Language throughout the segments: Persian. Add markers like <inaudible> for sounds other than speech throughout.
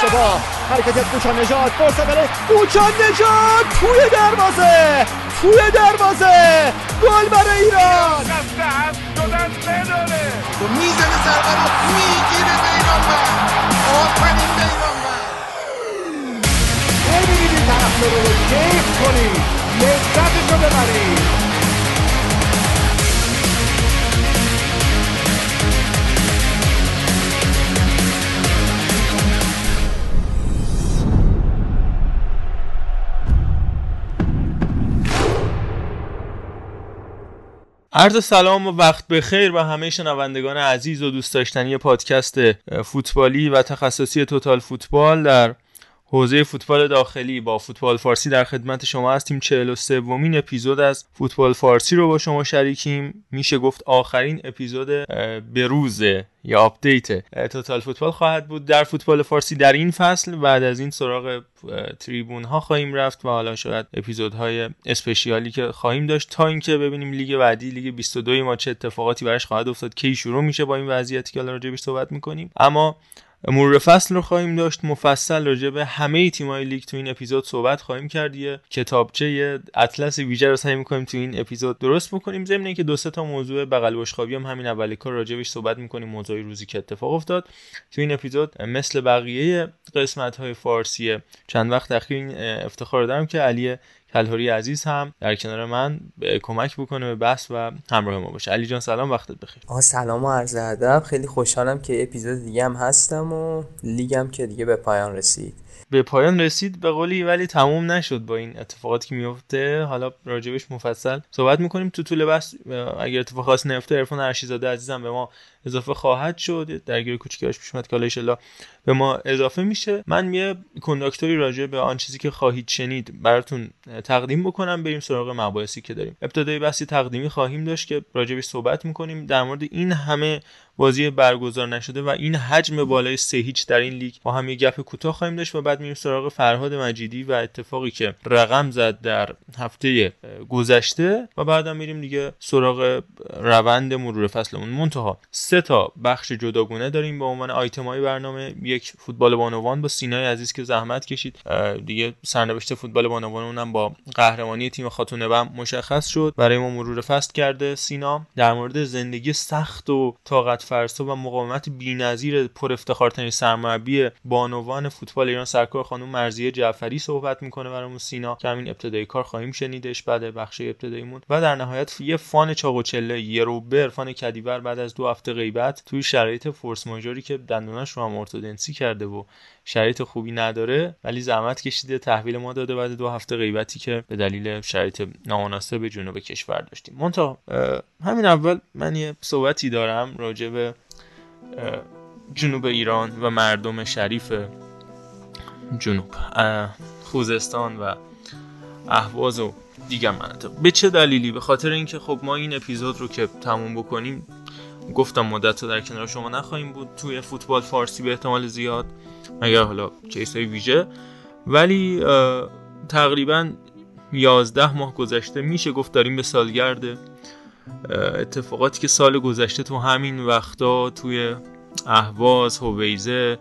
دروازه حرکت کوچان نجات فرصت برای کوچان نجات توی دروازه توی دروازه گل برای ایران می‌زنه ضربه رو می‌گیره بیرانوند آفرین بیرانوند ببینید این طرفدار رو کیف کنید لذتشو ببرید عرض سلام و وقت بخیر به همه شنوندگان عزیز و دوست داشتنی پادکست فوتبالی و تخصصی توتال فوتبال در حوزه فوتبال داخلی. با فوتبال فارسی در خدمت شما هستیم. 43 ومین اپیزود از فوتبال فارسی رو با شما شریکیم. میشه گفت آخرین اپیزود بروز یا update توتال فوتبال خواهد بود در فوتبال فارسی در این فصل. بعد از این سراغ تریبون ها خواهیم رفت و حالا شاید اپیزودهای special ی که خواهیم داشت. تا اینکه ببینیم لیگ بعدی لیگ 22 ما چه اتفاقاتی براش خواهد افتاد کی شروع میشه با این وضعیتی که حالا راجعش صحبت می‌کنیم. اما مرور فصل رو خواهیم داشت. مفصل راجع به همه تیمای لیگ تو این اپیزود صحبت خواهیم کرد. یه کتابچه اطلس ویژه رو سعی می‌کنیم تو این اپیزود درست بکنیم. ضمن اینکه دو سه تا موضوع بغل بشخابی هم همین اول کار راجبش صحبت می‌کنیم. موضوع روزی که اتفاق افتاد. تو این اپیزود مثل بقیه قسمت های فارسی چند وقت اخیر افتخار دارم که علی کلهوری عزیز هم در کنار من کمک بکنه به بحث و همراه ما باشه. علی جان سلام وقتت بخیر. آها سلام و عرض ادب. خیلی خوشحالم که اپیزود دیگه هم هستم و لیگم که دیگه به پایان رسید. به پایان رسید به قولی ولی تموم نشد با این اتفاقاتی که میفته. حالا راجبش مفصل صحبت می‌کنیم. تو طول بحث اگر اتفاق خاصی نیفته عرفان ارشیزاده عزیزم به ما اضافه خواهد شد. درگیر کوچیکش پیش اومد که به ما اضافه میشه. من یه کنداکتوری راجع به آن چیزی که خواهید شنید براتون تقدیم بکنم. بریم سراغ مباحثی که داریم. ابتدای بحثی تقدیمی خواهیم داشت که راجبش صحبت می‌کنیم. در مورد این همه بازی برگزار نشده و این حجم بالای سه هیچ در این لیگ با هم یه گپ کوتاه خواهیم داشت و بعد میریم سراغ فرهاد مجیدی و اتفاقی که رقم زد در هفته گذشته و بعدم میریم دیگه سراغ روند مرور فصلمون. منتها سه تا بخش جداگونه داریم به عنوان آیتم های برنامه. یک فوتبال بانوان با سینای عزیز که زحمت کشید. دیگه سرنوشت فوتبال بانوان اونم با قهرمانی تیم خاتون بم مشخص شد. برای ما مرور فصل کرده سینا. در مورد زندگی سخت و طاقت فرسا و مقاومت بی‌نظیر پر افتخارترین سرمربی بانوان فوتبال ایران سرکار خانم مرزیه جعفری صحبت می‌کنه برامون سینا. که همین ابتدایی کار خواهیم شنیدش بعد بخش ابتداییمون. و در نهایت یه فان چاق و چله یه روبر فان کدیور بعد از دو هفته غیبت توی شرایط فورس ماژوری که دندوناش رو هم ارتودنسی کرده و شرایط خوبی نداره ولی زحمت کشیده تحویل ما داده بعد دو هفته غیبتی که به دلیل شرایط نامناسب جنوب کشور داشتیم. مونتا همین اول من یه صحبتی دارم راجع به جنوب ایران و مردم شریف جنوب خوزستان و اهواز و دیگر مناطق. به چه دلیلی؟ به خاطر اینکه خب ما این اپیزود رو که تموم بکنیم گفتم مدت در کنار شما نخواهیم بود. توی فوتبال فارسی به احتمال زیاد. مگر حالا های ویژه. ولی تقریبا 11 ماه گذشته میشه گفت داریم به سالگرد اتفاقاتی که سال گذشته تو همین وقتا توی اهواز هویزه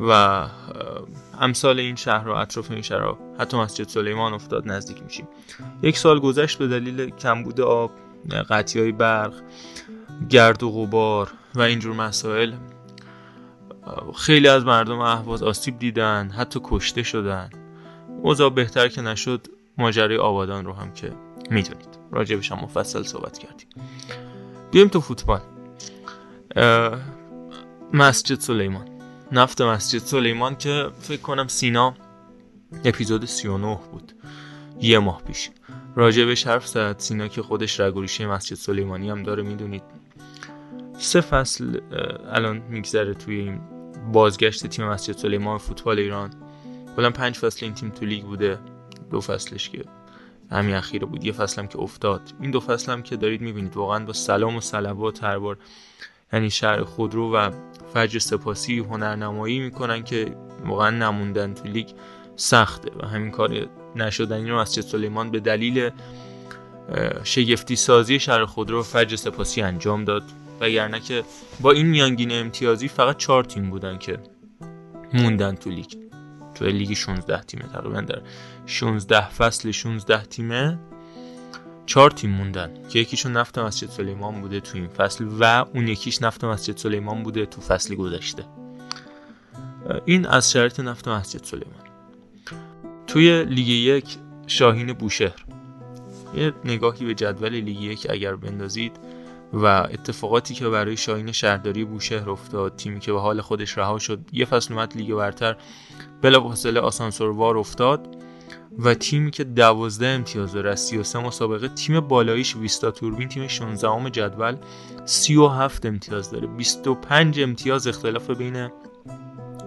و امثال این شهر و اطراف این شهر حتی مسجد سلیمان افتاد نزدیک میشیم. یک سال گذشت به دلیل کمبود آب قطعی های برق. گرد و غبار و اینجور مسائل خیلی از مردم اهواز آسیب دیدن حتی کشته شدن. اوضاع بهتر که نشد ماجرای آبادان رو هم که می‌دونید. راجبش هم مفصل صحبت کردیم. بیایم تو فوتبال. مسجد سلیمان. نفت مسجد سلیمان که فکر کنم سینا اپیزود 39 بود. یه ماه پیش. راجبش حرف زد. سینا که خودش رگوریشه مسجد سلیمانی هم داره می‌دونید. سه فصل الان میگذره توی این بازگشت تیم مسجد سلیمان فوتبال ایران. کلا پنج فصل این تیم تو لیگ بوده. دو فصلش که همین اخیره بود. یه فصلم که افتاد. این دو فصل هم که دارید می‌بینید واقعا با سلام و صلوات هر بار یعنی شهر خودرو و فجر سپاسی هنرنمایی می‌کنن که واقعا نموندن تو لیگ سخته و همین کار نشدنی رو مسجد سلیمان به دلیل شگفتی سازی شهر خود رو فجر سپاسی انجام داد. وگرنه که با این میانگین امتیازی فقط چهار تیم بودن که موندن تو لیگ. تو لیگ 16 تیمه تقریبا در 16 فصل 16 تیمه چهار تیم موندن. که یکیشون نفت مسجد سلیمان بوده تو این فصل و اون یکیش نفت مسجد سلیمان بوده تو فصل گذشته. این از شرط نفت مسجد سلیمان. توی لیگ یک شاهین بوشهر. یه نگاهی به جدول لیگ یک اگر بندازید و اتفاقاتی که برای شاهین شهرداری بوشهر افتاد تیمی که به حال خودش رها شد یه فصل اومد لیگ برتر بلافاصله آسانسوروار افتاد و تیمی که دوازده امتیاز داره از 33 مسابقه تیم بالاییش ویستا توربین تیم 16 جدول 37 امتیاز داره. 25 امتیاز اختلاف بین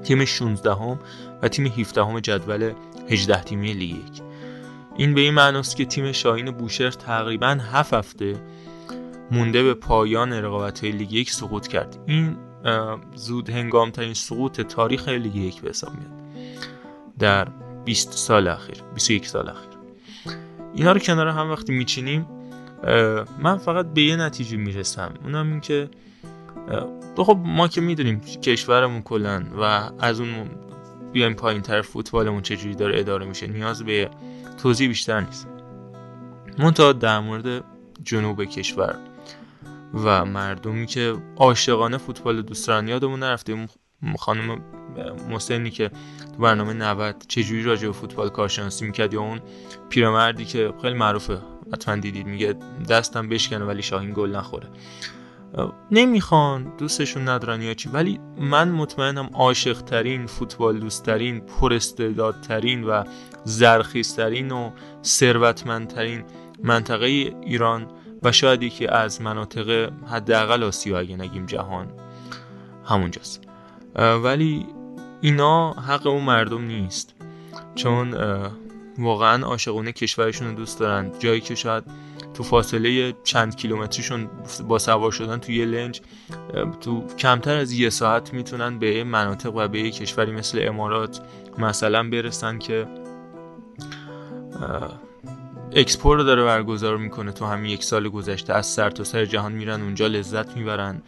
تیم 16 هم و تیم 17 هم جدول 18 تیمی لیگ یک. این به این معناست که تیم شاهین بوشهر تقریبا 7 هفته مونده به پایان رقابت های لیگ یک سقوط کرد. این زود هنگام ترین سقوط تاریخ لیگ یک به حساب میاد. در 20 سال اخیر 21 سال اخیر. اینا رو کنار هم وقتی میچینیم من فقط به یه نتیجه می‌رسم. اونم این که خب ما که می‌دونیم کشورمون کلن و از اون بیایم پایین تر فوتبالمون چجوری داره اداره میشه نیاز به توضیح بیشتر نیست. منتها در مورد جنوب کشور و مردمی که عاشقانه فوتبال دوست دارن یادمون نرفته خانم محسنی که تو برنامه 90 چجوری راجع به فوتبال کارشناسی می‌کرد یا اون پیرمردی که خیلی معروفه حتما دیدید میگه دستم بشکنه ولی شاهین گل نخوره. نمی‌خوان دوستشون ندارن یا چی. ولی من مطمئنم عاشق ترین فوتبال دوست ترین پر ترین و زرخیزترین و ثروتمندترین منطقه ایران و شاید یکی از مناطق حداقل آسیا اگه نگیم جهان همونجاست. ولی اینا حق اون مردم نیست. چون واقعا عاشقونه کشورشون رو دوست دارن. جایی که شاید تو فاصله چند کیلومتریشون با سوار شدن تو یه لنج تو کمتر از یه ساعت می‌تونن به مناطق و به یه کشوری مثل امارات مثلا برسن که اکسپور رو داره برگزار می‌کنه. تو همین یک سال گذشته از سر تا سر جهان میرن اونجا لذت می‌برن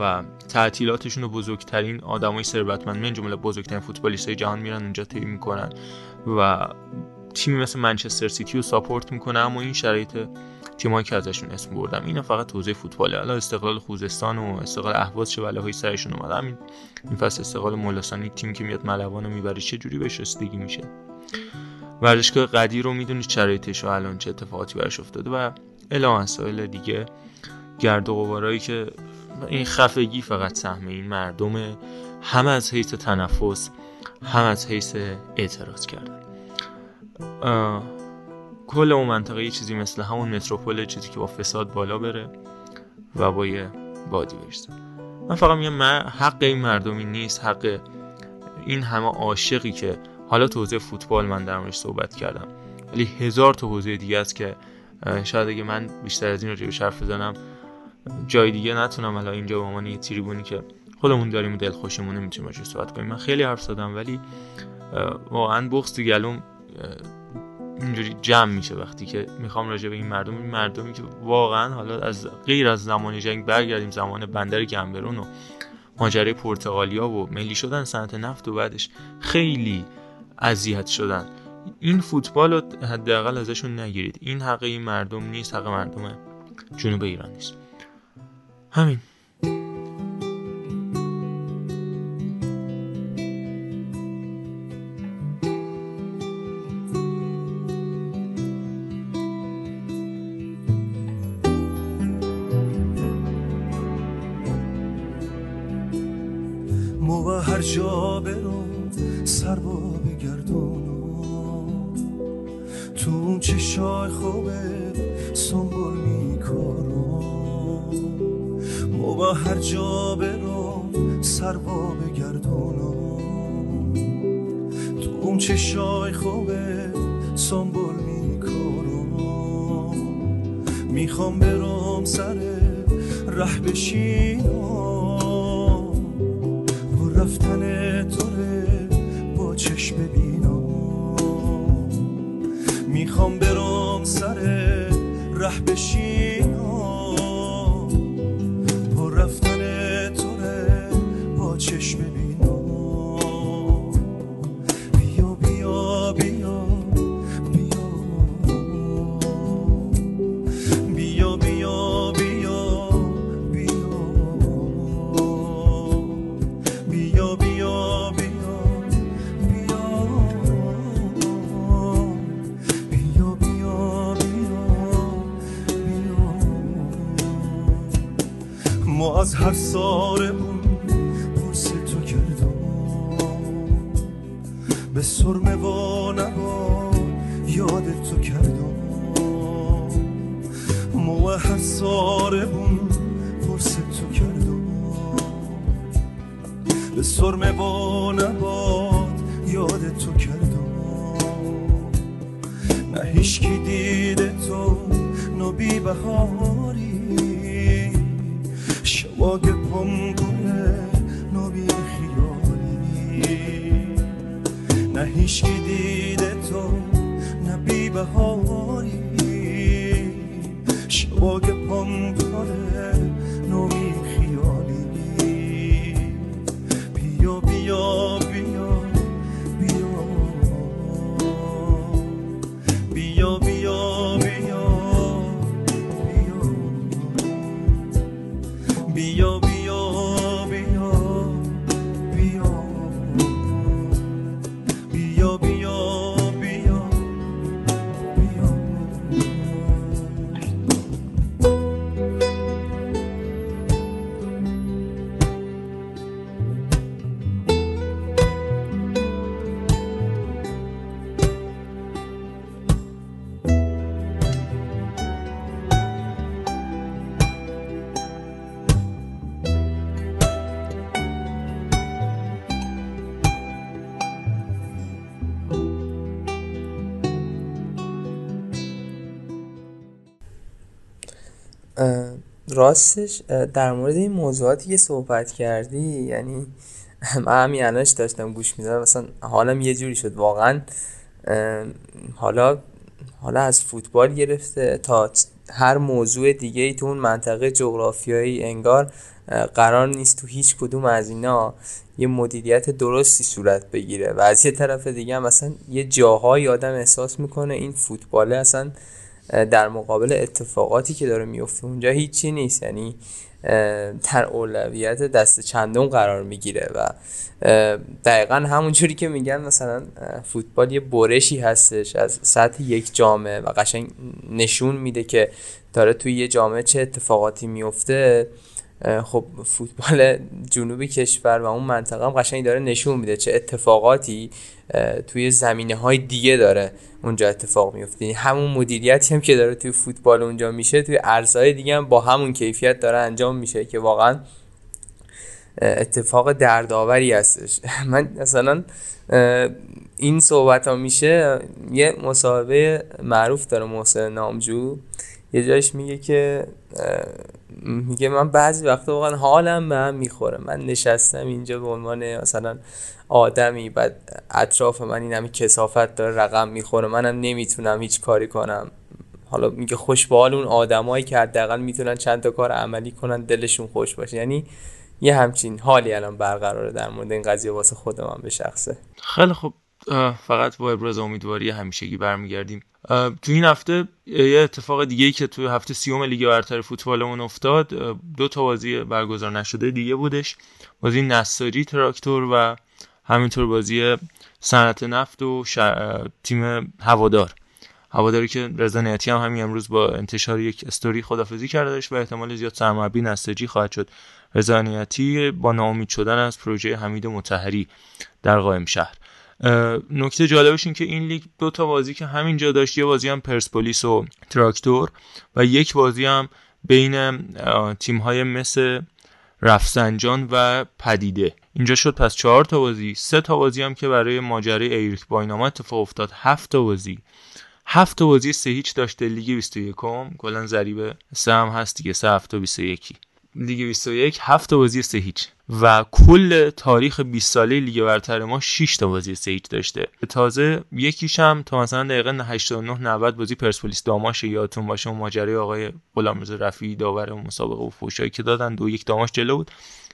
و تعطیلاتشون رو بزرگترین آدمای ثروتمند من جمله بزرگترین فوتبالیستای جهان میرن اونجا طی می‌کنن و تیمی مثل منچستر سیتی رو ساپورت می‌کنه اما این شرایط تیمایی که ازشون اسم بردم اینا فقط توضیح فوتباله. حالا استقلال خوزستان و استقلال اهواز چه بلاهای سرشون اومد همین این فصل استقلال مولاسانی تیم که میاد ملوان رو می‌بره چه جوری بهش رسیدگی میشه؟ ورزشگاه قدیر رو می‌دونید شرایطش الان چه اتفاقاتی براش افتاده و الا مسائل دیگه گرد و غبارایی که این خفگی فقط سهم این مردم هم از حیث تنفس هم از حیث اعتراض کردن. کل اون منطقه یه چیزی مثل همون متروپول چیزی که با فساد بالا بره و با یه بادی برسه. من فقط میگم حق این مردمی نیست حق این همه عاشقی که حالا توضیح فوتبال من در موردش صحبت کردم. ولی هزار تا حوزه دیگه است که شاید اگه من بیشتر از این رو حرف بزنم جای دیگه نتونم حالا اینجا به عنوان یه تریبونی که خودمون داریم و دلخوشمون نمی‌تونیم راجع صحبت کنیم. من خیلی حرف زدم ولی واقعا بغض تو گلوم اینجوری جمع میشه وقتی که می‌خوام راجع به این مردم این مردمی که واقعا حالا از غیر از زمان جنگ برگردیم زمان بندر گنبرون و ماجرای پرتغالیا و ملی شدن صنعت نفت و بعدش خیلی اذیت شدن. این فوتبال رو حداقل ازشون نگیرید. این حق این مردم نیست حق مردم جنوب ایران نیست. همین. جا برو سر با بگردونم تو اون چشای خوبه سنبول میکارم. می‌خوام برم سر ره بشینم راستش در مورد این موضوعاتی که صحبت کردی یعنی <laughs> من همین داشتم گوش می‌دادم مثلا حالم یه جوری شد واقعا حالا حالا از فوتبال گرفته تا هر موضوع دیگه ای تو اون منطقه جغرافیایی انگار قرار نیست تو هیچ کدوم از اینا یه مدیریت درستی صورت بگیره. و از یه طرف دیگه هم مثلا یه جاهایی آدم احساس می‌کنه این فوتباله اصلا در مقابل اتفاقاتی که داره میفته اونجا هیچی نیست. یعنی در اولویت دست چندم قرار می‌گیره و دقیقا همونجوری که میگن مثلا فوتبال یه برشی هستش از سطح یک جامعه و قشنگ نشون میده که داره توی یه جامعه چه اتفاقاتی میفته خب فوتبال جنوبی کشور و اون منطقه هم قشنگ داره نشون میده چه اتفاقاتی توی زمینه های دیگه داره اونجا اتفاق میفته یعنی همون مدیریتی هم که داره توی فوتبال اونجا میشه توی ارزهای دیگه هم با همون کیفیت داره انجام میشه که واقعا اتفاق دردآوری هستش. <laughs> من مثلا این صحبت ها میشه یه مصاحبه معروف داره محسن نامجو. یه جایش میگه که میگه من بعضی وقتا واقعا حالم به هم می‌خوره. من نشستم اینجا به عنوان مثلا آدمی بعد اطراف من این همه کسافت داره رقم می‌خوره. منم نمی‌تونم هیچ کاری کنم. حالا میگه خوش به حال اون آدمایی که حداقل می‌تونن چند تا کار عملی کنن دلشون خوش باشه. یعنی یه همچین حالی الان برقراره در مورد این قضیه واسه خود من به شخصه. خیلی خب فقط با ابراز امیدواری همیشگی برمیگردیم. تو این هفته یه اتفاق دیگه ای که توی هفته سیوم لیگ برتر فوتبالمون افتاد دو تا بازی برگزار نشده دیگه بودش. بازی نصاری تراکتور و همینطور بازی صنعت نفت و شر- تیم هوادار. هواداری که رضا نیتی هم همین امروز با انتشار یک استوری خدافزی کردش و احتمال زیاد سرمربی نساجی خواهد شد. رضا نیتی با ناامید شدن از پروژه حمید متحری در قائم شهر. نکته جالبش این که این لیگ دو تا بازی که همینجا داشت یه بازی هم پرسپولیس و تراکتور و یک بازی هم بین تیم های مثل رفسنجان و پدیده. اینجا شد پس چهار تا بازی. سه تا بازی هم که برای ماجرای اریک بایناما اتفاق افتاد. هفت تا بازی. هفت بازی سه هیچ داشته. لیگ 21 کلا ضریب سه هم هست دیگه. سه هفت تا 21 لیگ 21 7 تا بازی سه هیچ. و کل تاریخ 20 ساله لیگ برتر ما 6 تا بازی سه هیچ داشته. تازه یکیش هم تا مثلا دقیقه 89 90 بازی پرسپولیس داماش یادتون باشه اون ماجرای آقای غلامرضا رفیعی داور مسابقه و فوشایی که دادن دو یک داماش جلو بود.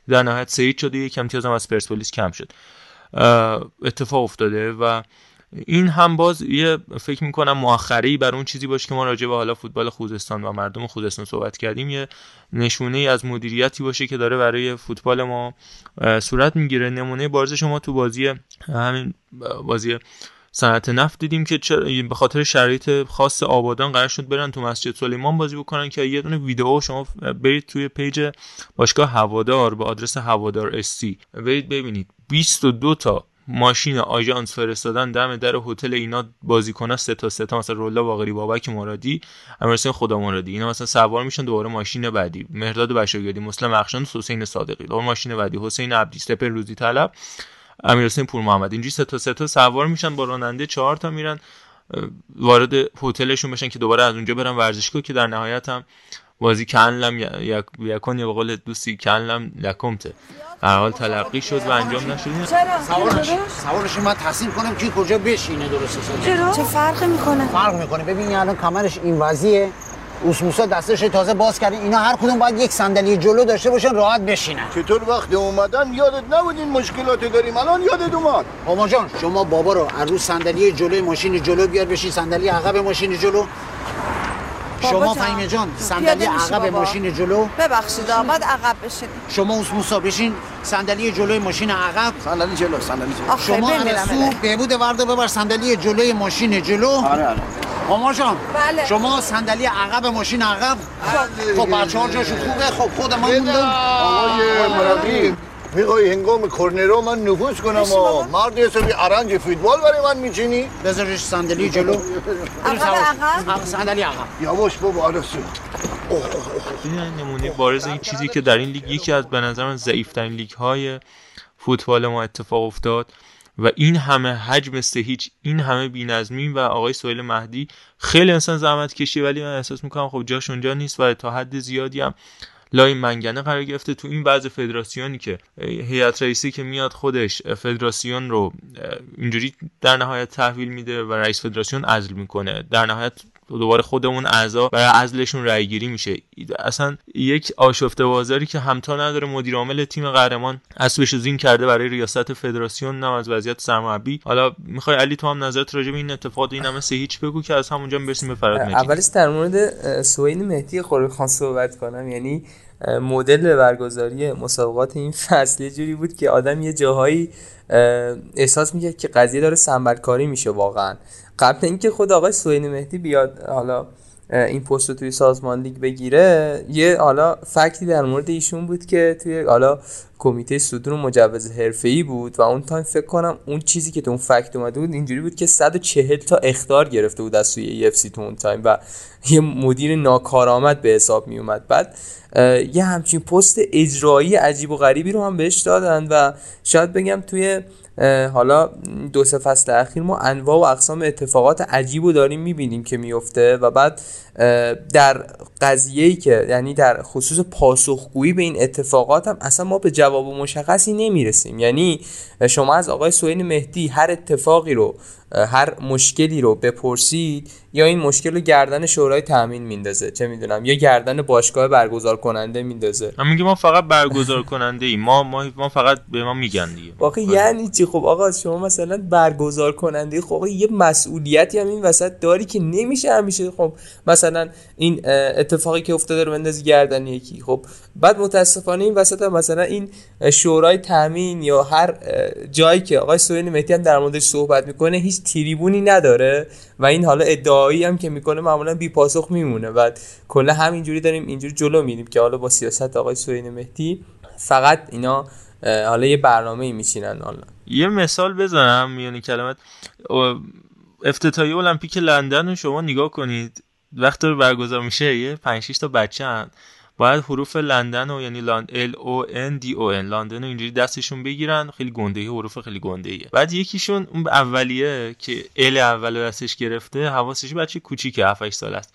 در نهایت هیچ شد و یک امتیاز هم از پرسپولیس کم شد. اتفاق افتاده و این هم باز یه فکر می‌کنم مؤخره بر اون چیزی باشه که ما راجع به حالا فوتبال خوزستان و مردم خوزستان صحبت کردیم یه نشونه ای از مدیریتی باشه که داره برای فوتبال ما صورت می‌گیره. نمونه بارز شما تو بازی همین بازی صنعت نفت دیدیم که به خاطر شرایط خاص آبادان قرار شد برن تو مسجد سلیمان بازی بکنن که یه دونه ویدیو شما برید توی پیج باشگاه هوادار به آدرس هوادار اف سی برید ببینید. 22 تا ماشین آژانس فرستادن دم در هتل اینا بازیکن‌ها سه تا سه تا مثلا روح‌الله باقری بابک مرادی امیرحسین خدامرادی. اینا مثلا سوار میشن دوباره ماشین بعدی. مهرداد بشاگردی مسلم رخشان حسین صادقی. دوباره ماشین بعدی. حسین عبدی سپهر روزی طلب امیرحسین پورمحمد اینجوری سه تا سه تا سوار میشن با راننده چهار تا میرن وارد هتلشون بشن که دوباره از اونجا برن ورزشگاه که در نهایت هم بازی کنلم یک یکون یا به قول دوستی کنلم لکمته. هر حال تلقی شد و انجام نشد. سوارش. سوارش. من تصمیم کنم که کجا بشینه درست چرا؟ چه فرقی می‌کنه؟ فرق می‌کنه. ببین الان کمرش این وضعیه. اوسموسا دستش تازه باز کرده. اینا هر کدوم باید یک صندلی جلو داشته باشن راحت بشینن. چطور وقت اومدن یادت نبود این مشکلات داریم؟ الان یادت اومد. ماما جان شما بابا رو از رو صندلی جلوی ماشین جلو بیار بشین. صندلی عقب ماشین جلو. شما فهیمه جان صندلی عقب ماشین جلو. ببخشید آباد عقب بشین. شما موسا بشین صندلی جلوی ماشین عقب. صندلی جلو صندلی جلو. شما رسو بهبود ورده ببر صندلی جلوی ماشین جلو. آره آره. ماما جان بله. شما صندلی عقب ماشین عقب. خب. بچه ها جاشون خوبه. خب خود من موندم. آقای مربی. می‌خوای هنگام کرنرو من نفوذ کنم و مرد حسابی ارنج فوتبال برای من میچینی. بذارش صندلی جلو. عقب عقب. صندلی عقب. یواش بابا عرصه این نمونه بارز این چیزی که در این لیگ یکی از به نظر من ضعیفترین لیگ های فوتبال ما اتفاق افتاد و این همه حجم سه هیچ این همه بی‌نظمی و آقای سهیل مهدی خیلی انسان زحمت کشی ولی من احساس می‌کنم خب جاش اونجا نیست و تا حد زیادی هم لای منگنه قرار گرفته تو این وضع فدراسیونی که هیئت رئیسی که میاد خودش فدراسیون رو اینجوری در نهایت تحویل میده و رئیس فدراسیون عزل می‌کنه. در نهایت دوباره خودمون اعضا برای عزلشون رأی گیری میشه اصلا یک آشفته بازاری که همتا نداره. مدیر عامل تیم قهرمان اسبش زین کرده برای ریاست فدراسیون نه از وضعیت سرمربی. حالا می‌خوای علی تو هم نظرت راجع به این اتفاقات این همه سه هیچ بگو که از همونجا برسیم به فراد مجید اولش در مورد سهیل مهدی خان صحبت کنم. یعنی مدل برگزاری مسابقات این فصل یه جوری بود که آدم یه جاهایی احساس می‌کرد که قضیه داره سمبل‌کاری میشه واقعا. قبل اینکه خود آقای سهیل مهدی بیاد حالا این پست رو توی سازمان لیگ بگیره یه حالا fact ی در مورد ایشون بود که توی حالا کمیته صدور مجوز حرفه‌ای بود و اون تایم فکر کنم اون چیزی که تو اون fact اومده بود اینجوری بود که 140 تا اخطار گرفته بود از سوی AFC تو اون تایم و یه مدیر ناکارآمد به حساب می اومد بعد یه همچین پست اجرایی عجیب و غریبی رو هم بهش دادن و شاید بگم توی حالا دو سه فصل اخیر ما انواع و اقسام اتفاقات عجیب رو داریم می‌بینیم که میفته و بعد در قضیه که یعنی در خصوص پاسخگویی به این اتفاقات هم اصلا ما به جواب مشخصی نمی‌رسیم. یعنی شما از آقای سوین مهدی هر اتفاقی رو هر مشکلی رو بپرسید یا این مشکل رو گردن شورای تامین میندازه چه می‌دونم یا گردن باشگاه برگزار کننده میندازه. من میگم ما فقط برگزار کننده ایم ما, ما ما فقط به ما میگن دیگه. واقعا یعنی چی؟ خب آقا شما مثلا برگزار کننده خب یه مسئولیتی هم این وسط داری که نمیشه همیشه. خب مثلا این اتفاقی که افتاده رو بندازی گردن یکی. خب بعد متاسفانه این وسط هم مثلا این شورای تامین یا هر جایی که آقای سوین مهدی هم در موردش صحبت می‌کنه هیچ تریبونی نداره و این حالا ادعایی هم که می‌کنه معمولا بی پاسخ میمونه. و کلا همینجوری داریم اینجوری جلو میریم که حالا با سیاست آقای سوین مهدی فقط اینا حالا یه برنامه میچینن حالا. یه مثال بزنم میونی کلمت. افتتاحیه المپیک لندن رو شما نگاه کنید. وقتی برگزار میشه یه 5 6 تا بچه هن. باید حروف لندن و یعنی لاند ال او ان دی او ان لندن رو اینجوری دستشون بگیرن. خیلی گنده حروف خیلی گنده ایه بعد یکیشون اون اولیه که ال اول دستش گرفته حواسش بچه کوچیکه 7 8 سال است.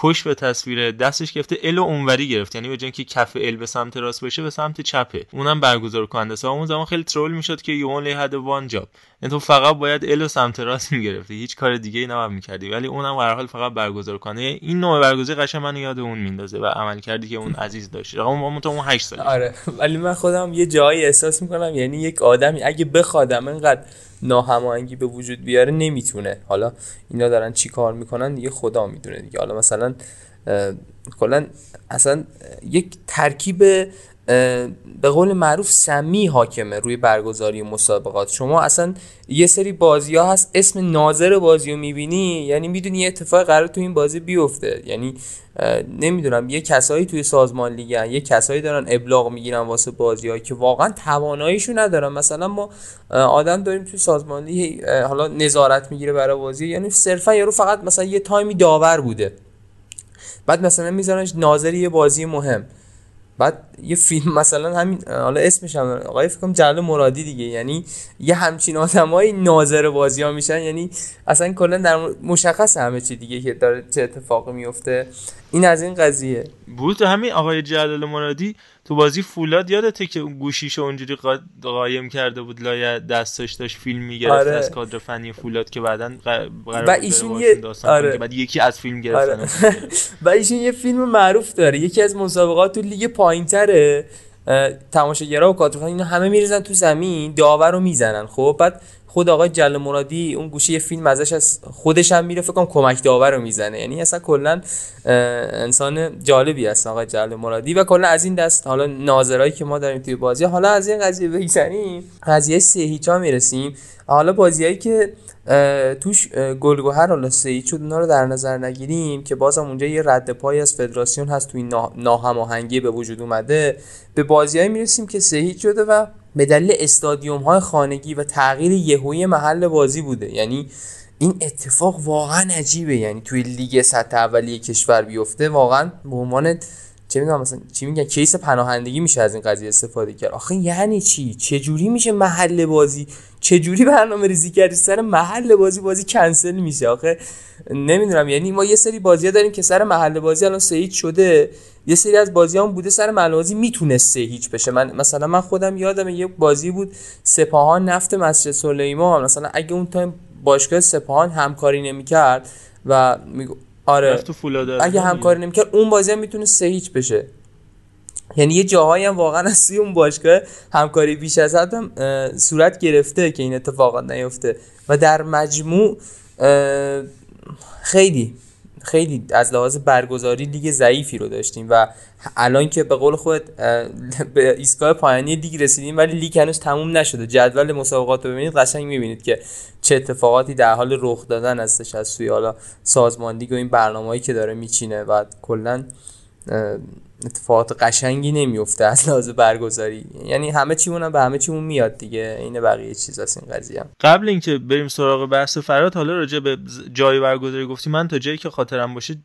پشت به تصویر دستش گرفته ال اونوری گرفت. یعنی به جای اینکه کف ال به سمت راست باشه به سمت چپه اونم برگزار کننده است. اون زمان خیلی ترول می‌شد که یو اونلی هد وان جاب یعنی تو فقط باید ال سمت راست <laughs> می‌گرفتی. هیچ کار دیگه ای نباید می‌کردی. ولی اونم به هر حال فقط برگزار کنه این نوع برگزاری قشنگ منو یاد اون میندازه و عمل کردی که اون عزیز داشت. رقم اون تو اون 8 سال آره. ولی من خودم یه جایی احساس می‌کنم یعنی یک آدمی اگه بخوادم انقدر ناهماهنگی به وجود بیاره نمی‌تونه. حالا اینا دارن چی کار می‌کنن دیگه خدا می‌دونه دیگه. حالا مثلا کلا اصلا یک ترکیب به قول معروف سمی حاکمه روی برگزاری مسابقات. شما اصلا یه سری بازی ها هست اسم ناظر بازی رو می‌بینی یعنی می‌دونی یه اتفاق قرار تو این بازی بیفته. یعنی نمی‌دونم یه کسایی توی سازمان لیگن یه کسایی دارن ابلاغ می‌گیرن واسه بازی ها که واقعا تواناییشو ندارن. مثلا ما آدم داریم توی سازمان لیگ حالا نظارت می‌گیره برای بازی یعنی صرفا یارو فقط مثلا یه تایمی داور بوده. بعد مثلا میذارنش ناظر یه بازی مهم. بعد یه فیلم مثلا همین حالا اسمش هم آقای فکر کنم جلال مرادی دیگه یعنی یه همچین آدمای ناظر بازی ها میشن یعنی اصلا کلا در مشخص همه چی دیگه که داره چه اتفاقی میفته این از این قضیه بود همین آقای جلال مرادی تو بازی فولاد یادته که گوشیشو اونجوری قایم کرده بود لای دستش داشت فیلم می‌گرفت آره. از کادر فنی فولاد که بعدا و ایشون یه آره. که بعد یکی از فیلم گرفتن آره. <laughs> و ایشون یه فیلم معروف داره یکی از مسابقات تو لیگ پایینتره تماشاگرها و کادر اینا همه میریزن تو زمین داور رو می‌زنن. خب بعد خود آقای جل مرادی اون گوشه یه فیلم ازش از خودش هم میره فکر کنم کمک داور رو می‌زنه. یعنی اصلا کلا انسان جالبی هست آقای جل مرادی و کلا از این دست حالا ناظرایی که ما داریم توی بازی حالا از این قضیه بگذریم. قضیه سه هیچا می‌رسیم. حالا بازیایی که توش گلگوهر حالا سه شد اونا رو در نظر نگیریم که بازم اونجا یه رد پای از فدراسیون هست توی ناهماهنگی به وجود اومده. به بازیایی می‌رسیم که سه شده و به دلیل استادیوم های خانگی و تغییر یهویی محل بازی بوده. یعنی این اتفاق واقعا عجیبه. یعنی توی لیگ سطح اولیه کشور بیفته واقعا به عنوان چه میگم مثلا چی میگن؟ کیس پناهندگی میشه از این قضیه استفاده کرد. آخه یعنی چی؟ چه جوری میشه محل بازی؟ چه جوری برنامه ریزی کردی؟ سر محل بازی بازی کنسل میشه. آخه نمی‌دونم یعنی ما یه سری بازی داریم که سر محل بازی الان سه شده. یه سری از بازی هم بوده سر محل بازی می‌تونسته هیچ بشه. من مثلا من خودم یادم یه بازی بود سپاهان نفت مسجد سلیمان. مثلا اگه اون تایم باشگاه سپاهان همکاری نمی‌کرد و آره. اگه همکاری نمی‌کرد اون بازی هم می‌تونه سه هیچ بشه. یعنی یه جاهایی هم واقعا از اون باشگاه همکاری بیش از حد هم صورت گرفته که این اتفاقات نیفته. و در مجموع خیلی خیلی از لحاظ برگزاری لیگ ضعیفی رو داشتیم و الان که به قول خود به ایستگاه پایانی لیگ رسیدیم ولی لیگ هنوز تموم نشده. جدول مسابقات رو ببینید قشنگ می‌بینید که چه اتفاقاتی در حال رخ دادن هستش از سوی حالا سازمان لیگ و این برنامه‌ای که داره میچینه و کلا اتفاقات قشنگی نمیفته از لحاظ برگزاری. یعنی همه چیمون به همه چیمون میاد دیگه. این بقیه چیز هست این قضیه. هم. قبل اینکه بریم سراغ بحث فرات حالا راجع به جای برگزاری گفتی. من تا جایی که خاطرم باشه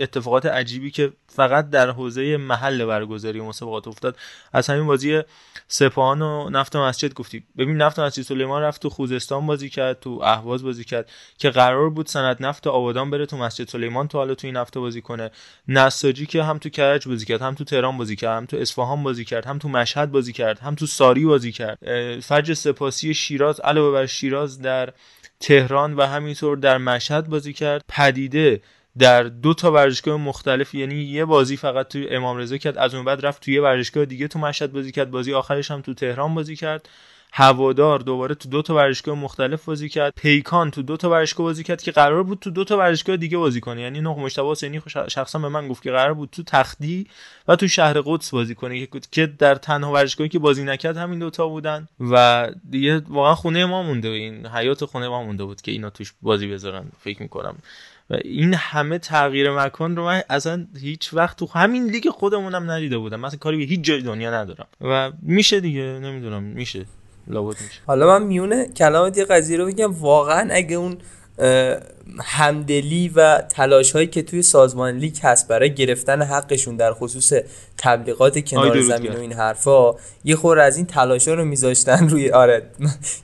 اتفاقات عجیبی که فقط در حوزه محل برگزاری مسابقات افتاد از همین بازی سپاهان و نفت مسجد گفتی ببین نفت مسجد سلیمان رفت تو خوزستان بازی کرد تو اهواز بازی کرد که قرار بود سند نفت آبادان بره تو مسجد سلیمان تو حالا تو این هفته بازی کنه. نساجی که هم تو کرج بازی کرد هم تو تهران بازی کرد هم تو اصفهان بازی کرد هم تو مشهد بازی کرد هم تو ساری بازی کرد. فجر سپاسی شیراز علاوه بر شیراز در تهران و همینطور در مشهد بازی کرد. پدیده در دو تا ورزشگاه مختلف یعنی یه بازی فقط تو امام رضا کرد از اون بعد رفت توی یه ورزشگاه دیگه تو مشهد بازی کرد بازی آخرش هم تو تهران بازی کرد. هوادار دوباره تو دو تا ورزشگاه مختلف بازی کرد. پیکان تو دو تا ورزشگاه بازی کرد که قرار بود تو دو تا ورزشگاه دیگه بازی کنه. یعنی نه مشتبه حسینی شخصا به من گفت که قرار بود تو تختی و تو شهر قدس بازی کنه که در تنها ورزشگاهی که بازی نکرد همین دوتا بودن. و دیگه واقعا خونه ما مونده این حیات خونه ما مونده بود که اینا توش بازی بذارن فکر می‌کنم. و این همه تغییر مکان رو من اصلا هیچ وقت تو همین لیگ خودمونم ندیده بودم. مثلا کاری به هیچ جای دنیا ندارم. و میشه دیگه نمی‌دونم میشه. لابد میشه. حالا من میونه کلامت یه قضیه رو بگم. واقعا اگه اون همدلی و تلاش هایی که توی سازمان لیگ هست برای گرفتن حقشون در خصوص تبلیغات کنار زمین و این حرفا یه خور از این تلاش ها رو میذاشتن روی آره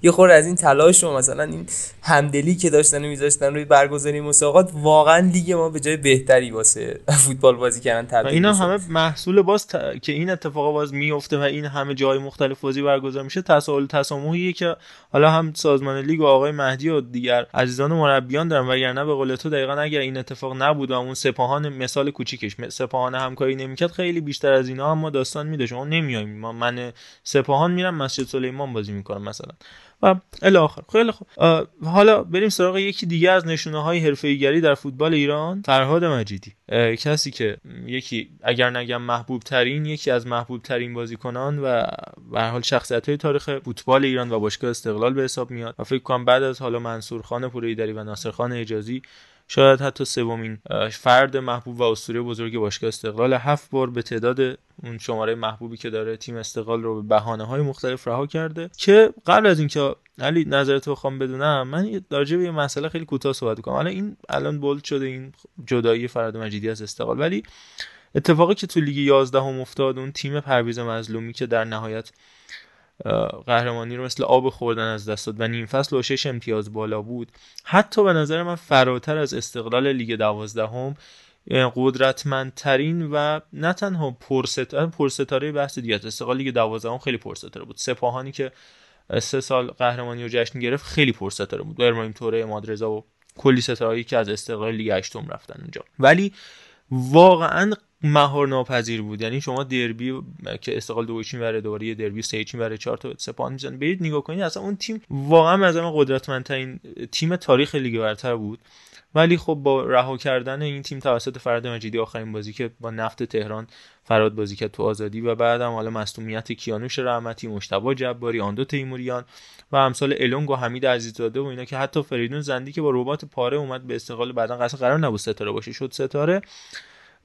یه خور از این تلاش رو مثلا این همدلی که داشتن میذاشتن روی برگزاری مسابقات واقعا لیگ ما به جای بهتری واسه فوتبال بازی کردن تبدیل اینا همه محصول باز که این اتفاق باز میفته و این همه جای مختلف بازی برگزار میشه تساهل تسامحیه که حالا هم سازمان لیگ و آقای مهدی و دیگر عزیزان مربیان دارن. وگرنه به قول تو دقیقا اگر این اتفاق نبود و اون سپاهان مثال کوچیکش سپاهان همکاری نمی‌کرد خیلی بیشتر از اینا هم ما داستان میده شما نمیایم من سپاهان میرم مسجد سلیمان بازی می‌کنم مثلا. و الی آخر. خیلی خوب. حالا بریم سراغ یکی دیگه از نشونه های حرفه‌ایگری در فوتبال ایران. فرهاد مجیدی. کسی که یکی اگر نگم محبوب ترین یکی از محبوب ترین بازیکنان و به حال شخصیت های تاریخ فوتبال ایران و باشگاه استقلال به حساب میاد. و فکر کنم بعد از حالا منصور خان پوریدری و ناصر خان اجازی شاید حتی سومین. فرد محبوب و اسطوره بزرگ باشگاه استقلال. هفت بار به تعداد اون شماره محبوبی که داره تیم استقلال رو به بهانه های مختلف رها کرده که قبل از اینکه علی نظرت بخوام بدونم من راجع به یه مسئله خیلی کوتاه صحبت کنم حالا این الان بولد شده این جدایی فرهاد مجیدی از استقلال. ولی اتفاقی که تو لیگ 11 هم افتاد اون تیم پرویز مظلومی که در نهایت قهرمانی رو مثل آب خوردن از دست داد و نیم فصل و شش امتیاز بالا بود. حتی به نظر من فراتر از استقلال لیگ دوازدهم قدرتمندترین و نه تنها پرستاره پرستاره بحث دیگه استقلال لیگ دوازدهم خیلی پرستاره بود. سپاهانی که سه سال قهرمانی رو جشن گرفت خیلی پرستاره بود. ابراهیم توره ژانواریو و کلی ستارهایی که از استقلال لیگ هشتم رفتن اونجا. ولی واقعا مهار ناپذیر بود. یعنی شما دربی که استقلال دو چین بره دوباره یه دربی سه چین بره چهار تا سپاهان می‌زنه برید نگاه کنید اصلا اون تیم واقعا از همه قدرتمندترین تیم تاریخ لیگ برتر بود. ولی خب با رها کردن این تیم توسط فرد مجیدی آخرین بازی که با نفت تهران فراد بازی کرد تو آزادی و بعدم حالا مصونیت کیانوش رحمتی مشتبه جباری آندو تیموریان و امثال الونگ و حمید عزیزاده و اینا که حتی فریدون زندی که با ربات پاره اومد به استقلال بعدا قصد قرار نبود ستاره باشه. شد ستاره.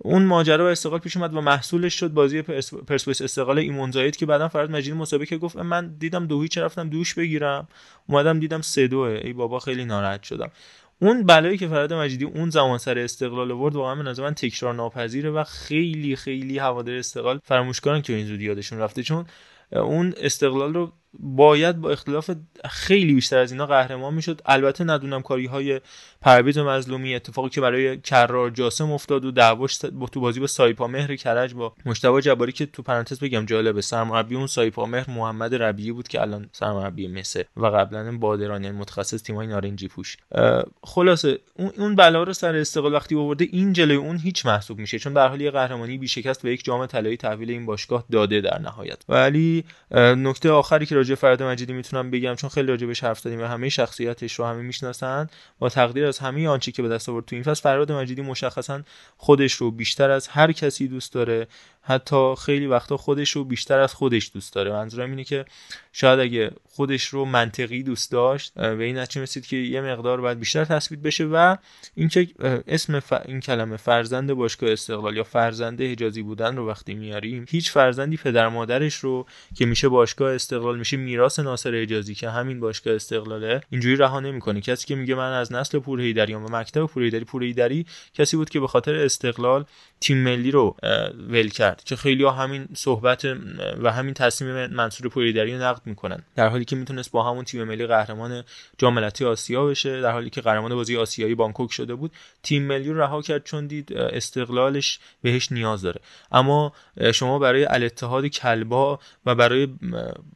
اون ماجرا و استقلال پیش اومد و محصولش شد. بازی پرسپولیس استقلال ایمون زاید که بعدا فراد مجیدی مسابقه گفت من دیدم دو هیچ رفتم دوش بگیرم. اومدم دیدم سه دوه ای بابا خیلی ناراحت شدم. اون بلایی که فراد مجیدی اون زمان سر استقلال آورد واقعا به نظر من تکرار ناپذیره و خیلی خیلی هوادار استقلال فراموش کردن که این زودی یادشون رفته. چون اون استقلال رو باید با اختلاف خیلی بیشتر از اینا قهرمان می‌شد. البته ندونم کاری های پرویز مظلومی اتفاقی که برای کرار جاسم افتاد و دعواش با تو بازی با سایپا مهر کرج با مشتبه جباری که تو پرانتز بگم جالبه. سرمربی اون سایپا مهر محمد ربیعی بود که الان سرمربی مصر و قبلا بادرانی یعنی متخصص تیمای نارنجی پوش. خلاصه اون بلا رو سر استقلال وقتی آورده این جلوی اون هیچ محسوب میشه. چون در حال یه قهرمانی بی شکست و یک جام طلایی تحویل این باشگاه داده در نهایت. ولی نکته آخری که راجع فراد مجیدی می‌تونم بگم چون خیلی راجع بهش حرف زدیم و همه شخصیتش رو همه می‌شناسن. با تقدیر از همه آنچه که به دست آورد تو این فصل فراد مجیدی مشخصا خودش رو بیشتر از هر کسی دوست داره. حتی خیلی وقتا خودش رو بیشتر از خودش دوست داره. منظورم اینه که شاید اگه خودش رو منطقی دوست داشت به این نتیجه رسید که یه مقدار باید بیشتر تثبیت بشه و اینکه اسم این کلمه فرزند باشگاه استقلال یا فرزنده حجازی بودن رو وقتی میاریم هیچ فرزندی پدر مادرش رو که میشه باشگاه استقلال میشه میراث ناصر حجازی که همین باشگاه استقلاله اینجوری رها نمی‌کنه. کسی که میگه من از نسل پور هیدری و مکتب پور هیدری پور هیدری کسی بود که به خاطر استقلال تیم ملی رو ول کرد که خیلی ها همین صحبت و همین تصمیم منصور پوریدری رو نقد می‌کنن. در حالی که می‌تونست با همون تیم ملی قهرمان جام آسیا بشه در حالی که قهرمان بازی آسیایی بانکوک شده بود تیم ملی رو رها کرد چون دید استقلالش بهش نیاز داره. اما شما برای الاتحاد کلبا و برای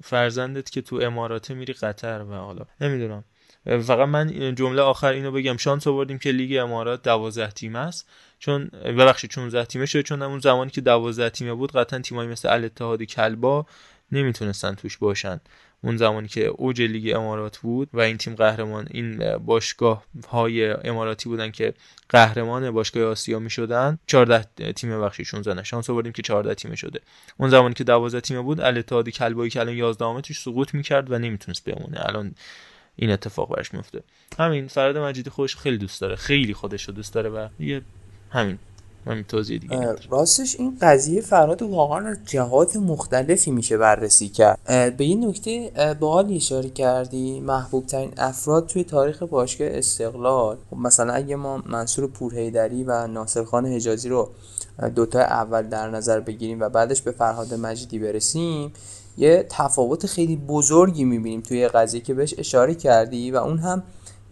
فرزندت که تو اماراته میری قطر و حالا نمی‌دونم. فقط من جمله آخر اینو بگم. شانس آوردیم که لیگ امارات 12 تیم است. چون ببخشید 16 تیمه شده چون اون زمانی که 12 تیمه بود قطعا تیمایی مثل الاتحاد کلبا نمی‌تونستن توش باشن. اون زمانی که اوج لیگ امارات بود و این تیم قهرمان این باشگاه های اماراتی بودن که قهرمان باشگاه آسیا می شدن 14 تیم بخشی 16 نه. شانس آوردیم که 14 تیمه شده. اون زمانی که 12 تیمه بود الاتحاد کلبایی که الان 11 توش سقوط می‌کرد و نمی‌تونست بمونه. الان این اتفاق براش میفته. همین فراد مجیدی خودش خیلی دوست داره. خیلی خودش رو دوست داره و یه همین من توضیح دیگه راستش این قضیه فراد واقعا از جهات مختلفی میشه بررسی کرد. به این نکته حال اشاره کردی محبوب ترین افراد توی تاریخ باشگاه استقلال. خب مثلا اگه ما منصور پورهیدری و ناصر خان حجازی رو دوتا اول در نظر بگیریم و بعدش به فرهاد مجیدی برسیم یه تفاوت خیلی بزرگی می‌بینیم توی قضیه که بهش اشاره کردی و اون هم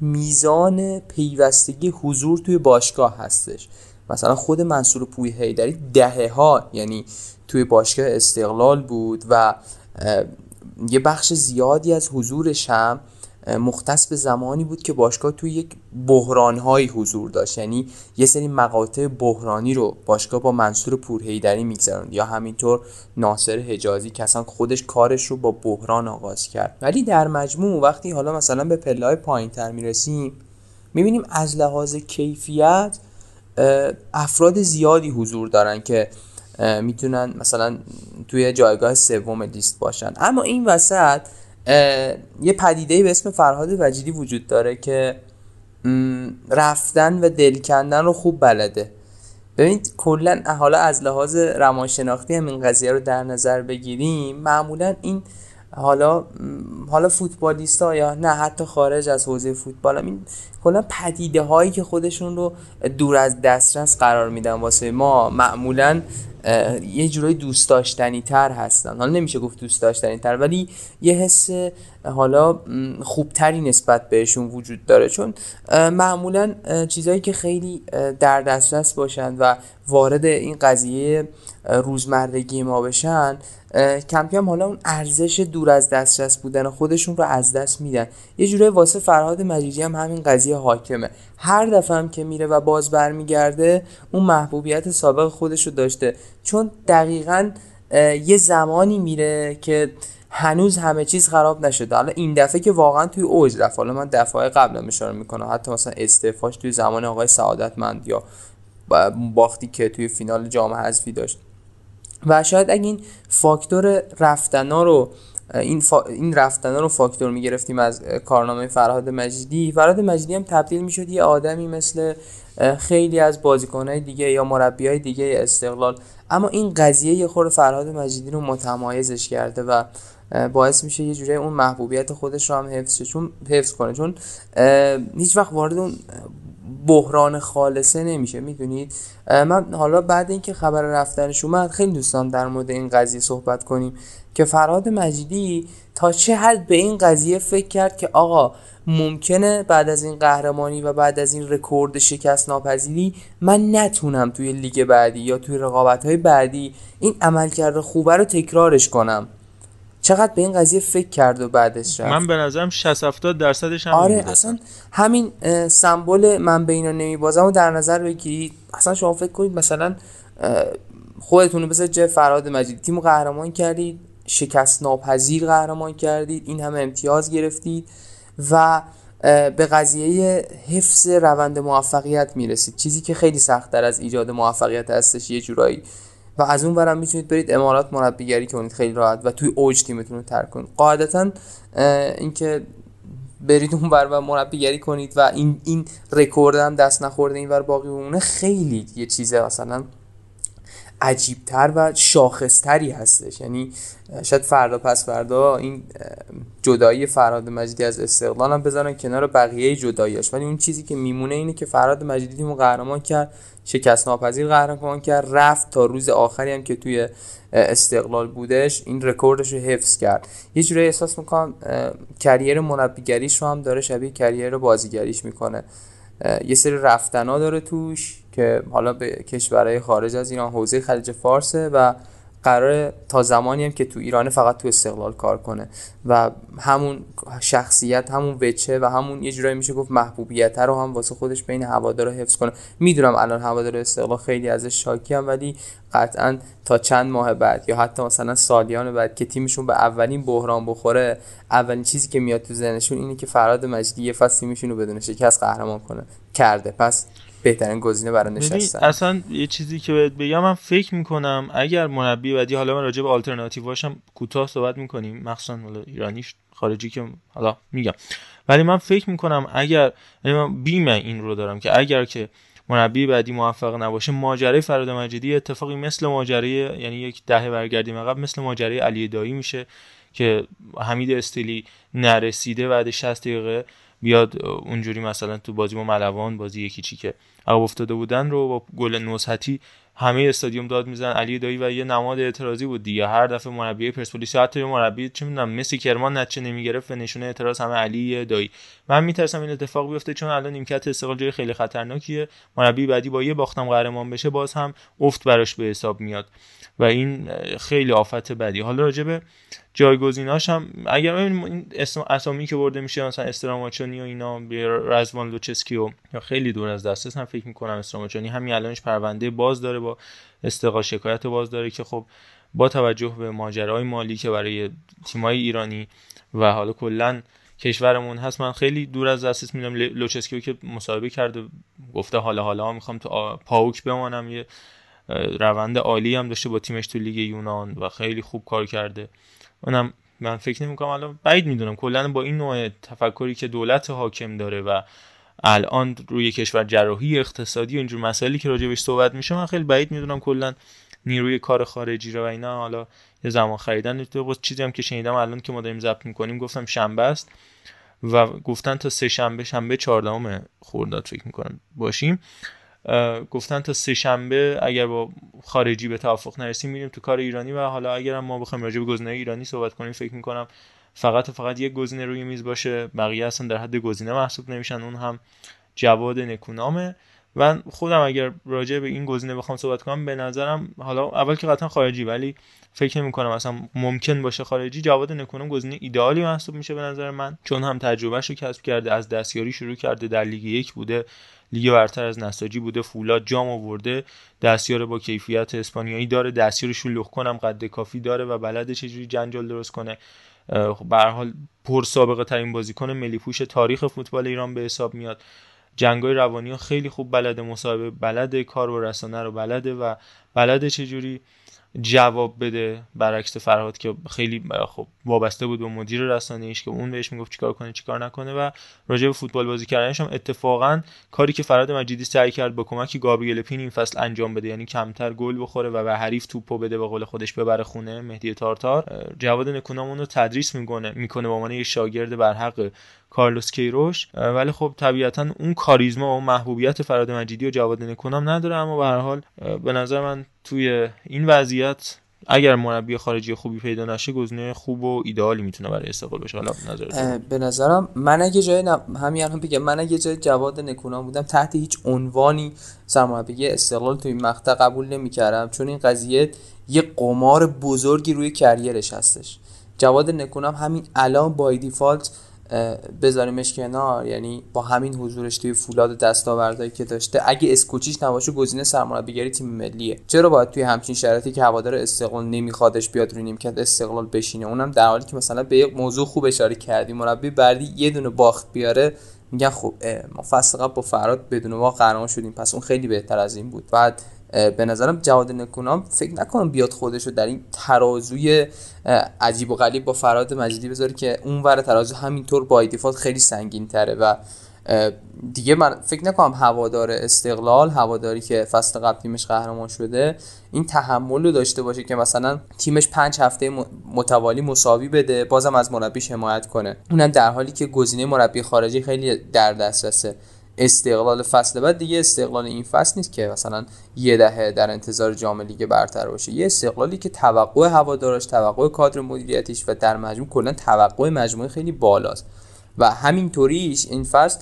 میزان پیوستگی حضور توی باشگاه هستش. مثلا خود منصور پوی هیدری دهه ها یعنی توی باشگاه استقلال بود و یه بخش زیادی از حضورش هم مختص به زمانی بود که باشگاه توی یک بحرانهایی حضور داشت. یعنی یه سری مقاطع بحرانی رو باشگاه با منصور پورهیدری میگذراند یا همینطور ناصر حجازی که خودش کارش رو با بحران آغاز کرد. ولی در مجموع وقتی حالا مثلا به پله پایین تر می‌رسیم می‌بینیم از لحاظ کیفیت افراد زیادی حضور دارن که می‌تونن مثلا توی جایگاه سوم لیست باشن. اما این وسط یه پدیده به اسم فرهاد وجیدی وجود داره که رفتن و دل کندن رو خوب بلده. ببینید کلا حالا از لحاظ روانشناختی هم این قضیه رو در نظر بگیریم معمولا این حالا حالا فوتبالیستا یا نه حتی خارج از حوزه فوتبال این کلا پدیده هایی که خودشون رو دور از دسترس قرار میدن واسه ما معمولا یه جورایی دوست داشتنی تر هستن. حالا نمیشه گفت دوست داشتنی تر ولی یه حس حالا خوبتری نسبت بهشون وجود داره. چون معمولا چیزهایی که خیلی در دسترس باشن و وارد این قضیه روزمرگی ما بشن کم کم حالا اون ارزش دور از دسترس بودن خودشون رو از دست میدن. یه جوره واسه فرهاد مجیدی هم همین قضیه حاکمه. هر دفعه هم که میره و باز برمیگرده اون محبوبیت سابق خودش رو داشته. چون دقیقا یه زمانی میره که هنوز همه چیز خراب نشده. حالا این دفعه که واقعا توی اوج رفت. حالا من دفعه قبل اشاره می‌کنم. حتی مثلا استعفاش توی زمان آقای سعادتمند یا باختی که توی فینال جام حذفی داشت. و شاید اگه این فاکتور رفتنا رو این, فا... این رفتنا رو فاکتور می‌گرفتیم از کارنامه فرهاد مجیدی. فرهاد مجیدی هم تبدیل می‌شد یه آدمی مثل خیلی از بازیکنهای دیگه یا مربی های دیگه استقلال. اما این قضیه یه خور فرهاد مجیدی رو متمایزش کرده و باعث میشه یه جوری اون محبوبیت خودش رو هم حفظ چون حفظ کنه. چون هیچ وقت وارد اون بحران خالصه نمیشه می‌دونید؟ من حالا بعد اینکه خبر رفتنش اومد خیلی دوستان در مورد این قضیه صحبت کنیم که فراد مجیدی تا چه حد به این قضیه فکر کرد که آقا ممکنه بعد از این قهرمانی و بعد از این رکورد شکست ناپذیری من نتونم توی لیگ بعدی یا توی رقابت های بعدی این عملکرد خوبه رو تکرارش کنم. چقدر به این قضیه فکر کرد و بعدش رفت. من به نظرم 60 70 درصدش هم آره اصلا همین سمبل من به اینا نمیبازم و در نظر بگیرید. اصلا شما فکر کنید مثلا خودتون رو بذار جای فراد مجید تیم قهرمان کردید شکست ناپذیر قهرمان کردید این همه امتیاز گرفتید و به قضیه حفظ روند موفقیت می‌رسید. چیزی که خیلی سختتر از ایجاد موفقیت هستش یه جورایی و از اون برم می‌تونید برید امارات مربیگری کنید خیلی راحت و توی اوج تیمتون رو ترک کنید. قاعدتا اینکه برید اون بر و مربیگری کنید و این این رکورد هم دست نخورده این بر باقی بمونه خیلی یه چیزه. مثلا عجیبتر و شاخصتری هستش. یعنی شاید فردا پس فردا این جدایی فراد مجیدی از استقلال هم بذارن کنار بقیه جداییش ولی اون چیزی که میمونه اینه که فراد مجیدی تیمو قهرمان کرد شکست ناپذیر قهرمان کرد رفت تا روز آخری هم که توی استقلال بودش این رکوردش رو حفظ کرد. یه جوری احساس می‌کنم کریر مربیگریش رو هم داره شبیه کریر بازیگریش می‌کنه. یه سری رفتنا داره توش. که حالا به کشورهای خارج از ایران حوزه خلیج فارسه و قرار تا زمانی هم که تو ایران فقط تو استقلال کار کنه و همون شخصیت همون وچه و همون یه جورایی میشه گفت محبوبیت رو هم واسه خودش بین هوادارا حفظ کنه. می‌دونم الان هوادار استقلال خیلی ازش شاکی هم ولی قطعا تا چند ماه بعد یا حتی مثلا سالیان بعد که تیمشون به اولین بحران بخوره اولین چیزی که میاد تو ذهنشون اینه که فراد مجدی یه فصل تیمشون رو بدون شکست قهرمان کنه. کرده. پس بهترین گزینه برای نشستن. اصلا یه چیزی که بهت بگم من فکر می‌کنم اگر مربی بعدی حالا من راجع به آلترناتیوهاش هم کوتاه صحبت می‌کنیم مخصوصا حالا ایرانیش خارجی که حالا میگم. ولی من فکر می‌کنم اگر یعنی من بیم این رو دارم که اگر که مربی بعدی موفق نباشه ماجرای فراد مجیدی اتفاقی مثل ماجرای یعنی یک دهه برگردیم عقب مثل ماجرای علی دایی میشه که حمید استیلی نرسیده بعد 60 دقیقه بیاد اونجوری مثلا تو بازی با ملوان بازی یکی چی که عقب افتاده بودن رو با گل نوزهتی همه استادیوم داد میزن علی دایی و یه نماد اعتراضی بود دیگه. هر دفعه مربی پرسپولیس حتی مربی چه می‌دونم مسی کرمان نتیجه نمی‌گرفت و نشونه اعتراض همه علی دایی. من میترسم این اتفاق بیفته چون الان نیمکت استقلال جای خیلی خطرناکیه. مربی بعدی با یه باختم قهرمان بشه باز هم افت براش به حساب میاد. و این خیلی آفت بدی. حالا راجع به جایگزیناش هم اگر این اسم اسامی که برده میشه مثلا استراماچونی و اینا رازوان لوچسکو و خیلی دور از دست هم فکر می‌کنم استراماچونی همین الانش پرونده باز داره با استقلال شکایت باز داره که خب با توجه به ماجرای مالی که برای تیمای ایرانی و حالا کلا کشورمون هست من خیلی دور از دسترس میدم لوچسکیو که مصاحبه کرده گفته حالا حالا می‌خوام تو پاوک بمانم یه روند عالی هم داشته با تیمش تو لیگ یونان و خیلی خوب کار کرده. اونم من فکر نمی کنم الان بعید می‌دونم کلا با این نوع تفکری که دولت حاکم داره و الان روی کشور جراحی اقتصادی و اینجور مسائلی که راجع بهش صحبت میشه من خیلی بعید می‌دونم کلا نیروی کار خارجی رو و اینا. حالا یه زمان خریدن تو چیزی هم که شنیدم الان که ما داریم ضبط می‌کنیم گفتم شنبه است و گفتن تا سه شنبه شنبه 14 خرداد فکر می‌کنم باشیم. گفتن تا سه شنبه اگر با خارجی به توافق نرسیم میریم تو کار ایرانی و حالا اگر ما بخوایم راجع به گزینه ایرانی صحبت کنیم فکر می‌کنم فقط و فقط یک گزینه روی میز باشه. بقیه اصلا در حد گزینه محسوب نمیشن. اون هم جواد نکونامه. و خودم اگر راجع به این گزینه بخوام صحبت کنم به نظرم حالا اول که قطعا خارجی ولی فکر نمی کنم اصلا ممکن باشه خارجی. جواد نکونام گزینه ایدئالی محسوب میشه به نظر من چون هم تجربهش رو کسب کرده از دستیاری شروع کرده در لیگ یک بوده. لیگ برتر از نساجی بوده فولاد جام آورده. دستیار با کیفیت اسپانیایی داره دستیارش رو کنم قد کافی داره و بلده چجوری جنجال درست کنه. خب به حال پر سابقه ترین بازیکن ملی پوش تاریخ فوتبال ایران به حساب میاد. جنگای روانی ها خیلی خوب بلده مصاحبه بلده کار و رسانه رو بلده و بلده چجوری جواب بده برعکس فرهاد که خیلی خب وابسته بود به مدیر رسانه‌ایش که اون بهش می‌گفت چیکار کنه چیکار نکنه و راجع به فوتبال بازی کردنش هم اتفاقا کاری که فرهاد مجیدی سعی کرد با کمک گابریل پین این فصل انجام بده یعنی کمتر گل بخوره و به حریف توپو بده به قول خودش ببره خونه مهدی تارتار. جواد نکونام رو تدریس می‌کنه می‌کنه به عنوان یه شاگرد بر حق کارلوس کیروش ولی خب طبیعتا اون کاریزما و محبوبیت فراد مجیدی و جواد نکونام نداره اما به هر حال به نظر من توی این وضعیت اگر مربی خارجی خوبی پیدا نشه گزینه خوب و ایدئالی می‌تونه برای استقلال باشه حالا نظر به نظرم من اگه جای. همین الان بگم من اگه جای جواد نکونام بودم تحت هیچ عنوانی سرمربی استقلال توی مقطع قبول نمی‌کردم چون این قضیه یه قمار بزرگی روی کریرش هستش جواد نکونام همین الان بای دیفالت بذاریمش کنار یعنی با همین حضورش توی فولاد دستاوردهایی که داشته. اگه اسکوچیش نباشه گزینه سرمربیگری تیم ملیه. چرا باید توی همچین شرایطی که هوادار استقلال نمیخوادش بیاد روی نیمکت استقلال بشینه؟ اونم در حالی که مثلا به یک موضوع خوب اشاره کردی مربی بعدی یه دونه باخت بیاره میگن خب ما فصل قبل با فراد بدون ما قهرمان شدیم پس اون خیلی بهتر از این بود. بعد به نظرم جواد نکونام فکر نکنم بیاد خودش رو در این ترازوی عجیب و غریب با فراد مجیدی بذاره که اون ور ترازو همینطور با دیفالت خیلی سنگین تره و دیگه من فکر نکنم هوادار استقلال هواداری که فصل قبل تیمش قهرمان شده این تحمل رو داشته باشه که مثلا تیمش پنج هفته متوالی مساوی بده بازم از مربیش حمایت کنه. اونم در حالی که گزینه مربی خارجی خیلی در دسترسه. استقلال فصل بعد دیگه استقلال این فصل نیست که مثلا یه دهه در انتظار جام لیگ برتر باشه. یه استقلالی که توقع هوادارش توقع کادر مدیریتیش و در مجموع کلا توقع مجموعه خیلی بالاست. و همینطوریش این فصل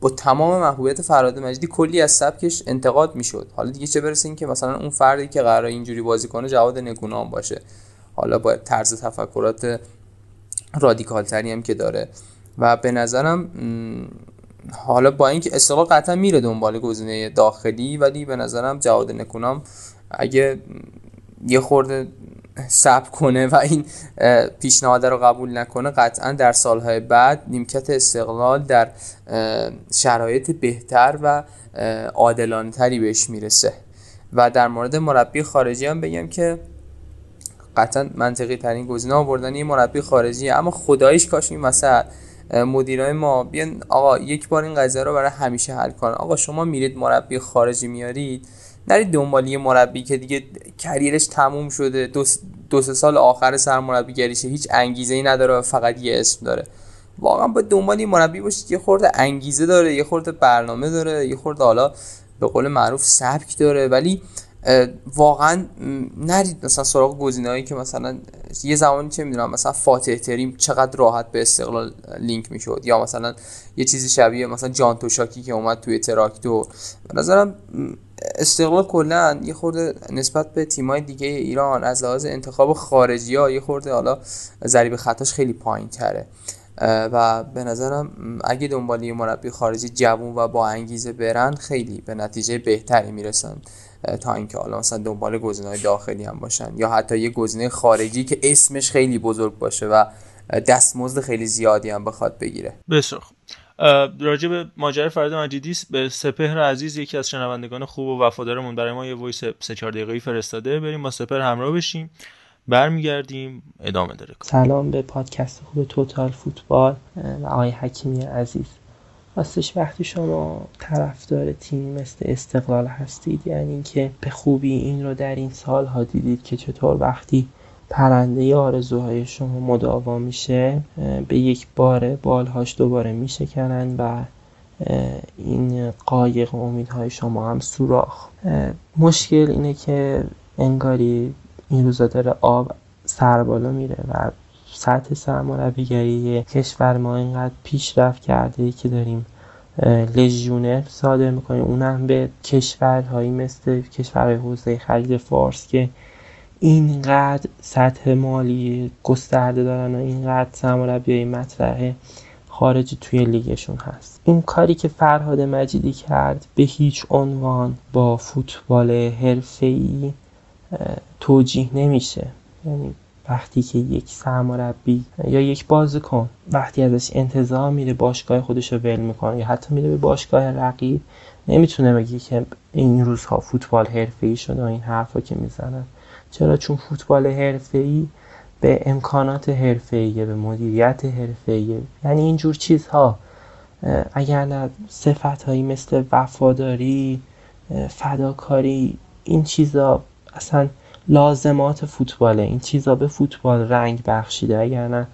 با تمام محبوبیت فراد مجیدی کلی از سبکش انتقاد می‌شد. حالا دیگه چه برسه این که مثلا اون فردی که قرار اینجوری بازی کنه جواد نگونام باشه. حالا با طرز تفکرات رادیکال تری هم که داره. و به نظرم حالا با اینکه استقلال قطعا میره دنبال گزینه داخلی ولی به نظرم جواد نکونام اگه یه خورده صبر کنه و این پیشنهاد رو قبول نکنه قطعا در سالهای بعد نیمکت استقلال در شرایط بهتر و عادلانه تری بهش می‌رسه. و در مورد مربی خارجی هم بگم که قطعا منطقی ترین گزینه آوردن یه مربی خارجی اما خدایش کاش این مثلا مدیرای ما بیان آقا یک بار این قضیه رو برای همیشه حل کن آقا شما میرید مربی خارجی میارید نرید دنبال یه مربی که دیگه کریرش تموم شده دو, دو سه سال آخر سرمربیگریشه هیچ انگیزه ای نداره فقط یه اسم داره. واقعا با دنبال یه مربی باشید یه خورده انگیزه داره یه خورده برنامه داره یه خورده حالا به قول معروف سبک داره. ولی واقعا نرید مثلا سراغ گزینه‌ای که مثلا یه زمانی چه می‌دونم مثلا فاتح تریم چقدر راحت به استقلال لینک می‌شد یا مثلا یه چیزی شبیه مثلا جان توشاکی که اومد توی تراکتور به نظرم استقلال کلا یه خورده نسبت به تیمای دیگه ایران از لحاظ انتخاب خارجی ها یه خورده حالا ضریب خطاش خیلی پایین تره و به نظرم اگه دنبال یه مربی خارجی جوون و با انگیزه برن خیلی به نتیجه بهتری می‌رسن. تا اینکه حالا مثلا دنبال گزینه‌های داخلی هم باشن یا حتی یه گزینه خارجی که اسمش خیلی بزرگ باشه و دستمزد خیلی زیادی هم بخواد بگیره. بسیار راجع به ماجرای فرید مجیدی به سپهر عزیز یکی از شنوندگان خوب و وفادارمون برای ما یه وایس 3 4 دقیقه‌ای فرستاده. بریم با سپهر همراه بشیم. برمیگردیم. ادامه داره سلام به پادکست خوب توتال فوتبال. و آقای حکیمی عزیز. راستش وقتی شما طرفدار تیمی مثل استقلال هستید یعنی اینکه به خوبی این رو در این سال ها دیدید که چطور وقتی پرنده آرزوهای شما مداوا میشه به یک باره بالهاش دوباره میشکنن و این قایق امیدهای شما هم سوراخ. مشکل اینه که انگاری این روزا داره آب سر بالا میره و سطح سرمربیگری کشور ما اینقدر پیشرفت کرده که داریم لژیونر صادر می‌کنیم. اونم به کشورهایی مثل کشورهای حوزه خرید فارس که اینقدر سطح مالی گسترده دارن و اینقدر سرمربیای مطرح خارجی توی لیگشون هست. این کاری که فرهاد مجیدی کرد به هیچ عنوان با فوتبال حرفه‌ای توجیه نمیشه. یعنی وقتی که یک سرمربی یا یک بازیکن وقتی ازش انتظار میره باشگاه خودش رو ول می‌کنه یا حتی میره به باشگاه رقیب نمی‌تونه بگه که این روزها فوتبال حرفه‌ای شده و این حرفا که می‌زنن. چرا؟ چون فوتبال حرفه‌ای به امکانات حرفه‌ای به مدیریت حرفه‌ای یعنی اینجور چیزها. اگر نه صفت هایی مثل وفاداری فداکاری این چیزا اصلا لازمات فوتباله این چیزا به فوتبال رنگ بخشیده. اگر نه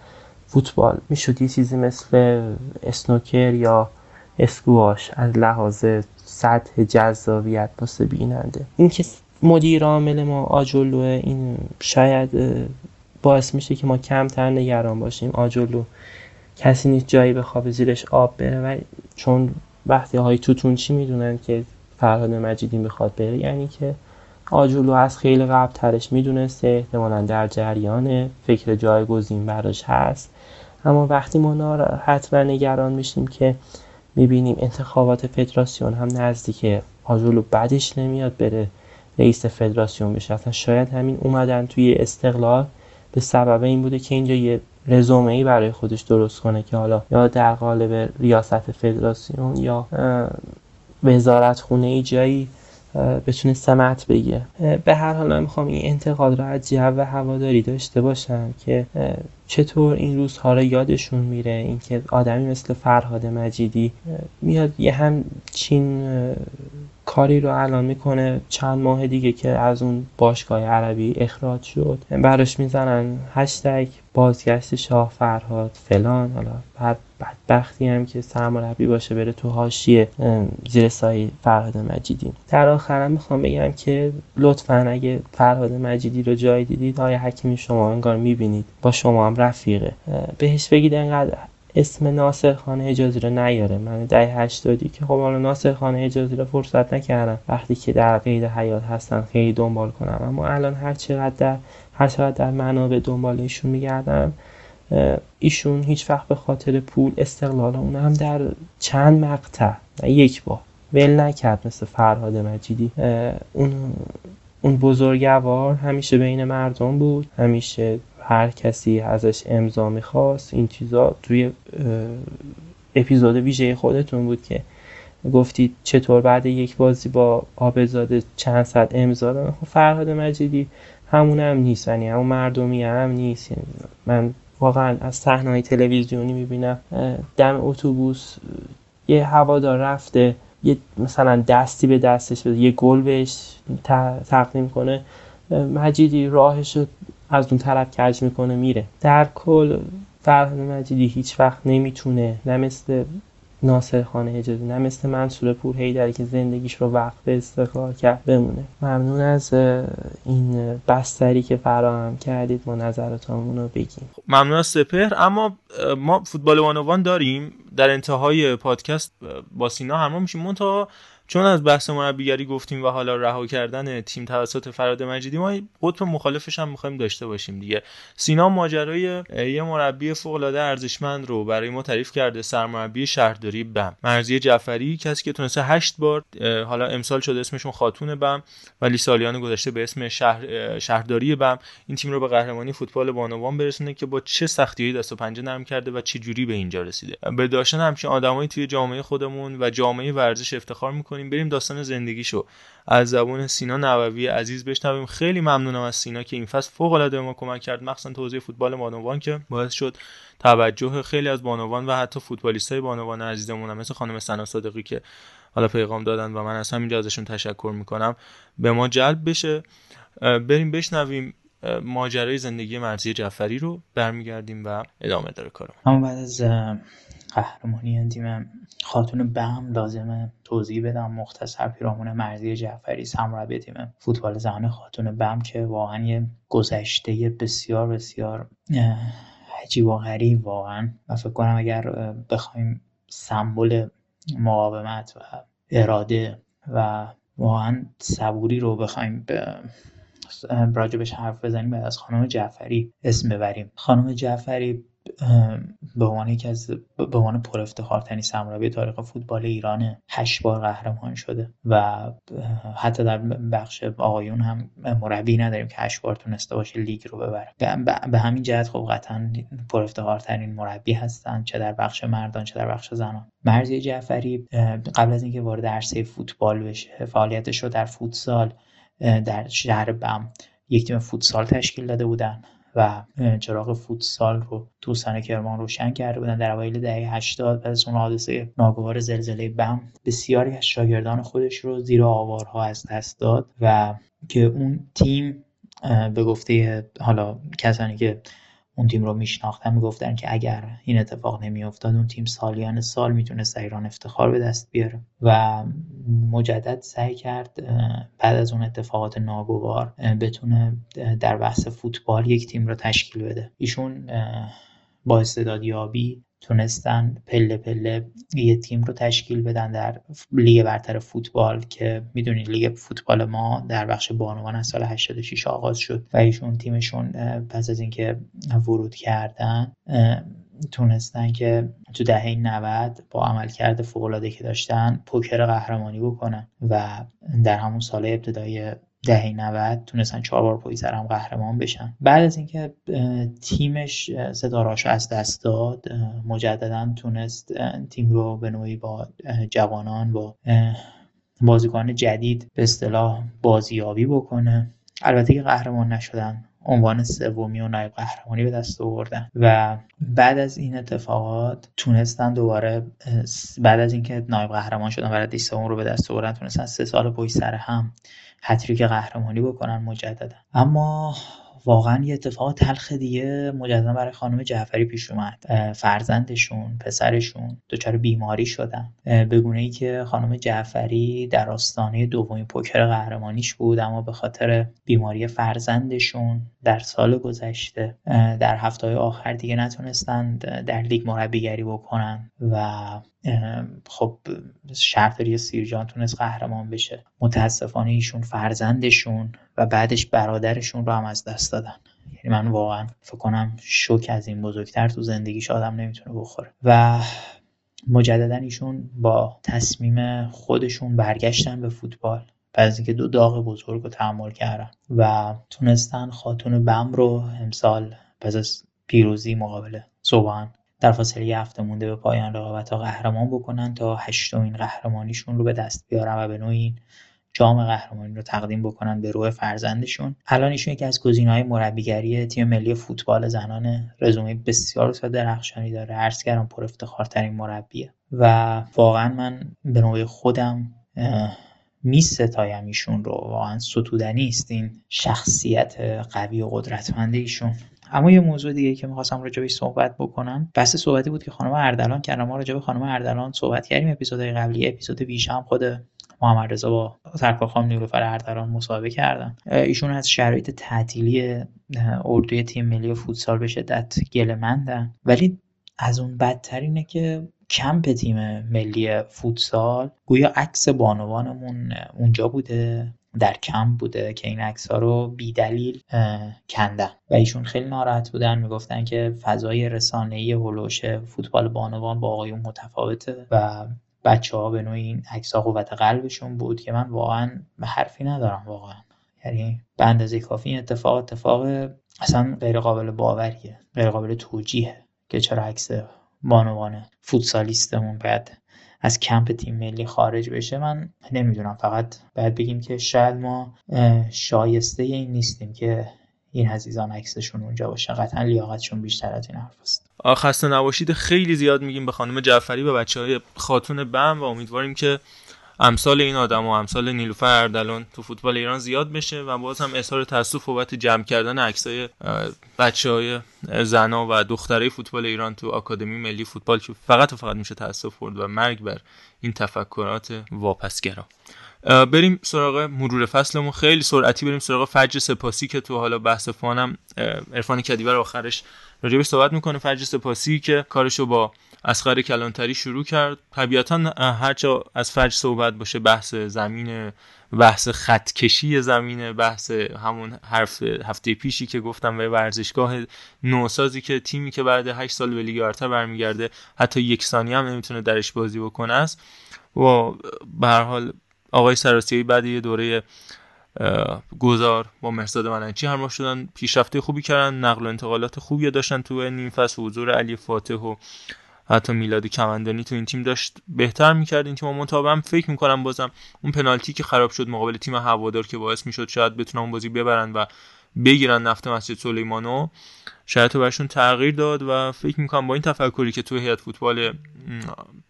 فوتبال می‌شد یه چیزی مثل اسنوکر یا اسکواش از لحاظ سطح جذابیت واسه بیننده. این که مدیر عامل ما آجولو این شاید باعث میشه که ما کمتر نگران باشیم. آجولو کسی نیست جایی به خواب زیرش آب بره. و چون وقتی های توتون چی می‌دونن که فرهاد مجیدی می‌خواد بره یعنی که آجولو از خیلی قبل ترش می‌دونسته احتمالا در جریان فکر جایگزین براش هست. اما وقتی ما ناراحت و نگران میشیم که می‌بینیم انتخابات فدراسیون هم نزدیکه آجولو بعدش نمیاد بره رئیس فدراسیون بشه. اصلا شاید همین اومدن توی استقلال به سبب این بوده که اینجا یه رزومه ای برای خودش درست کنه که حالا یا در قالب ریاست فدراسیون یا وزارت خونه ای جایی بتونه سمت بگیره. به هر حال من می‌خوام این انتقاد رو از جو و هواداری داشته باشم که چطور این روزها رو یادشون میره. اینکه آدمی مثل فرهاد مجیدی میاد یه همچین کاری رو الان می‌کنه چند ماه دیگه که از اون باشگاه عربی اخراج شد. براش می‌زنن هشتگ بازگشت شاه فرهاد فلان. حالا هر بدبختی هم که سرمربی باشه بره تو حاشیه زیر سایه فرهاد مجیدی. در آخرم می‌خوام بگم که لطفا اگه فرهاد مجیدی رو جای دیدید آیا حکیمی شما انگار می‌بینید. با شما هم رفیقه. بهش بگید انقدر اسم ناصر خانه اجازی رو نیاره. من ده هشتادی که خب حالا ناصر خانه اجازی رو فرصت نکردم. وقتی که در قید حیات هستن خیلی دنبال کنم. اما الان هر چقدر در هر چقدر در منابع دنبال ایشون میگردم ایشون هیچ وقت به خاطر پول استقلال اون هم در چند مقطع یک بار ول نکرد مثل فرهاد مجیدی. اون اون بزرگوار همیشه بین مردم بود همیشه هر کسی ازش امضا می‌خواست این چیزا توی اپیزود ویژه خودتون بود که گفتید چطور بعد یک بازی با آبزاده چند صد امضا دادن. خب فرهاد مجیدی همون هم نیست یعنی همون مردمی هم نیست. یعنی من واقعا از صحنه تلویزیونی می‌بینم دم اتوبوس یه هوادار رفته یه مثلا دستی به دستش بده یه گل بهش تقدیم کنه. مجیدی راهش از اون طرف کج می‌کنه میره. در کل فرهاد مجیدی هیچ وقت نمی‌تونه نه مثل ناصر خانه اجازه نه مثل منصور پور هیدری که زندگیش رو وقف به استقلال کرد بمونه. ممنون از این بستری که فراهم کردید ما نظراتمون رو بگیم. خب، ممنون از سپهر. اما ما فوتبال وانوان داریم. در انتهای پادکست با سینا همراه میشیم. منتها چون از بحث مربیگری گفتیم و حالا رها کردن تیم توسط فراد مجیدی ما قطب مخالفش هم می‌خوایم داشته باشیم دیگه. سینا ماجرای یه مربی فوق العاده ارزشمند رو برای ما تعریف کرده سرمربی شهرداری بم. مرزی جعفری کسی که تونسته هشت بار حالا امسال شده اسمشون خاتون بم ولی سالیان گذشته به اسم شهر شهرداری بم. این تیم رو به قهرمانی فوتبال بانوان برسونه که با چه سختیایی دست و پنجه نرم کرده و چه جوری به اینجا رسیده. به داشتن همچین آدمایی توی جامعه خودمون و جامعه ورزش افتخار می‌کنیم بریم داستان زندگیشو. از زبون سینا نووی عزیز بشنویم. خیلی ممنونم از سینا که این فصل فوق العاده ما کمک کرد مخصوصا توضیح فوتبال بانوان که باعث شد توجه خیلی از بانوان و حتی فوتبالیستای بانوان عزیزمون مثل خانم سنا صادقی که حالا پیغام دادن و من از همینجا ازشون تشکر می‌کنم به ما جلب بشه. بریم بشنویم ماجرای زندگی مرزی جعفری رو برمیگردیم و ادامه داره کارم اما بعد از قهرمانی تیم خاتون بم لازمه توضیح بدم. مختصر پیرامون مرزی جعفری سرمربی تیم فوتبال زنان خاتون بم که واقعا یه گذشته بسیار بسیار عجیب و غریب واقعا. و فکر کنم اگر بخوایم سمبل مقاومت و اراده و واقعا صبوری رو بخوایم به راجبش حرف بزنیم بعد از خانم جعفری اسم ببریم. خانم جعفری به عنوان یکی از به عنوان پر افتخارترین سرمربی تاریخ فوتبال ایران هشت بار قهرمان شده و حتی در بخش آقایون هم مربی نداریم که هشت بار تونسته باشه لیگ رو ببره. به همین جهت خب قطعا پر افتخارترین مربی هستن چه در بخش مردان چه در بخش زنان. مرزی جعفری قبل از اینکه وارد عرصه فوتبال بشه فعالیتش رو در فوتسال در شهر بم یک تیم فوتسال تشکیل داده بودن. و چراغ فوتسال رو توسن کرمان روشن کرده بودن. در اوایل دهه 80 بعد از اون حادثه ناگوار زلزله بم بسیاری از شاگردان خودش رو زیر آوارها از دست داد و که اون تیم به گفته حالا کسانی که اون تیم رو میشناختن می‌گفتن که اگر این اتفاق نمیافتاد اون تیم سالیان سال می‌تونست ایران افتخار به دست بیاره. و مجدد سعی کرد بعد از اون اتفاقات ناگوار بتونه در بحث فوتبال یک تیم رو تشکیل بده. ایشون با استعدادیابی تونستن پله پله یه تیم رو تشکیل بدن در لیگ برتر فوتبال که می‌دونید لیگ فوتبال ما در بخش بانوان از سال 86 آغاز شد و ایشون تیمشون پس از اینکه ورود کردن تونستن که تو دهه 90 با عملکرد فوق‌العاده که داشتن پوکر قهرمانی بکنن و در همون سال ابتدای دهه 90 تونستن چهار بار پای سر قهرمان بشن. بعد از اینکه تیمش ستارهاش از دست داد مجددا تونست تیم رو به نوعی با جوانان با بازیکن جدید به اصطلاح بازیابی بکنه. البته که قهرمان نشدن عنوان سومی و نایب قهرمانی به دست آوردن و بعد از این اتفاقات تونستن دوباره بعد از اینکه نایب قهرمان شدن و سوم رو به دست آوردن تونستن سه سال پشت سر هم هتریک قهرمانی بکنن مجددا. اما واقعا یه اتفاق تلخ دیگه مجددا برای خانم جعفری پیش اومد. فرزندشون پسرشون دچار بیماری شدن. به گونه ای که خانم جعفری در آستانه دومین پوکر قهرمانیش بود اما به خاطر بیماری فرزندشون در سال گذشته در هفته آخر دیگه نتونستند در لیگ مربیگری بکنن و خب شهرداری سیرجان تونست قهرمان بشه. متاسفانه ایشون فرزندشون و بعدش برادرشون رو هم از دست دادن. یعنی من واقعا فکر کنم شوک از این بزرگتر تو زندگیش آدم نمی‌تونه بخوره. و مجددا ایشون با تصمیم خودشون برگشتن به فوتبال. از اینکه دو داغ بزرگ رو تحمل کردن و تونستن خاتون بم رو امسال پس از پیروزی مقابل صبحان در فاصله یه هفته مونده به پایان رقابت ها قهرمان بکنن تا هشتمین قهرمانیشون رو به دست بیارن و به نوعی جام قهرمانی رو تقدیم بکنن به روح فرزندشون. الان ایشون یکی از های مربیگری تیم ملی فوتبال زنان رزومه بسیار و درخشانی داره. کردم پر افتخارترین مربیه. و واقعا من به نوع خودم می ستایم ایشون رو. واقعا ستودنی است این شخصیت قوی و قدرتمند ایشون. اما یه موضوع دیگه که می‌خواستم راجبش صحبت بکنم. بحث صحبتی بود که خانم اردلان کردم. ما راجب خانم اردلان صحبت کردیم. اپیزودهای قبلی اپیزود ویژه هم خود محمد رضا با سرکار خانم نیلوفر اردلان مصاحبه کردن. ایشون از شرایط تعطیلی اردوی تیم ملی فوتسال به شدت گلمندن ولی از اون بدتر اینه که کمپ تیم ملی فوتسال گویا عکس بانوانمون اونجا بوده. در کمپ بوده که این عکس ها رو بیدلیل کندن. و ایشون خیلی ناراحت بودن می‌گفتن که فضای رسانه‌ای هلوش فوتبال بانوان با آقایون متفاوته و بچه ها به نوعی این عکس ها قوت قلبشون بود که من واقعا حرفی ندارم واقعا. یعنی به اندازه کافی این اتفاق اتفاق اصلا غیر قابل باوریه غیر قابل توجیه که چرا عکس بانوان فوتسالیستمون باید از کمپ تیم ملی خارج بشه من نمی‌دونم فقط باید بگیم که شاید ما شایسته این نیستیم که این عزیزان عکسشون اونجا باشه. قطعا لیاقتشون بیشتر از این حرف است. خسته نباشید. خیلی زیاد میگیم به خانم جعفری و بچه های خاتون بم و امیدواریم که امثال این آدم و امثال نیلوفر اردلان تو فوتبال ایران زیاد بشه و باز هم اظهار تاسف بابت جمع کردن عکسای بچه های زنا و دختره فوتبال ایران تو آکادمی ملی فوتبال که فقط و فقط میشه تاسف برد و مرگ بر این تفکرات واپسگرا. بریم سراغ مرور فصلمون. خیلی سرعتی بریم سراغ فجر سپاسی که تو حالا بحث فانم عرفان کدیور آخرش راجبش صحبت می‌کنه. فجر سپاسی که کارشو با اسخر کلانتری شروع کرد. طبیعتا هرچه از فجر صحبت باشه بحث زمین بحث خطکشی زمینه بحث همون حرف هفته پیشی که گفتم به ورزشگاه نوسازی که تیمی که بعد 8 سال به لیگ برتر برمیگرده حتی یک ثانیه هم نمی‌تونه درش بازی بکنه. است و به هر حال آقای سراسیایی بعد یه دوره گذار با مرزاد مننچی همراه شدن پیشرفته خوبی کردن نقل و انتقالات خوبی داشتن تو نیم فصل حضور علی فاتح و حتی میلاد کمندانی تو این تیم داشت بهتر می‌کرد این تیم مطابقم فکر می‌کنم بازم اون پنالتی که خراب شد مقابل تیم هوادار که باعث می‌شد شاید بتونن اون بازی ببرن و بگیرن نفت مسجد سلیمانو شاید تو برشون تغییر داد و فکر می‌کنم با این تفکری که تو هیئت فوتبال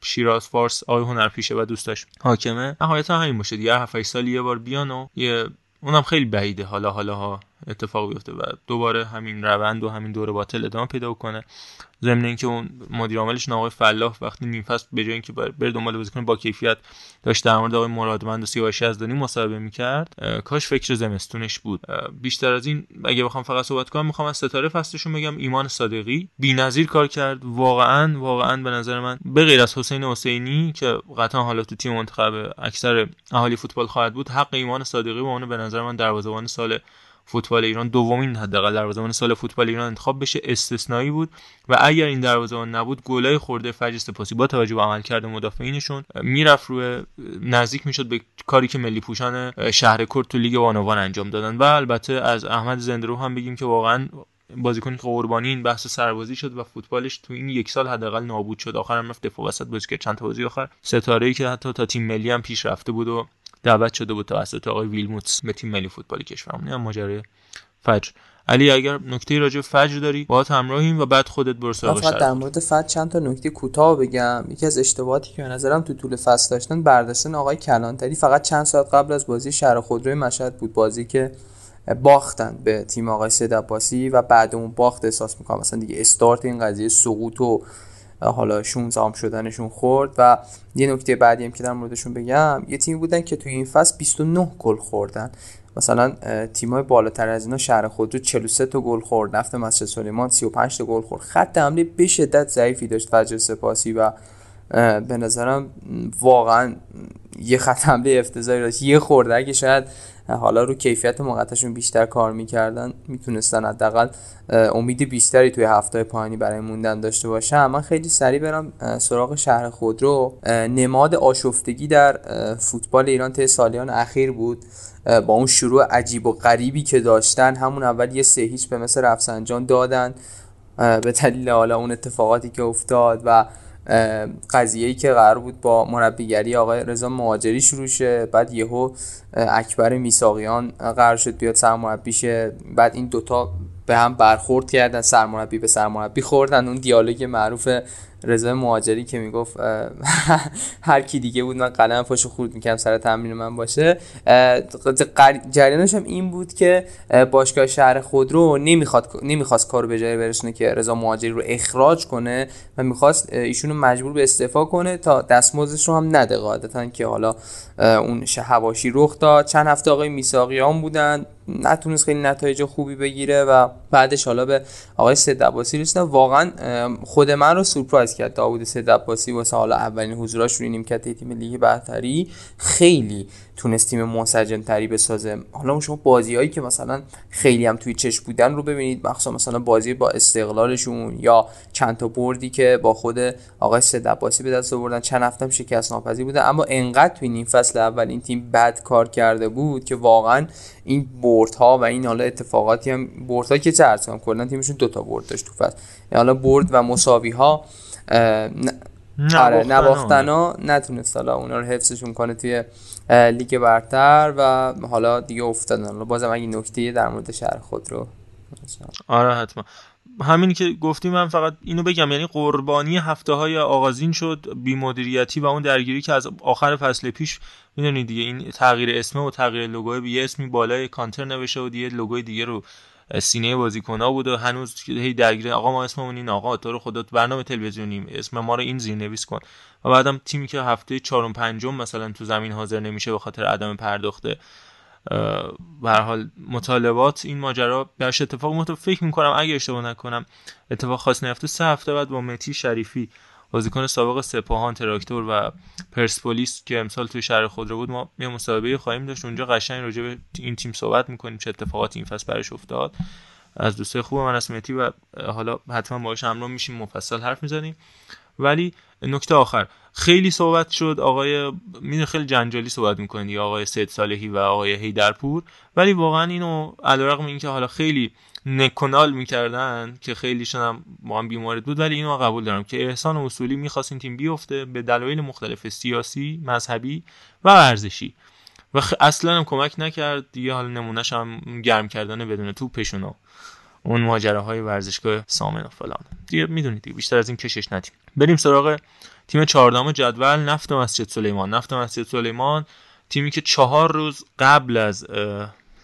شیراز فارس آقای هنرپیشه و دوستاش حاکمه نهایتا همین باشه دیگه. 7 سال یه بار بیان و یه اونم خیلی بعیده. حالا حالا ها اتفاق بیفته و دوباره همین روند و همین دوره باطل ادامه پیدا کنه ضمن اینکه اون مدیر عاملش آقای فلاح وقتی نیم فصل به جای اینکه بره دنبال بازیکن با کیفیت داشت در مورد آقای مرادمند و سیاوش یزدانی مصاحبه می‌کرد کاش فکر زمستونش بود. بیشتر از این اگه بخوام فقط صحبت کنم می‌خوام از ستاره فصلشون بگم. ایمان صادقی بی‌نظیر کار کرد. واقعا واقعا به نظر من به غیر از حسین حسینی که قطعا حالا تو تیم منتخب اکثر اهالی فوتبال خواهد بود حق ایمان صادقی و اون به نظر من دروازه‌بان سال فوتبال ایران دومین حداقل دروازه‌بان سال فوتبال ایران انتخاب بشه استثنایی بود. و اگر این دروازه‌بان نبود گلای خورده فجر سپاسی با توجه به عملکرد مدافعینشون می‌رفت روی نزدیک می‌شد به کاری که ملی پوشان شهر کرد تو لیگ بانوان انجام دادن. و البته از احمد زندرو هم بگیم که واقعا بازیکنی که قربانی این بحث سربازی شد و فوتبالش تو این یک سال حداقل نابود شد. آخرم رفت دفاع وسط بازی کرد. چند تا بازی آخر ستاره ای که حتی تا تیم ملی هم پیش رفته بود و دعوت شده بود توسط آقای ویلموتس به تیم ملی فوتبال کشورمون. هم ماجرای فجر. علی اگر نکته راجع فجر داری با همراهیم و بعد خودت برو سراغ در مورد فجر چند تا نکته کوتاه بگم. یکی از اشتباهاتی که به نظرم تو طول فصل داشتن برداشتن آقای کلانتری. فقط چند ساعت قبل از بازی شهر خودروی مشهد بود. بازی که باختن به تیم آقای سید و بعد اون باخت احساس می‌کنم. مثلا دیگه استارت این قضیه سقوط و حالا 16 شدنشون خورد و یه نکته بعدی هم که در موردشون بگم یه تیمی بودن که توی این فصل 29 گل خوردن. مثلا تیمای بالاتر از اینا شهر خودرو 43 تا گل خورد نفت مسجد سلیمان 35 تا گل خورد. خط حمله به شدت ضعیفی داشت فجر سپاسی و به نظرم واقعا یه خط حمله افتضاحی داشت. یه خورده اگه شاید حالا رو کیفیت موقتشون بیشتر کار می‌کردن می‌تونستن حداقل امید بیشتری توی هفته پایانی برای موندن داشته باشن. من خیلی سریع برم سراغ شهر خودرو. نماد آشفتگی در فوتبال ایران طی سالیان اخیر بود. با اون شروع عجیب و غریبی که داشتن همون اول یه سه هیچ به مثل رفسنجان دادن. به دلیل حالا اون اتفاقاتی که افتاد و قضیه ای که قرار بود با مربیگری آقای رضا مهاجری شروع شه بعد یهو اکبر میساقیان قرار شد بیاد سرمربی شه بعد این دوتا به هم برخورد کردن سرمربی به سرمربی خوردن. اون دیالوگ معروف رضا مهاجری که می‌گفت <laughs> هر کی دیگه بود من قلم پاشو خورد می‌کردم سر تمرین من باشه. جریانش هم این بود که باشگاه شهر خودرو نمی‌خواد نمی‌خواست کارو به جای برسونه که رضا مهاجری رو اخراج کنه و می‌خواست ایشونو مجبور به استعفا کنه تا دستمزدش رو هم نده قاعدتا که حالا اون هواشی رخ داد. چند هفته آقای میساقیان بودن. نتونست خیلی نتایج خوبی بگیره و بعدش حالا به آقای سید عباسی رسیدن واقعا خود من رو سورپرایز کرد داوود سید عباسی واسه حالا اولین حضوراش روی نیمکت تیم لیگ برتری. خیلی تونست تیم منسجم تری بسازه حالا شما بازی هایی که مثلا خیلی هم توی چش بودن رو ببینید. مخصوصا مثلا بازی با استقلالشون یا چند تا بردی که با خود آقای سید عباسی به دست آوردن. چند هفته هم شکست ناپذیر بودن اما انقدر توی نیم فصل اول این تیم بد کار کرده بود که واقعا این ها و این حالا اتفاقاتی هم ها که چه ارزم کلا تیمشون دو تا برد داشت تو فصل. حالا برد و مساوی ها. آره نباختنا نتونست حالا اونا رو حفظشون کنه توی لیگ برتر و حالا دیگه افتادن. حالا بازم اگه نکته در مورد شهر خود رو آره حتما. همین که گفتی من فقط اینو بگم یعنی قربانی هفته های آغازین شد بیمدیریتی و اون درگیری که از آخر فصل پیش می‌دونید دیگه این تغییر اسم و تغییر لوگو به یه اسمی بالای کانتر نوشته و دیگه لوگوی دیگه رو سینه بازیکن‌ها بود و هنوز هی درگیر آقا ما اسممون این آقا تو رو خودت برنامه تلویزیونیم اسم ما رو این زیرنویس کن. و بعدم تیمی که هفته چهارم پنجم مثلا تو زمین حاضر نمیشه به خاطر عدم پرداخته به حال مطالبات این ماجرا برش اتفاق متو فکر می‌کنم اگه اشتباه نکنم اتفاق خاص نیفته سه هفته بعد با متی شریفی بازیکن سابق سپاهان تراکتور و پرسپولیس که امسال توی شهر خود رو بود ما یه مصاحبه خواهیم داشت. اونجا قشنگ راجع به این تیم صحبت می‌کنیم چه اتفاقاتی این فصل برش افتاد. از دوستای خوب من اسمتی و حالا حتما باهاش همراه میشیم مفصل حرف می‌زنیم. ولی نکته آخر. خیلی صحبت شد. آقای میدون خیلی جنجالی صحبت می‌کنید یا آقای سید صالحی و آقای هیدرپور ولی واقعا اینو علیرغم اینکه حالا خیلی نکنال می‌کردن که خیلیشون هم با هم بیمارد بود ولی اینو قبول دارم که احسان اصولی می‌خواست این تیم بیفته به دلایل مختلف سیاسی مذهبی و ورزشی. و اصلا هم کمک نکرد دیگه حالا نمونهش هم گرم کردن بدون توپشون و اون ماجراهای ورزشگاه سامن و فلان. دیگه می‌دونید دیگه بیشتر از این کشش ندیم. بریم سراغ تیم چهاردهم جدول نفت مسجد سلیمان. نفت مسجد سلیمان تیمی که چهار روز قبل از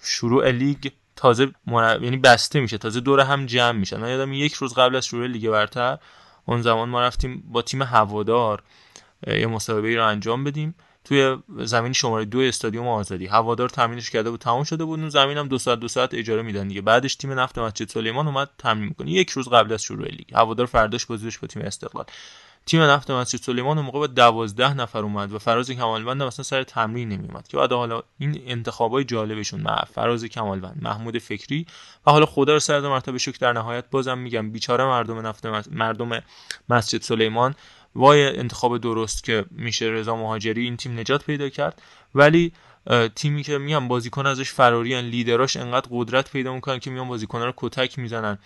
شروع لیگ تازه یعنی بسته میشه تازه دور هم جمع میشن من یادم یک روز قبل از شروع لیگ برتر اون زمان ما رفتیم با تیم هوادار یه مسابقه رو انجام بدیم. توی زمین شماره دو استادیوم آزادی. هوادار تامینش کرده بود تموم شده بود. اون زمین هم دو ساعت دو ساعت اجاره میدن دیگه. بعدش تیم نفت مسجد سلیمان اومد تامین می‌کنه. یک روز قبل از شروع لیگ. هوادار فرداش بازیش با تیم استقلال. تیم نفت مسجد سلیمان اون موقع با 12 نفر اومد و فراز کمالوند مثلا سر تمرین نمیومد که بعد حالا این انتخابای جالبشون مع فراز کمالوند محمود فکری و حالا خدا رو سر مرتبه شکر در نهایت بازم میگم بیچاره مردم نفت مردم مسجد سلیمان وای انتخاب درست که میشه رضا مهاجری این تیم نجات پیدا کرد. ولی تیمی که میان بازیکن ازش فراریان لیدراش انقدر قدرت پیدا می‌کنن که میان بازیکن رو کتک می‌زنن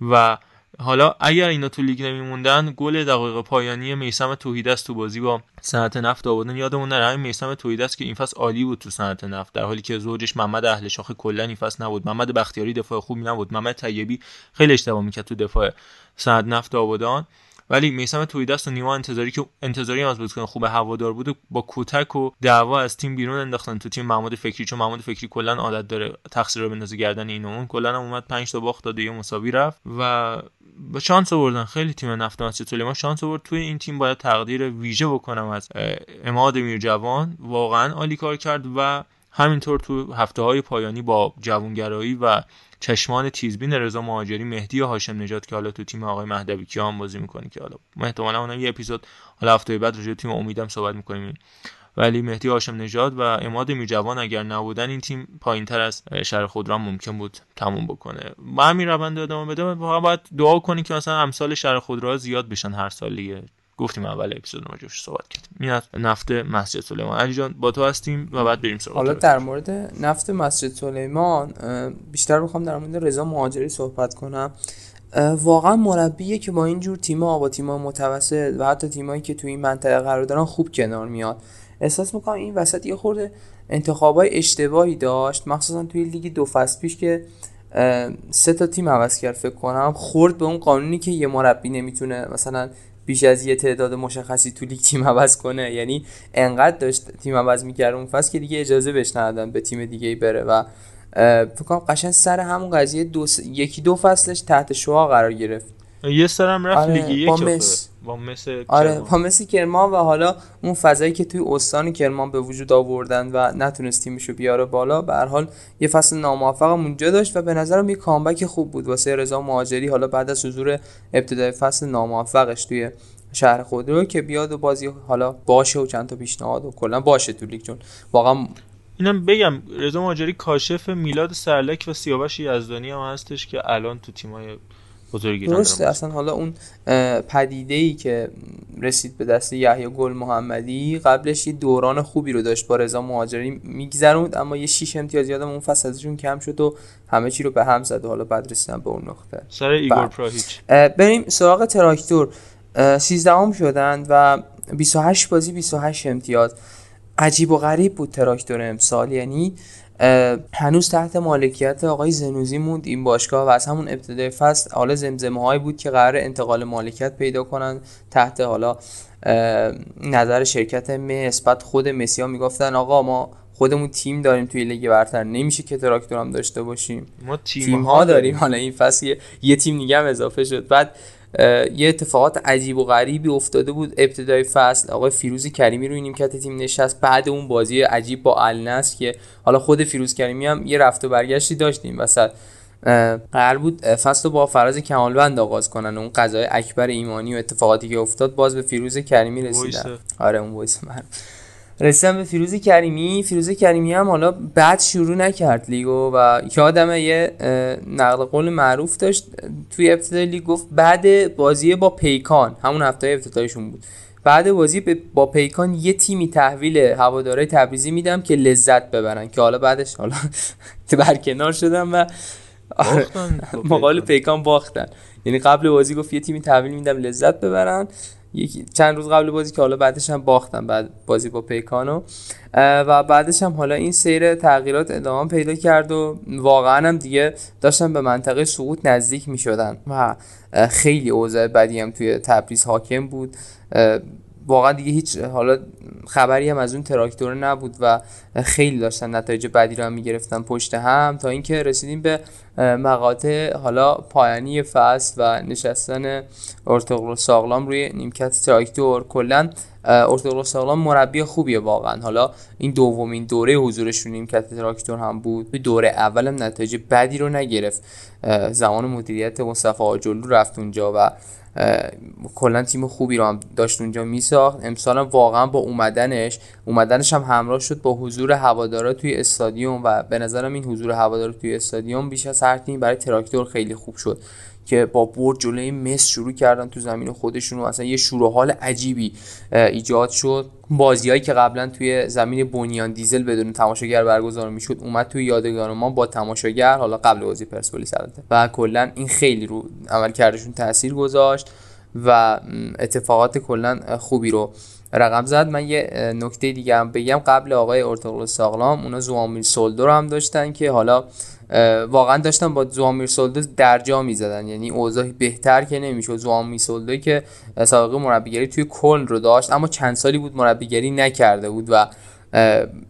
و حالا اگر اینا تو لیگ نمیموندن گل دقیقه پایانی میسم توحیدست تو بازی با صنعت نفت آوردن یادمون نره. همین میسم توحیدست که این فصل عالی بود تو صنعت نفت در حالی که زوجش محمد اهل شاخه کلا این فصل نبود. محمد بختیاری دفاع خوبی نبود. محمد طیبی خیلی اشتباه می‌کرد تو دفاع صنعت نفت آبادان ولی میسم تویدست و نیما انتظاری که انتظاری از بازیکن خوب هوادار بود با کوتک و دعوا از تیم بیرون انداختن. تو تیم محمود فکری چون محمود فکری کلا عادت داره تقصیر رو بندازه گردن این اون کلا هم اومد 5 تا باخت داده یه مساوی رفت و با شانس آوردن. خیلی تیم نفت مسجد سلیمان شانس آورد. توی این تیم باید تقدیر ویژه بکنم از اماد میرجوان. واقعا عالی کار کرد و همینطور تو هفته های پایانی با جوانگرایی و چشمان تیزبین رضا مهاجری مهدی هاشم نجات که حالا تو تیم آقای مهدوی کیان بازی می‌کنه که حالا ما احتمالاً اونم یه اپیزود حالا هفته بعد راجع تیم امیدم صحبت می‌کنیم. ولی مهدی هاشم نژاد و اماد میرجوان اگر نبودن این تیم پایین تر از شهر خودران ممکن بود تموم بکنه. با همین روند ادامه بده باید دعا کنیم که مثلا امسال شهر خودرو زیاد بشن هر سال دیگه. گفتیم اول اپیزود راجعش صحبت کردیم. این نفت مسجد سلیمان. علی جان با تو هستیم و بعد بریم سراغ حالا در مورد نفت مسجد سلیمان بیشتر می‌خوام در مورد رضا مهاجری صحبت کنم. واقعا مربیه که با اینجور تیم‌ها با تیم‌ها متوسط و حتی تیمایی که توی این منطقه قرار دارن خوب کنار میاد. احساس می‌کنم این وسط یه خورده انتخابای اشتباهی داشت. مخصوصا توی لیگ دو فصل پیش که سه تا تیم عوض کرد فکر کنم. خورد به اون قانونی که یه مربی نمی‌تونه مثلا بیش از یه تعداد مشخصی تو لیگ تیم عوض کنه. یعنی انقدر داشت تیم عوض می‌کرد اون فصل که دیگه اجازه بهش ندادن به تیم دیگه ای بره. و فکر کنم قشنگ سر همون قضیه دو س... یکی دو فصلش تحت شعا قرار گرفت. یه سرم رفت آره، لیگ یک با آره کرمان. با مثل کرمان و حالا اون فضایی که توی استان کرمان به وجود آوردن و نتونست تیمشو بیاره بالا به هر حال یه فصل ناموفق اونجا داشت و به نظرم یه کامبک خوب بود واسه رضا مهاجری حالا بعد از حضور ابتدای فصل ناموفقش توی شهر خودرو که بیاد و بازی حالا باشه و چند تا پیشنهاد و کلا باشه تو لیگ چون واقعا اینم بگم رضا مهاجری کاشف میلاد سرلک و سیاوش یزدانی هم هستش که الان تو تیمای بزرگی درسته اصلا حالا اون پدیده ای که رسید به دست یحیی گل محمدی قبلش یه دوران خوبی رو داشت با رضا مهاجری میگذروند اما یه شیش امتیاز یادم اون فصل ازشون کم شد و همه چی رو به هم زد و حالا بعد رسیدن به اون نقطه. سر ایگور بله. پراهیچ. بریم سراغ تراکتور. 13 هم شدند و 28 بازی 28 امتیاز. عجیب و غریب بود تراکتور امسال یعنی هنوز تحت مالکیت آقای زنوزی موند این باشگاه و از همون ابتدای فصل حالا زمزمه هایی بود که قرار انتقال مالکیت پیدا کنن. تحت حالا نظر شرکت مس بعد خود مسی ها می‌گفتن آقا ما خودمون تیم داریم توی لیگ برتر نمیشه که تراکتور هم داشته باشیم. ما تیم, تیم ها داریم. حالا این فصل یه, یه تیم دیگه هم اضافه شد. بعد یه اتفاقات عجیب و غریبی افتاده بود. ابتدای فصل آقای فیروز کریمی روی نیمکت تیم نشست. بعد اون بازی عجیب با النصر که حالا خود فیروز کریمی هم یه رفت و برگشتی داشتیم وسط. قرار بود فصل با فراز کمالوند آغاز کنن. اون قضایای اکبر ایمانی و اتفاقاتی که افتاد باز به فیروز کریمی رسیدن. آره اون voice من. رسیدم به فیروز کریمی. فیروز کریمی هم حالا بعد شروع نکرد لیگو و یادم یه نقل قول معروف داشت. توی ابتدای لیگ گفت بعد بازی با پیکان. همون هفته افتتاحیشون بود. بعد بازی با پیکان یه تیمی تحویل هواداره تبریزی میدم که لذت ببرن. که حالا بعدش حالا <laughs> برکنار شدم و مقال پیکان باختن. یعنی قبل بازی گفت یه تیمی تحویل میدم لذت ببرن. یکی چند روز قبل بازی که حالا بعدش هم باختم بعد بازی با پیکانو. و بعدش هم حالا این سیر تغییرات ادامه پیدا کرد و واقعا هم دیگه داشتن به منطقه سقوط نزدیک می شدن و خیلی اوضاع بدی هم توی تبریز حاکم بود. واقعا دیگه هیچ حالا خبری هم از اون تراکتور نبود و خیلی داشتن نتایج بدی رو هم می‌گرفتن پشت هم تا اینکه رسیدیم به مقاطع حالا پایانی فصل و نشستن ارتغرل ساغلام روی نیمکت تراکتور. کلا ارتغرل ساغلام مربی خوبیه واقعا. حالا این دومین دوره حضورش رو نیمکت تراکتور هم بود. دوره اولم نتایج بدی رو نگرفت. زمان مدیریت مصطفی آجلو رفت اونجا و کلا تیم خوبی رو هم داشت اونجا میساخت. امسال واقعا با اومدنش اومدنش هم همراه شد با حضور هوادارا توی استادیوم و به نظرم این حضور هوادارا توی استادیوم بیش از هر تیم برای تراکتور خیلی خوب شد. که با برد جلوی مس شروع کردن تو زمین خودشون و اصلا یه شور و حال عجیبی ایجاد شد. بازیایی که قبلا توی زمین بنیان دیزل بدون تماشاگر برگزار می‌شد اومد توی یادگار ما با تماشاگر حالا قبل بازی پرسپولیس البته. و کلا این خیلی رو عملکردشون تاثیر گذاشت. و اتفاقات کلا خوبی رو رقم زد. من یه نکته دیگه هم بگم. قبل آقای ارتقل ساغلام اونا زوامیر سولدو رو هم داشتن که حالا واقعا داشتن با زوامیر سولدو درجا می‌زدن. یعنی اوضاع بهتر که نمی‌شد. زوامیر سولدو که سابقه مربیگری توی کلن رو داشت اما چند سالی بود مربیگری نکرده بود و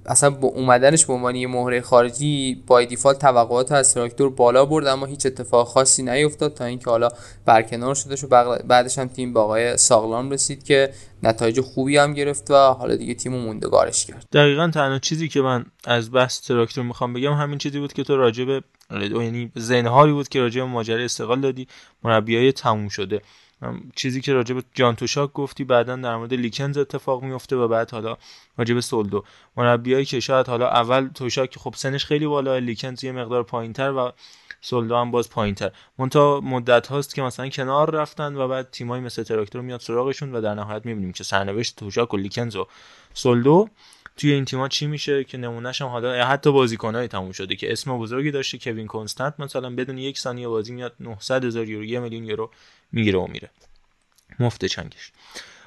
اصلا با اومدنش به عنوان یه مهره خارجی با دیفالت توقعات از تراکتور بالا برد اما هیچ اتفاق خاصی نیفتاد تا اینکه حالا برکنار شدش و بعدش هم تیم با آقای ساغلام رسید که نتایج خوبی هم گرفت و حالا دیگه تیمو موندگارش کرد. دقیقا تنها چیزی که من از بحث تراکتور می‌خوام بگم همین چیزی بود که تو راجع به یعنی ذهنهایی بود که راجع به ماجرای استقلال دادی مربیای تموم شده. چیزی که راجع به جان توشاک گفتی بعدا در مورد لیکنز اتفاق میفته و بعد حالا راجع به سولدو. مربیایی که شاید حالا اول توشاک خب سنش خیلی بالا لیکنز یه مقدار پایینتر و سولدو هم باز پایینتر. منتها مدت هاست که مثلا کنار رفتن و بعد تیمای مثل تراکتور میاد سراغشون و در نهایت می‌بینیم که سرنوشت توشاک و لیکنز و سولدو توی این تیم‌ها چی میشه که نمونهش هم حالا حتی بازیکنای تموم شده که اسم بزرگی داشته کوین کنستانت مثلا بدون یک ثانیه بازی میاد 900 هزار یورو یه میلیون یورو می‌گیره و میره. مفت چنگش.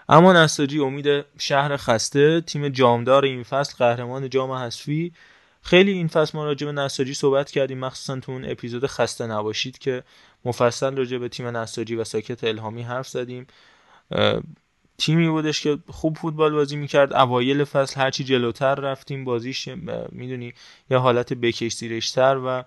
اما نساجی امید شهر خسته تیم جامدار این فصل قهرمان جام حذفی. خیلی این فصل ما راجع به نساجی صحبت کردیم مخصوصا تو اون اپیزود خسته نباشید که مفصل راجع به تیم نساجی و ساکت الهامی حرف زدیم. تیمی بودش که خوب فوتبال بازی می‌کرد اوایل فصل هرچی جلوتر رفتیم بازیش می‌دونی یه حالت بکش زیرشتر و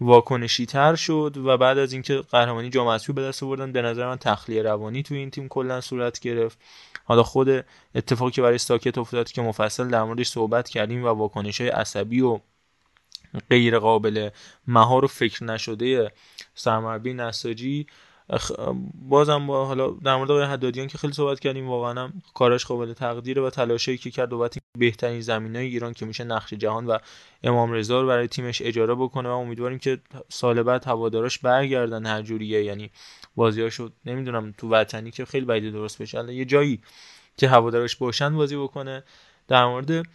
واکنشی تر شد و بعد از اینکه قهرمانی جام حذفی به دست آوردن به نظر من تخلیه روانی توی این تیم کلا صورت گرفت. حالا خود اتفاقی که برای ساکت افتاد که مفصل در موردش صحبت کردیم و واکنش های عصبی و غیر قابل مهار و فکر نشده سرمربی نساجی بازم با حالا در مورد آقای حدادیان که خیلی صحبت کردیم واقعا هم کارش قابل تقدیره و تلاشی که کرد بابت بهترین زمینای ایران که میشه نقش جهان و امام رضا رو برای تیمش اجاره بکنه و امیدواریم که سال بعد هواداراش برگردن هر جوریه. یعنی بازیاشو نمی‌دونم تو وطنی که خیلی بعید درست بشه. یه جایی که هوادارش باشن بازی بکنه. در مورد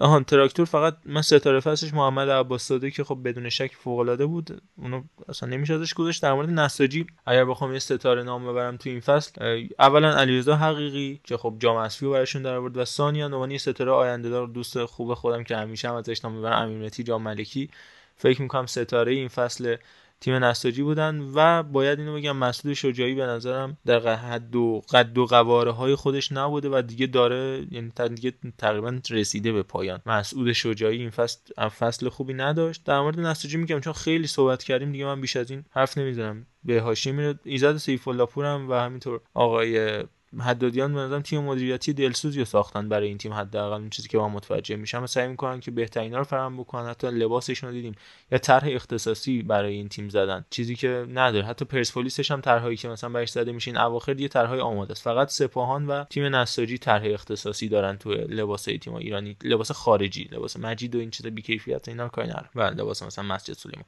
آهان تراکتور فقط من ستاره فصلش محمد عباس ساده که خب بدون شک فوق العاده بود. اونو اصلا نمیشه ازش گذاشت. در مورد نساجی اگر بخوام یه ستاره نام ببرم تو این فصل اولا علیرضا حقیقی که خب جام اسفی براشون در آورد و ثانیا عنوان ستاره آینده دار دوست خوب خودم که همیشه هم ازش نام می‌برم امیرمتی جام ملکی. فکر می‌کنم ستاره این فصل تیم نساجی بودن و باید اینو بگم مسعود شجاعی به نظرم در حد و قد و قواره های خودش نبوده و دیگه داره یعنی دیگه تقریبا رسیده به پایان. مسعود شجاعی این فصل فصل خوبی نداشت. در مورد نساجی میگم چون خیلی صحبت کردیم دیگه من بیش از این حرف نمی‌زنم. به میره ایزد سیف الله پورم و همینطور آقای حدادیان به نظرم تیم مدیریتی دلسوزی رو ساختن برای این تیم. حداقل اون چیزی که ما متوجه میشم سعی می‌کنن که بهترینا رو فراهم بکنن. حتی لباسشون رو دیدیم. یا طرح اختصاصی برای این تیم زدن. چیزی که نداره. حتی پرسپولیسش هم طرحهایی که مثلا برش زده میشین. اواخر یه طرحهای آماده است. فقط سپاهان و تیم نساجی طرح اختصاصی دارن تو لباس تیم ایرانی لباس خارجی لباس مجید و این چیزا بیکیفیت اینا کاری نداره و لباس مثلا مسجد سلیمان.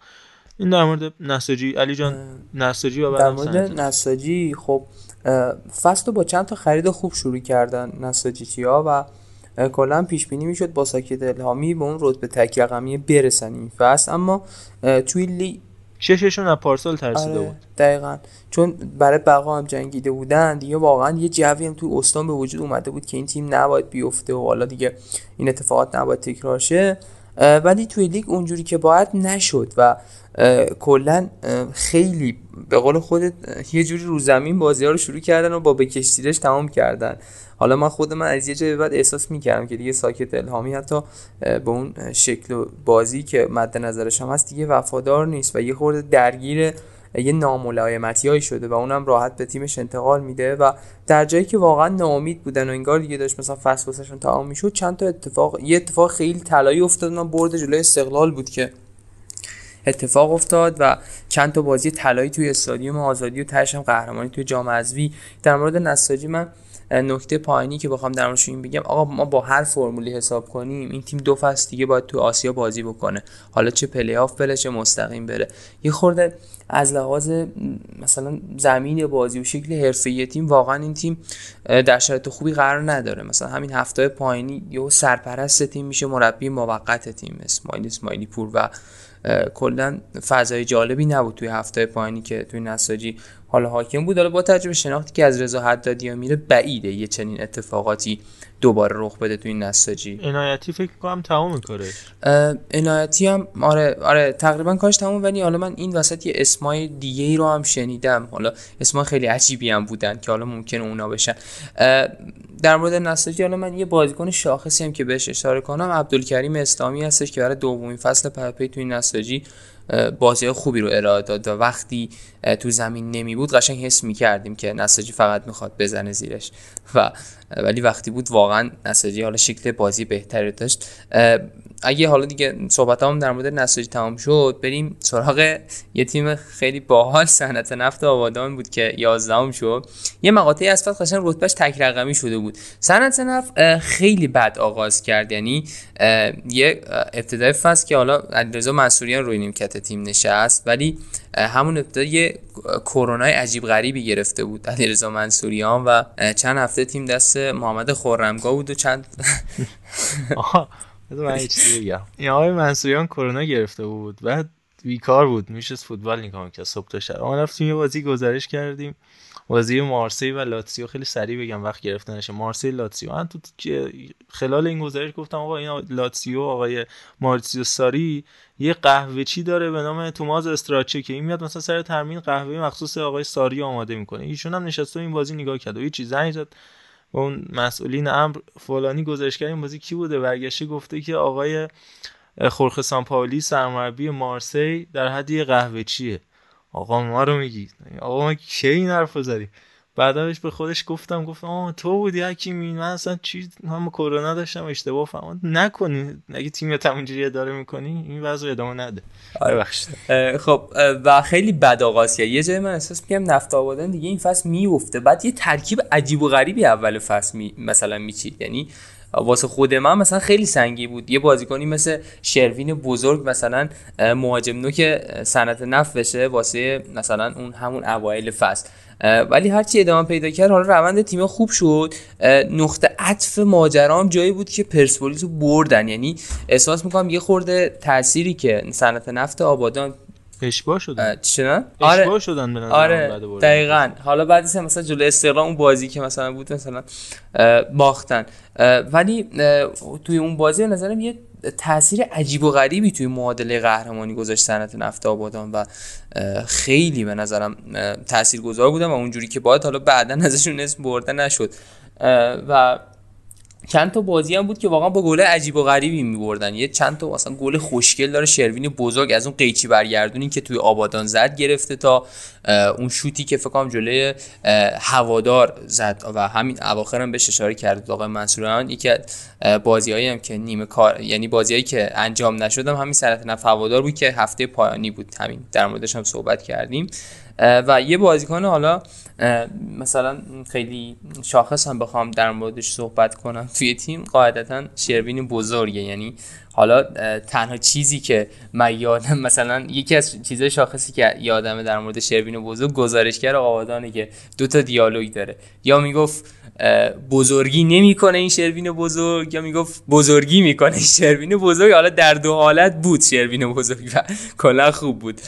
این در مورد نساجی علی جان نساجی و در مورد نساجی خب فصل با چند تا خرید خوب شروع کردن نساجی ها و کلا پیش بینی می‌شد با ساکت الهامی به اون رتبه تک رقمی برسن این فصل. اما توی لی شششون از پارسال ترسیده آره بود. دقیقا. چون برای بقا هم جنگیده بودن دیگه واقعا یه جوی هم توی استان به وجود اومده بود که این تیم نباید بیفته و حالا دیگه این اتفاقات نباید تکرار شه. ولی توی لیگ اونجوری که باید نشد و کلا خیلی به قول خودت یه جوری رو زمین بازی ها رو شروع کردن و با بکشتیرش تمام کردن. حالا من خود من از یه جایی بعد احساس می‌کردم که دیگه ساکت الهامی حتی به اون شکل بازی که مد نظرش هم هست دیگه وفادار نیست و یه خورده درگیر یه ناملایمتی هایی شده و اونم راحت به تیمش انتقال میده و در جایی که واقعا ناامید بودن و انگار دیگه داشت مثلا فصل واسهشون تمام می‌شد چند تا اتفاق یه اتفاق خیلی طلایی افتاد اونم برد جلوی استقلال بود که اتفاق افتاد و چند تا بازی طلایی توی استادیوم آزادی و تهش هم قهرمانی توی جام حذفی. در مورد نساجی من نکته پایینی که بخوام در موردش بگم آقا ما با هر فرمولی حساب کنیم این تیم دو فصل دیگه باید تو آسیا بازی بکنه. حالا چه پلی آف بره چه مستقیم بره. یه خورده از لحاظ مثلا زمین بازی و شکل حرفه‌ای تیم واقعا این تیم در شرایط خوبی قرار نداره. مثلا همین هفته پایینی یهو سرپرست تیم میشه مربی موقت تیم اسماعیل اسماعیلی پور و کلا فضای جالبی نبود توی هفته پایینی که توی نساجی حالا حاکم بود. حالا با تجربه شناختی که از رضا حدادی میره بعیده یه چنین اتفاقاتی دوباره رخ بده توی این نساجی. عنایتی فکر کنم تمام کارش عنایتی هم آره آره تقریبا کارش تمام ولی حالا من این وسط یه اسمای دیگه ای رو هم شنیدم. حالا اسمای خیلی عجیبی هم بودن که حالا ممکنه اونا بشن. در مورد نساجی حالا من یه بازیکن شاخصی هم که بهش اشاره کنم عبدالکریم اسلامی هستش که برای دومین فصل پرپی توی نساجی بازی خوبی رو ارائه داد و وقتی تو زمین نمی بود قشنگ حس می کردیم که نساجی فقط می‌خواد بزنه زیرش. و ولی وقتی بود واقعا نساجی حالا شکل بازی بهتری داشت. اگه حالا دیگه صحبت هم در مورد نساجی تمام شد بریم سراغ یه تیم خیلی باحال صنعت نفت آبادان بود که 11 شد. یه مقاطعی از فصل قشنگ رتبهش تک رقمی شده بود. صنعت نفت خیلی بد آغاز کرد. یعنی یه ابتدای فصل که حالا علیرضا منصوریان روی نیمکت تیم نشست ولی همون ابتدا یه کرونا عجیب غریبی گرفته بود <laughs> علیرضا منصوریان و چند هفته تیم دست محمد خرمگاه بود و چند <laughs> من یه چیزی بگم. <laughs> این آقای منصوریان کرونا گرفته بود. بعد بیکار بود. میشه فوتبال نگاه که صبح تا شب. ما رفتیم یه بازی گزارش کردیم. بازی مارسی و لاتسیو. خیلی سریع بگم وقت گرفتنشه. مارسی لاتسیو. من تو خلال این گزارش گفتم آقا این لاتسیو آقای مارسیو ساری یه قهوه چی داره به نام توماز استراچه که این میاد مثلا سر ترمین قهوه مخصوص آقای ساری آماده می‌کنه. ایشون هم نشسته این بازی نگاه کرد و یه چیز زنگ زد. اون مسئولین امر فلانی گزارش این بازی کی بوده؟ برگشته گفته که آقای خورخه سامپاولی سرمربی مارسی در حد یه قهوه آقا ما رو میگی. آقا ما کی این حرفو زدی بعدش به خودش گفتم گفتم آه تو بودی حکیمی من اصلا چی هم کرونا داشتم اشتباه فهمم نکنی. اگه تیمت همونجوری اداره می‌کنی این وضع ادامه نده. آره. ببخشید. خب و خیلی بد آغاز کرد یه جای من احساس میگم نفت آبادان دیگه این فصل میفته بعد یه ترکیب عجیب و غریبی اول فصل می... مثلا میچید. یعنی واسه خود من مثلا خیلی سنگی بود. یه بازیکنی مثل شروین بزرگ مثلا مهاجم نوک صنعت نفت بشه واسه مثلا اون همون اوایل فصل. ولی هرچی ادامه پیدا کرد حالا روند تیم خوب شد. نقطه عطف ماجرام جایی بود که پرسپولیس رو بردن. یعنی احساس می‌کنم یه خورده تأثیری که صنعت نفت آبادان اشباه شدن. چرا؟ آره شدن به آره دقیقا. حالا بعدش مثلا جلو استقلال اون بازی که مثلا بود مثلا باختن. ولی توی اون بازی به نظرم یه تاثیر عجیب و غریبی توی معادله قهرمانی گذاشت صنعت نفت آبادان و خیلی به نظرم تاثیرگذار بودن و اونجوری که باید حالا بعدا ازشون اسم برده نشد. و چند تا بازی هم بود که واقعا با گل عجیب و غریبی میبردن. یه چند تا مثلا گل خوشگل داره شروین بزرگ از اون قیچی برگردونی که توی آبادان زد گرفته تا اون شوتی که فکر کنم جلوی هوادار زد و همین اواخر هم بهش اشاره کرد آقای منصوران. یکی از بازیایی هم که نیمه کار یعنی بازیایی که انجام نشدم همین سرت نف هوادار بود که هفته پایانی بود. همین در موردش هم صحبت کردیم. و یه بازیکن حالا مثلا خیلی شاخص هم بخوام در موردش صحبت کنم. توی تیم قاعدتا شروین بزرگه. یعنی حالا تنها چیزی که من یادم مثلا یکی از چیزهای شاخصی که یادمه در مورد شروین بزرگ گزارشگر آبادانه که دو تا دیالوگ داره. یا می‌گفت بزرگی نمی‌کنه این شروین بزرگ یا می‌گفت بزرگی می‌کنه شروین بزرگ. حالا در دو حالت بود شروین بزرگ و کلا خوب بود.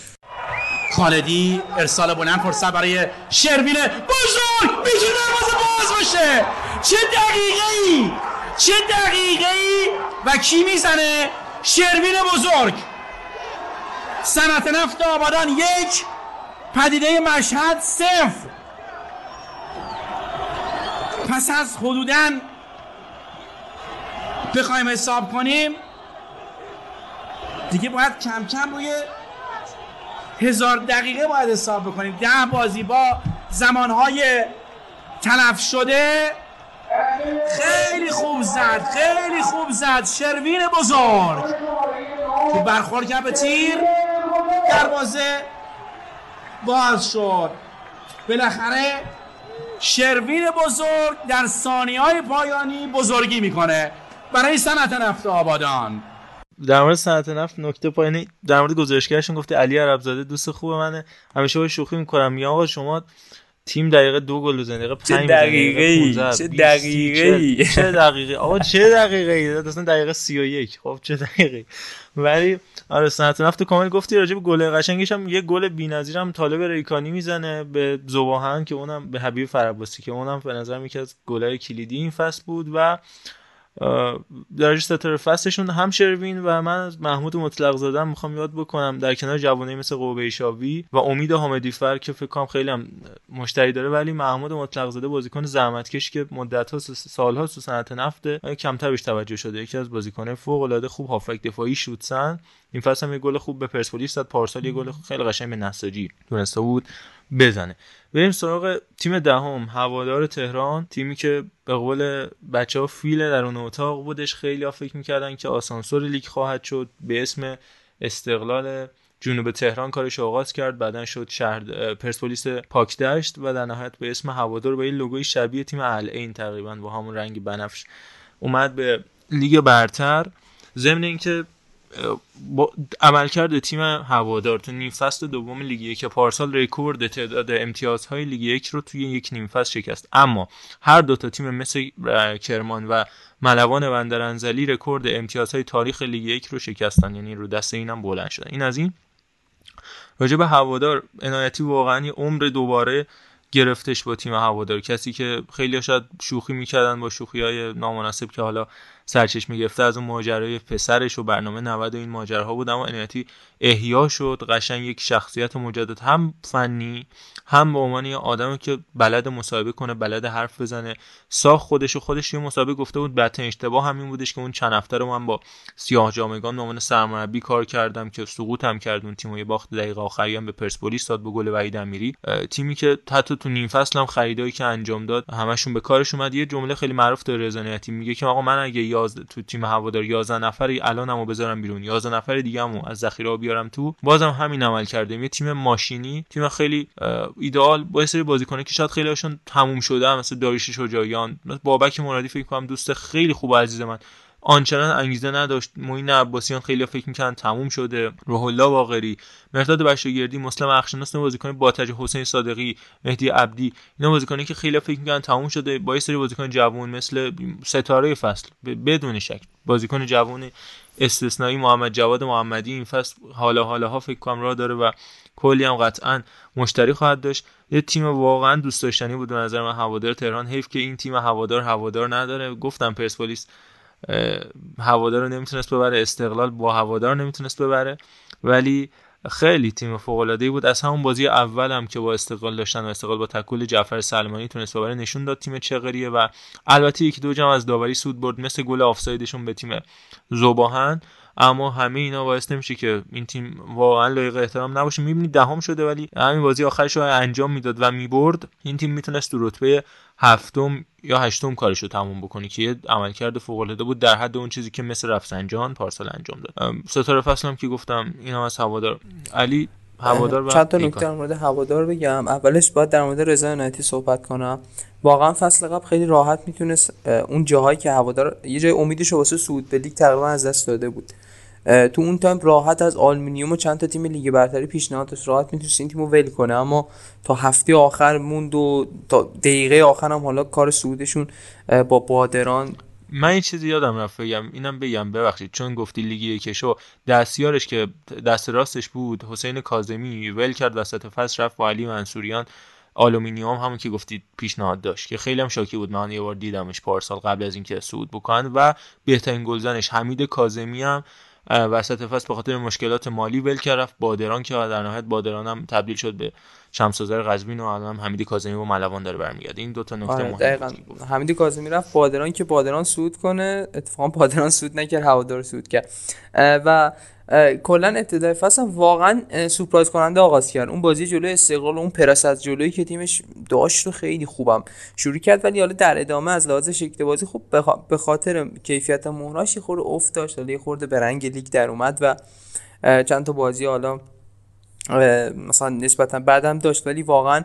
خالدی ارسال بلند فرصت برای شروین بزرگ! می‌تونه دروازه باز باشه چه دقیقه ای چه دقیقه ای و کی می‌زنه؟ شروین بزرگ. صنعت نفت آبادان یک پدیده مشهد صفر. پس از حدودا بخوایم حساب کنیم دیگه باید کم کم روی هزار دقیقه باید حساب بکنیم. ده بازی با زمانهای تلف شده. خیلی خوب زد خیلی خوب زد. شروین بزرگ. که برخورد کرد به تیر. دروازه باز شد. بالاخره شروین بزرگ در ثانیه های پایانی بزرگی می‌کنه. برای صنعت نفت آبادان. در مورد صنعت نفت نکته پایینی در مورد گزارشگرشون گفته علی عربزاده دوست خوب منه. همیشه با شوخی می‌کنم. میگم آقا شما تیم دقیقه دو گل بزنید. دقیقه 5 دقیقه ای چه دقیقه ای چه دقیقه آقا چه دقیقه ای اصلا دقیقه 31 خب چه دقیقه ولی آره صنعت نفت کامل گفتی راجع به گل قشنگش هم یه گل بی‌نظیر هم طالب ریکانی می‌زنه به زباهن که اونم به حبیب فرباسی که اونم به نظر یکی از گلای کلیدی این فصل بود و درجه ستاره فصلشون هم شروین و من از محمود مطلق زدم می‌خوام یاد بکنم در کنار جوانه مثل قوه شاوی و امید حامدی فر که فکر کنم خیلی هم مشتری داره ولی محمود مطلق زده بازیکن زحمتکش که مدت ها سالها تو صنعت نفته کمتر بهش توجه شده. یکی از بازیکن فوق العاده خوب هافک دفاعی شوتسن این فصل هم یه گل خوب به پرسپولیس زد. پارسال یه گل خیلی قشنگ به نساجی تونسته بود. بزنه. بریم سراغ تیم دهم هوادار تهران تیمی که به قول بچه ها فیل در اون اتاق بودش. خیلی ها فکر می‌کردن که آسانسور لیگ خواهد شد. به اسم استقلال جنوب تهران کارش آغاز کرد. بعدا شد شهر پرسپولیس پاک دشت و در نهایت به اسم هوادار با این لوگوی شبیه تیم این تقریبا با همون رنگ بنفش اومد به لیگ برتر. ضمن اینکه با عملکرد تیم هوادار تو نیم فصل دوم لیگ یک پارسال رکورد تعداد امتیازهای لیگ یک رو توی یک نیم فصل شکست. اما هر دو تا تیم مس کرمان و ملوان بندرانزلی رکورد امتیازهای تاریخ لیگ یک رو شکستن. یعنی رو دست اینم بلند شدن. این از این. راجع به هوادار عنایتی واقعا عمر دوباره گرفتش با تیم هوادار. کسی که خیلی شاید شوخی می‌کردن با شوخی های نامناسب که حالا سرچشمه گرفته از اون ماجرای پسرش و برنامه 90 و این ماجراها بود. اما انیتی احیا شد قشنگ یک شخصیت مجدد هم فنی هم به عنوان یه آدمی که بلد مصاحبه کنه بلد حرف بزنه. ساخت خودش و خودش یه مسابقه گفته بود. بعد اشتباه همین بودش که اون چند هفته رو من با سیاه جامگان به عنوان سرمربی کار کردم که سقوط هم کرد. اون تیم و یه باخت دقیقه آخری هم به پرسپولیس داد به گل وحید امیری. تیمی که حتی تو نیم فصل هم خریدایی که انجام داد همشون به کارش اومد. یه جمله خیلی معروف داره رضا میگه که آقا من اگه 11 تو تیم هوادار 11 نفری الانمو بذارم بیرون. 11 نفر دیگه‌مو از ذخیره بیارم تو. بازم همین عمل کردیم. یه تیم ماشینی تیم خیلی ایدئال با سری بازیکنه که شاید خیلی هاشون تموم شده مثل داریوش شجاعیان. بابک مرادی فکر کنم دوست خیلی خوب عزیز من. آنچنان انگیزه نداشت. موین عباسیان خیلی فکر می‌کنن تموم شده. روح الله باقری مرداد بشاگردی مسلم اخشناس بازیکن با تج حسین صادقی مهدی عبدی. اینا بازیکنی که خیلی فکر می‌کنن تموم شده. با یه سری بازیکن جوان مثل ستاره فصل. بدون شک. بازیکن جوان استثنایی محمد جواد محمدی این فصل حالا حالا ها فکر کنم راه داره و کلی هم قطعا مشتری خواهد داشت. یه تیم واقعا دوست داشتنی بود به نظر من هوادار تهران. حیف که این تیم هوادار هوادار نداره. گفتم پرسپولیس هوادار رو نمی‌تونست ببره استقلال با هوادار نمی‌تونست ببره. ولی خیلی تیم فوق العاده بود. از همون بازی اول هم که با استقلال داشتن و استقلال با تکل جعفر سلمانی تونست ببره نشون داد تیم چغریه و البته یکی دو جام از داوری سود برد مثل گل آفسایدشون به تیم زباهن اما همه اینا باعث نمیشه که این تیم واقعا لایق احترام نباشه. می‌بینید دهم شده ولی همین بازی آخرش رو انجام می‌داد و می‌برد. این تیم می‌تونست تو رتبه هفتم یا هشتم کارش رو تموم بکنی که یه عملکرد فوق العاده بود. در حد اون چیزی که مثل رفسنجان پارسال انجام داد. ستاره فصل هم که گفتم اینا از هوادار. علی هوادار و چند تا نکته در مورد هوادار بگم. اولش باید در مورد رضا عنایتی صحبت کنم. واقعا فصل قبل خیلی راحت می‌تونست اون جاهایی که هوادار یه جای امیدش واسه صعود به لیگ تقریبا از دست داده بود. تو اون time راحت از آلومینیوم و چند تا تیم لیگ برتری پیشنهاد داشت راحت می‌تونست این تیمو ول کنه. اما تا هفته آخر موند و تا دقیقه آخر هم حالا کار صعودشون با بادران. من این چیزی یادم رفت بگم. اینم بگم. ببخشید. چون گفتی لیگ یکشو دستیارش که دست راستش بود حسین کاظمی ول کرد وسط فصل رفت با علی منصوریان. آلومینیوم همون که گفتید پیشنهاد داشت که خیلی هم شاکی بود. من یه بار دیدمش پارسال قبل از اینکه صعود بکنه و بهترین گلزنش حمید کاظمی هم وسط فصل به خاطر مشکلات مالی ول کرد رفت بادران که در نهایت بادران هم تبدیل شد به شمسازر قزوین و الان حمید کاظمی و ملوان داره برمیگرده. این دو تا نکته آره مهم حمید کاظمی رفت بادران که بادران سود کنه اتفاقا بادران سود نکرد هوادار سود کرد. و کلا ابتدای فصل واقعا سورپرایز کننده آغاز کرد. اون بازی جلوی استقلال اون پرس از جلویی که تیمش داشت رو خیلی خوبم شروع کرد. ولی حالا در ادامه از لحاظ شکل بازی خوب به خاطر کیفیت مهره‌هاش یه خورده افت داشت. حالا خورده به رنگ لیگ در اومد و چند تا بازی حالا مثلا نسبتا بدم داشت. ولی واقعا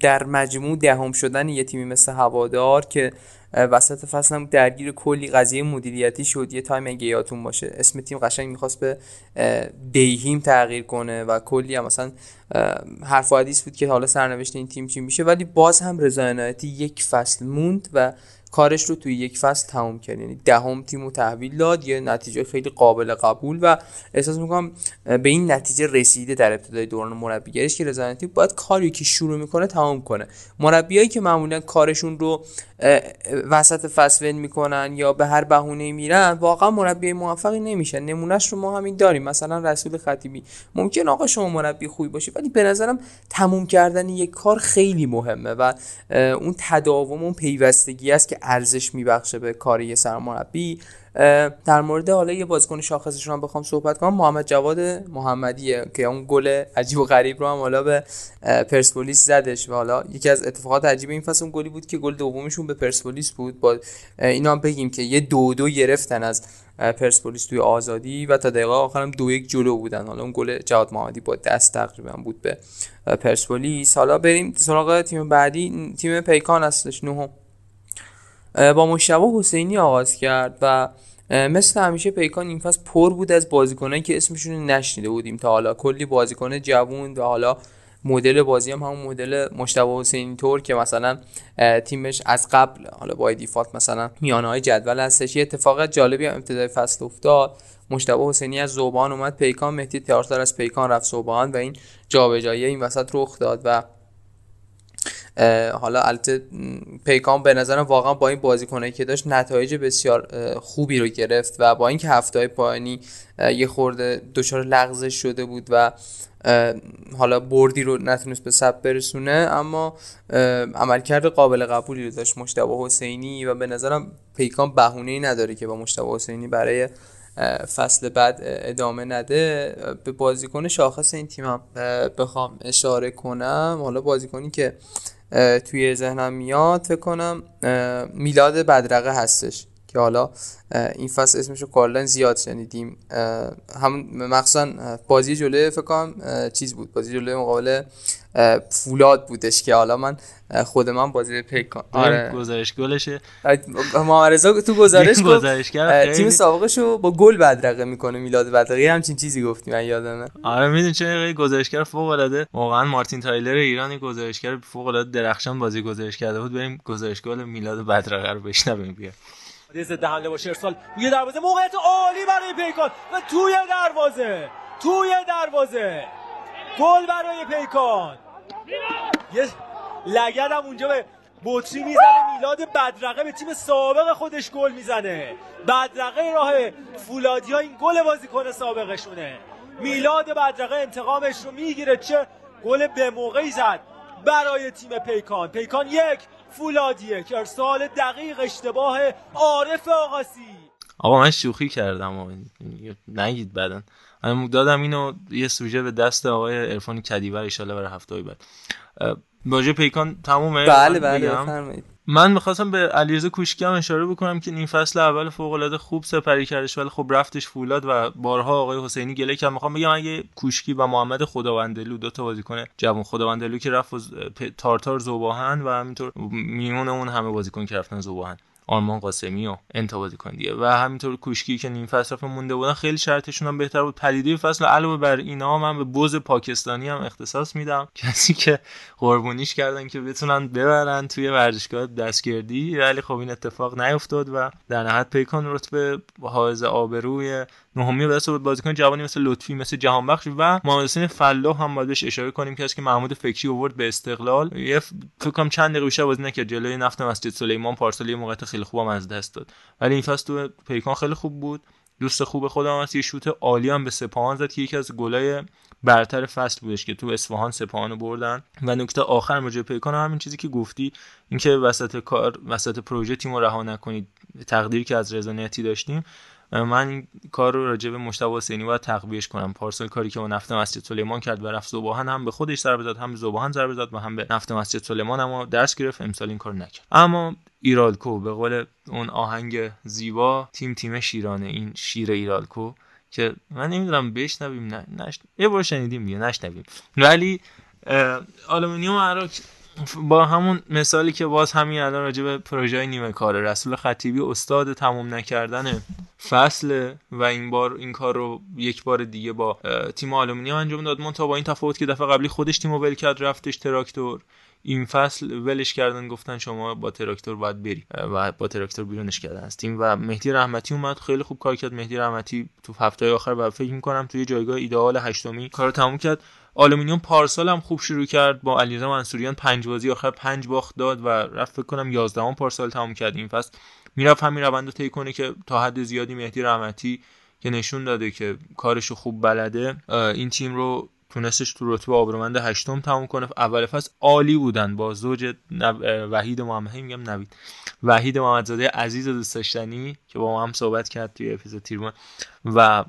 در مجموع دهم شدن یه تیمی مثل هوادار که وسط فصل هم درگیر کلی قضیه مدیریتی شد یه time اگه یادتون باشه. اسم تیم قشنگ می‌خواست به دیهیم تغییر کنه و کلی هم مثلا حرف و حدیث بود که حالا سرنوشت این تیم چی میشه. ولی باز هم رضا یک فصل موند و کارش رو توی یک فصل تموم کرد. یعنی دهم تیم رو تحویل داد یه نتیجه خیلی قابل قبول و احساس می‌کنم به این نتیجه رسیده در ابتدای دوران مربیگریش که رضایتی باید کاری که شروع می‌کنه تمام کنه. مربیایی که معمولا کارشون رو وسط فصل می‌کنن یا به هر بهونه میرن واقعا مربی موفقی نمیشن. نمونهش رو ما همین داریم. مثلا رسول خطیبی. ممکن آقا شما مربی خوبی باشی ولی به نظرم تموم کردن یک کار خیلی مهمه و اون تداوم اون پیوستگی است که ارزش میبخشه به کار یه سرمربی. در مورد حالا یه بازیکن شاخصشون هم بخوام صحبت کنم محمد جواد محمدیه که اون گل عجیب و غریب رو هم حالا به پرسپولیس زدش و حالا یکی از اتفاقات عجیب این فصل اون گلی بود که گل دومشون به پرسپولیس بود. با اینا هم بگیم که یه دو دو گرفتن از پرسپولیس توی آزادی و تا دقیقه آخرم دو یک جلو بودن. حالا اون گل جواد محمدی با دست تقریبا بود به پرسپولیس. حالا بریم سراغ تیم بعدی. تیم پیکان هستش نهم. با مشتبه حسینی آغاز کرد و مثل همیشه پیکان این فصل پر بود از بازیکنایی که اسمشون رو نشنیده بودیم تا حالا. کلی بازیکن جوون و حالا مدل بازی هم همون مدل مشتبه حسینی طور که مثلا تیمش از قبل حالا با دیفالت مثلا میانه های جدول هستش. یه اتفاق جالبی هم ابتدای فصل افتاد. مشتبه حسینی از زوبان اومد پیکان مهدی تیارتار از پیکان رفت زوبان و این جابجایی این وسط رخ داد و حالا البته پیکان به نظرم واقعا با این بازیکنایی که داشت نتایج بسیار خوبی رو گرفت و با اینکه هفته های پایانی یه خورده دچار لغزش شده بود و حالا بردی رو نتونست به سب برسونه اما عملکرد قابل قبولی رو داشت مشتبه حسینی و به نظرم پیکان بهونه ای نداره که با مشتبه حسینی برای فصل بعد ادامه نده. به بازیکن شاخص این تیم بخوام اشاره کنم. حالا بازیکنی که توی ذهنم میاد فکر کنم میلاد بدرقه هستش. که حالا این فصل اسمشو کلا زیاد شنیدیم. هم مخصوصا بازی جلوی فکر کنم چیز بود. بازی جلوی مقابل فولاد بودش که حالا من خود من بازی پیک آره. گزارش گلشه. محمد تو گزارش گفت تیم سابقشو با گل بدرقه می‌کنه میلاد بدرقه. همچین چیزی گفتی من یادمه. آره می‌دونی چه گزارشگر فوق العاده. واقعا مارتین تایلر ایرانی گزارشگر فوق العاده درخشان بازی گزارش کرده بود. بریم گزارش گل میلاد بدرقه رو بشنویم بیا. ضد حمله با شرسال روی دروازه موقعیت عالی برای پیکان. و توی دروازه توی دروازه. گل برای پیکان. یه لگد هم اونجا به بطری می‌زنه. میلاد بدرقه به تیم سابق خودش گل می‌زنه. بدرقه راه فولادی ها این گل بازیکن سابقشونه. میلاد بدرقه انتقامش رو می‌گیره. چه گل به موقعی زد برای تیم پیکان. پیکان یک فولادیه که ارسال دقیق اشتباه عارف آقاسی. آقا من شوخی کردم و نگید بدن من دادم اینو یه سوژه به دست آقای عرفان کدیور ایشالا برای هفته های بعد باجه پیکان تمومه؟ بله بله بفرمایید. من می‌خواستم به علیرضا کوشکی هم اشاره بکنم که این فصل اول فوق العاده خوب سپری کردش ولی خب رفتش فولاد و بارها آقای حسینی گله کرد. می‌خوام بگم اگه کوشکی و محمد خداوندلو دو تا بازیکن جوان خداوندلو که رفت تارتار زوباهن و همینطور میمون اون همه بازیکن که رفتن زوباهن. آرمان قاسمی و انتا بازیکن دیگه. و همینطور کوشکی که نیم فصل مونده بودن خیلی شرطشون هم بهتر بود. پدیده فصل علاوه بر اینا من به بوز پاکستانی هم اختصاص میدم. <laughs> کسی که قربونیش کردن که بتونن ببرن توی ورزشگاه دستگردی ولی خب این اتفاق نیفتاد و در نهایت پیکان رتبه حائز آبروی نهمی به دست بازیکن جوانی مثل لطفی مثل جهانبخش و محمد حسین فلاح هم باید اشاره کنیم که که محمود فکری آورد به استقلال. یه فکر چند دقیقه بیشتر بازی نکرد. جلوی نفت مسجد سلیمان پارسال یه موقعیت خیلی خوبم از دست داد. ولی این فصل تو پیکان خیلی خوب بود. دوست خوب خودم هست. یه شوت عالی هم به سپاهان زد که یکی از گلای برتر فصل بودش که تو اصفهان سپاهان بردن. و نکته آخر مجه پیکان همین چیزی که گفتی اینکه وسط کار وسط پروژه تیم رو رها نکنید. تقدیری که از رضا داشتیم. من این کار رو راجع به مشتبه حسینی باید تقویش کنم. پارسال کاری که با نفت مسجد سلیمان کرد و رفت زباهن هم به خودش ضربه زد هم به زباهن ضربه زد و هم به نفت مسجد سلیمان اما درس گرفت. امسال این کار نکرد. اما ایرالکو به قول اون آهنگ زیبا تیم تیم شیرانه این شیر ایرالکو که من نمی‌دونم بشنویم نه نش... یه بار شنیدیم دیگه نشنویم. ولی آلومینیوم اراک با همون مثالی که باز همین الان راجع به پروژه نیمه کاره رسول خطیبی استاد تموم نکردن فصل و این بار این کار رو یک بار دیگه با تیم آلومینیوم انجام داد. من تا با این تفاوت که دفعه قبلی خودش تیم ول کرد رفتش تراکتور. این فصل ولش کردن گفتن شما با تراکتور باید بری و با تراکتور بیرونش کردن از تیم. و مهدی رحمتی اومد خیلی خوب کار کرد. مهدی رحمتی تو هفته آخر و فکر می‌کنم توی جایگاه ایدئال هشتمی کارو تموم کرد. آلومینیوم پارسال هم خوب شروع کرد. با علیرضا منصوریان پنج بازی آخر پنج باخت داد و رفت فکر کنم 11 پارسال تموم کرد این فصل. می‌رفت همین روند رو طی کنه که تا حد زیادی مهدی رحمتی که نشون داده که کارشو خوب بلده این تیم رو تونستش تو رتبه آبرومند هشتم تموم کنه. اول فصل عالی بودن با زوج وحید محمد میگم نوید. وحید محمدزاده عزیز دوست داشتنی که با ما هم صحبت کرد توی اپیزود تیرمان و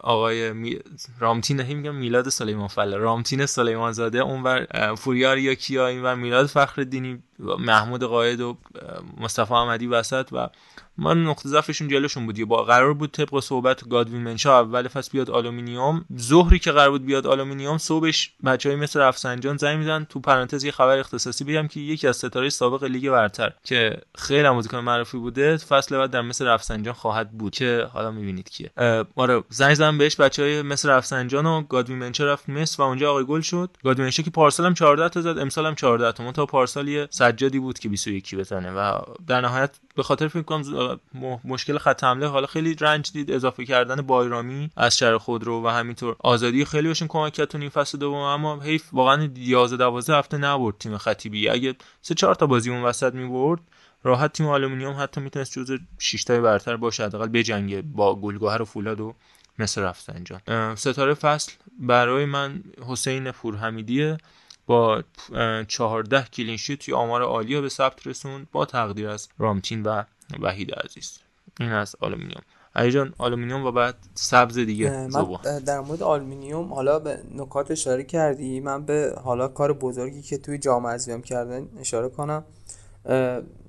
آقای می... رامتین میگم میلاد سلیمان فله رامتین سلیمان زاده اونور فوریار یا کیا اینور میلاد فخر دینی محمود قاید و مصطفی احمدی وسط و ما نقطه ضعفشون جلوشون بود. با قرار بود طبق صحبت گادوین منشا اول فصل بیاد آلومینیوم ظهری که قرار بود بیاد آلومینیوم صبحش بچهای مثل رفسنجان زنگ می‌زنن تو پرانتز یه خبر اختصاصی بگم که یکی از ستاره سابق لیگ برتر که خیلی موزیکال معروفی بوده فصل بعد در مثل رفسنجان خواهد بود که حالا می‌بینید کیه. آره زنگ زدن بهش بچه‌های مس رفسنجان و گادوین منشا رفت مصر و اونجا آقای گل شد. گادوین منشا که پارسال هم 14 تا زد امسال هم 14 تا. تا پارسال یه سجادی بود که 21 بزنه و در نهایت به خاطر فکر کنم مشکل خط حمله حالا خیلی رنج دید اضافه کردن بایرامی از شهر خودرو و همینطور آزادی. خیلی بهشون کمک کرد تو نیم فصل دوم اما حیف واقعا 11 12 هفته نبرد تیم خطیبی اگه سه چهار تا بازی اون وسط می‌برد راحت تیم آلومینیوم حتی می‌تونست جزو 6 تای برتر باشه حداقل بجنگه با گل گهر و فولاد و مس رفسنجان ستاره فصل برای من حسین پورحمیدیه با 14 clean sheet توی آمار عالی به ثبت رسوند با تقدیر از رامتین و وحید عزیز. این از آلومینیوم. علی جان آلومینیوم و بعد سبز دیگه من در مورد آلومینیوم حالا به نکات اشاره کردی. من به حالا کار بزرگی که توی جام ازویام کردن اشاره کنم.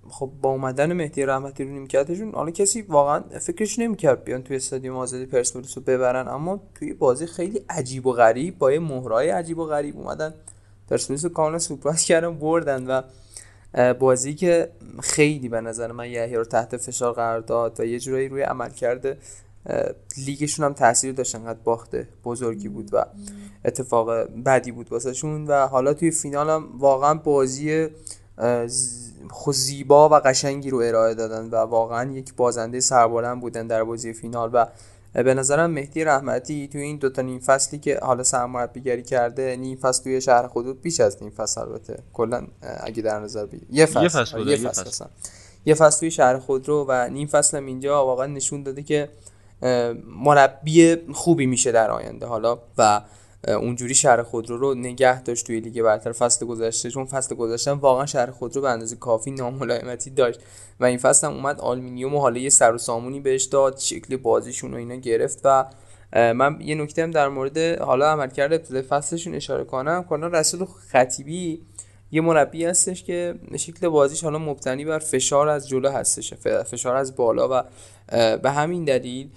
خب با اومدن مهدی رحمتی رو نیمکتشون حالا کسی واقعا فکرش نمی‌کرد بیان توی استادیوم آزادی پرسپولیس رو ببرن. اما توی بازی خیلی عجیب و غریب با یه مهره‌های عجیب و غریب اومدن پرسپولیس رو کاملا سورپرایز کردن بردن و بازی که خیلی به نظر من یحیی رو تحت فشار قرار داد و یه جورایی روی عمل کرده لیگشون هم تاثیر داشت انقدر باخته بزرگی بود و اتفاق بدی بود واسهشون و حالا توی فینال هم واقعا بازی زیبا و قشنگی رو ارائه دادن و واقعا یک بازنده سربلند بودن در بازی فینال و به نظرم مهدی رحمتی توی این دوتا نیم فصلی که حالا سرمربیگری کرده نیم فصل توی شهر خودت بیش از نیم فصل البته. کلا اگه در نظر بگیری. یه فصل. یه فصل, یه فصل, یه فصل توی شهر خودرو و نیم فصل هم اینجا واقعا نشون داده که مربی خوبی میشه در آینده حالا. و اونجوری شهر خودرو رو نگه داشت توی لیگ برتر فصل گذشته چون فصل گذشته واقعا شهر خودرو به اندازه کافی ناملایماتی داشت. و این فصل هم اومد آلومینیوم و حالا یه سر و سامونی بهش داد شکل بازیشون و اینا گرفت و من یه نکته هم در مورد حالا عملکرد ابتدای فصلشون اشاره کنم. کلا رسول خطیبی یه مربی هستش که شکل بازیش حالا مبتنی بر فشار از جلو هستش فشار از بالا و به همین دلیل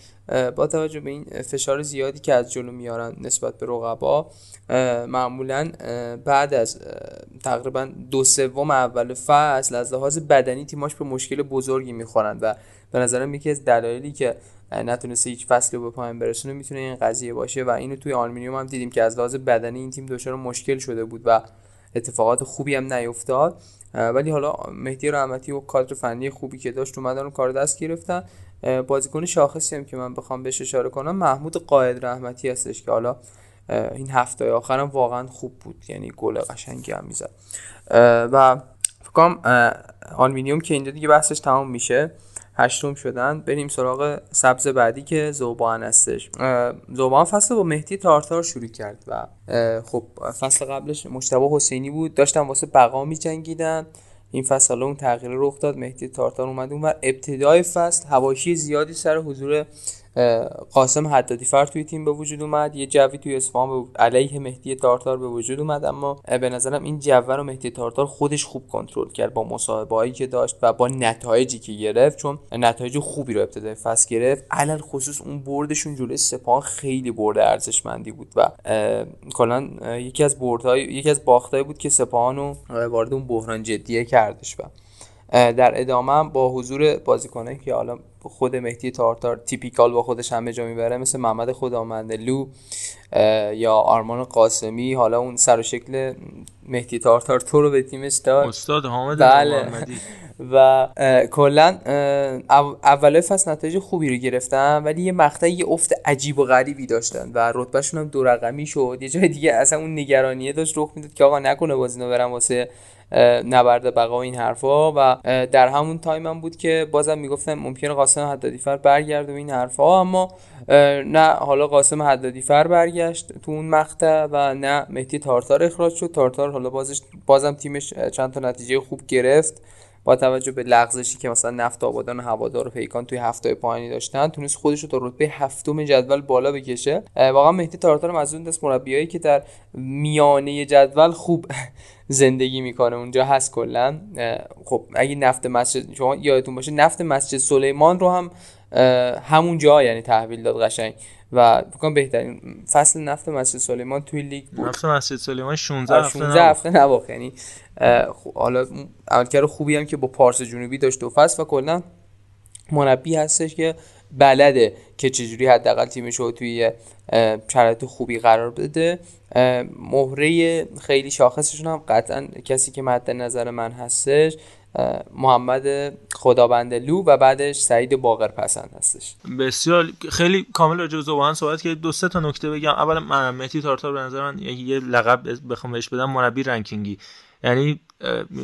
با توجه به این فشار زیادی که از جلو میارن نسبت به رقبا معمولا بعد از تقریبا دو سوم اول فصل از لحاظ بدنی تیماش به مشکل بزرگی می‌خورن و به نظرم یکی از دلایلی که نتونسته هیچ فصلی به پایان برسونه می‌تونه این قضیه باشه و اینو توی آلمینیوم هم دیدیم که از لحاظ بدنی این تیم دچار مشکل شده بود و اتفاقات خوبی هم نیفتاد. ولی حالا مهدی رحمتی و کادر فنی خوبی که داشت اومدن و کار دست گرفتن. بازیکن شاخصی هم که من بخوام بهش اشاره کنم محمود قائد رحمتی هستش که حالا این هفته آخرم واقعا خوب بود یعنی گل قشنگی هم می‌زد. و فکرم آلمینیوم که اینجا دیگه بحثش تمام میشه. هشتم شدن. بریم سراغ سبز بعدی که زوبان هستش. زوبان فصل با مهدی تارتار شروع کرد و خب فصل قبلش مشتبه حسینی بود. داشتن واسه بقا می جنگیدن این فصل اون تغییر رخ داد. مهدی تارتار اومد اون و ابتدای فصل هواشی زیادی سر حضور قاسم حدادی فر توی تیم به وجود اومد. یه جوی توی اصفهان علیه مهدی تارتار به وجود اومد اما به نظرم این جو رو مهدی تارتار خودش خوب کنترل کرد با مصاحبه‌ای که داشت و با نتایجی که گرفت چون نتایج خوبی رو ابتدای فصل گرفت. علل خصوص اون بردشون جلوی سپاهان خیلی برد ارزشمندی بود و کلا یکی از بردهای یکی از باختای بود که سپاهان رو وارد اون بحران جدیه کردش و در ادامه با حضور بازیکنایی که حالا خود مهدی تارتار تیپیکال با خودش همه جا می‌بره مثل محمد لو یا آرمان قاسمی حالا اون سر و شکل مهدی تارتار تو رو به تیمش داد استاد حامد بله. <laughs> و کلا اول فصل نتایج خوبی رو گرفتن ولی یه مقطع یه افت عجیب و غریبی داشتن و رتبهشون هم دو رقمی شد. یه جای دیگه اصلا اون نگرانیه داشت رخ می‌داد که آقا نکنه بازینو برن واسه نبرد بقا این حرفا. و در همون time هم بود که بازم می‌گفتن ممکنه قاسم حدادی فر برگرده و این حرفا. اما نه حالا قاسم حدادی فر برگشت تو اون مقطع و نه مهدی تارتار اخراج شد. تارتار حالا بازش بازم تیمش چند تا نتیجه خوب گرفت. با توجه به لغزشی که مثلا نفت آبادان و هوادار و پیکان توی هفته پایانی داشتن تونست خودش رو تا رتبه هفتم جدول بالا بکشه. واقعا مهدی تارتارم از اون دست مربیایی که در میانه جدول خوب <laughs> زندگی می‌کنه. اونجا هست کلا. خب اگه نفت مسجد شما یادتون باشه نفت مسجد سلیمان رو هم همون جا یعنی تحویل داد قشنگ. و بکنم بهترین فصل نفت مسجد سلیمان توی لیگ بود. نفت مسجد سلیمان 16 هفته 16 هفته نباخت یعنی حالا عملکرد خوبی هم که با پارس جنوبی داشت دو فصل و کلا مربی هستش که بلده که چجوری حداقل تیمش رو توی شرایط خوبی قرار بده. مهره خیلی شاخصشون هم قطعا کسی که مد نظر من هستش محمد خدابندلو و بعدش سعید باقر پسند هستش. بسیار خیلی کامل راجع به زبان صحبت که دو سه تا نکته بگم. اولا من مهدی تارتار به نظر من یه لقب بخوام بهش بدم مربی رنکینگی. یعنی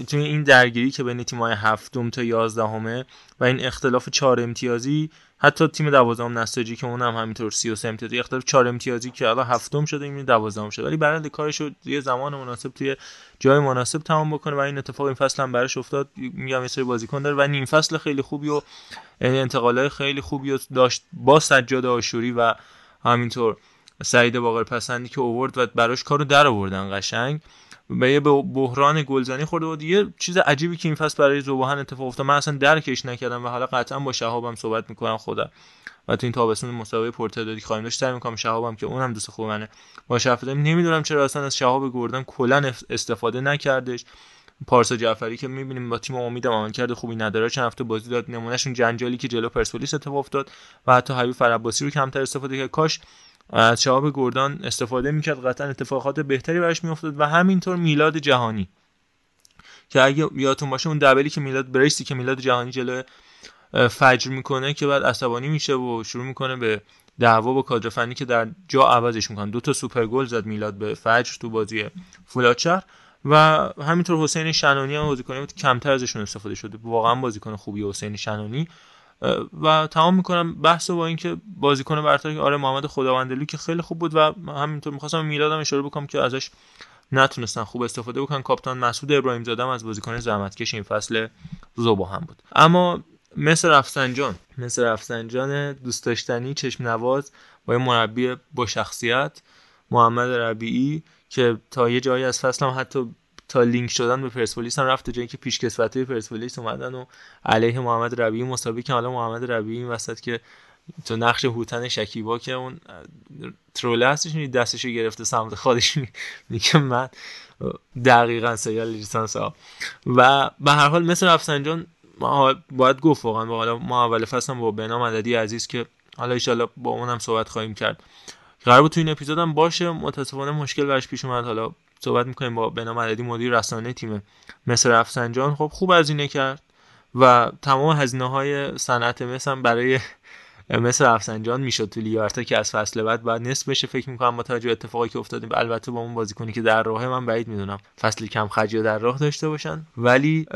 توی این درگیری که بین تیم‌های هفتم تا یازدهمه و این اختلاف چهار امتیازی حتی تیم دوازدهم نساجی که اونم هم همینطور 33 امتیازی اختلاف 4 امتیازی که الان هفتم شده این دوازدهم شده. ولی برنده کارش رو یه زمان مناسب توی جای مناسب تمام بکنه و این اتفاق این فصل هم براش افتاد میگم یه سری بازیکن داره و نیم فصل خیلی خوبی و انتقالای خیلی خوبی رو داشت با سجاد آشوری و همینطور سعید باقر پسندی که اوورد و براش کارو در آوردن قشنگ. به یه بحران گلزنی خورده بود. یه چیز عجیبی که این فصل برای زوباهن اتفاق افتاد. من اصلا درکش نکردم و حالا قطعا با شهابم صحبت می‌کنم خودم. و تو این تابستون مسابقه پرتدادی خواهیم داشت. سعی می‌کنم شهابم که اونم دوست خوب منه. با شفت نمی‌دونم چرا اصلا از شهاب گردن کلا استفاده نکردش. پارسا جعفری که می‌بینیم با تیم امیدم عمل کرده خوبی نداره. چند هفته بازی داد. نمونهشون جنجالی که جلو پرسپولیس اتفاق افتاد. و حتی حبیب فرعباسی رو کمتر استفاده کرد. کاش از شهاب گردان استفاده می‌کرد قطعا اتفاقات بهتری براش میافتاد و همینطور میلاد جهانی. که اگه یادتون باشه اون دبلی که میلاد بریسی که میلاد جهانی جلو فجر می‌کنه که بعد عصبانی میشه و شروع می‌کنه به دعوا با کادر فنی که در جا عوضش می‌کنن دو تا سوپر گل زد میلاد به فجر تو بازی فولادشهر و همینطور حسین شنانی هم بازیکن بود کمتر ازشون استفاده شده. واقعا بازیکن خوبی حسین شنانی. و تمام می‌کنم بحث با اینکه بازیکن برتر آره محمد خداوندلو که خیلی خوب بود و همینطور می‌خواستم میلادم اشاره بکنم که ازش نتونستن خوب استفاده بکنن. کاپیتان مسعود ابراهیم زاده از بازیکن زحمتکش این فصل زوبا هم بود. اما مثل رفسنجان مثل رفسنجان دوست داشتنی چشم نواز با یه مربی با شخصیت محمد ربیعی که تا یه جایی از فصل هم حتی تا لینک شدن به پرسپولیس هم رفت جایی که پیشکسوتی پرسپولیس اومدن و علیه محمد ربیعی مسابقه که حالا محمد ربیعی این وسط که تو نقش هوتن شکیبا که اون تروله هستش دستشو گرفته سمت خودش میگه من دقیقا سیال لیسانس ها. و به هر حال مثل رفسنجان باید گفت واقعا حالا ما اول فصل با بنا مددی عزیز که حالا ایشالا با اونم صحبت خواهیم کرد. قرار بود تو این اپیزودم باشه متاسفانه مشکل برش پیش اومد. حالا صحبت می‌کنیم با بنا مددی مدیر رسانه تیم مصر رفسنجان خب خوب هزینه کرد و تمام هزینه های صنعت مثل برای مثل رفسنجان می‌شد تو لیارتا که از فصل بعد بعد نصف بشه فکر می‌کنم با توجه اتفاقی که افتاده. البته با اون بازیکنی که در راهه من بعید می‌دونم. فصل کم خرجی در راه داشته باشن. ولی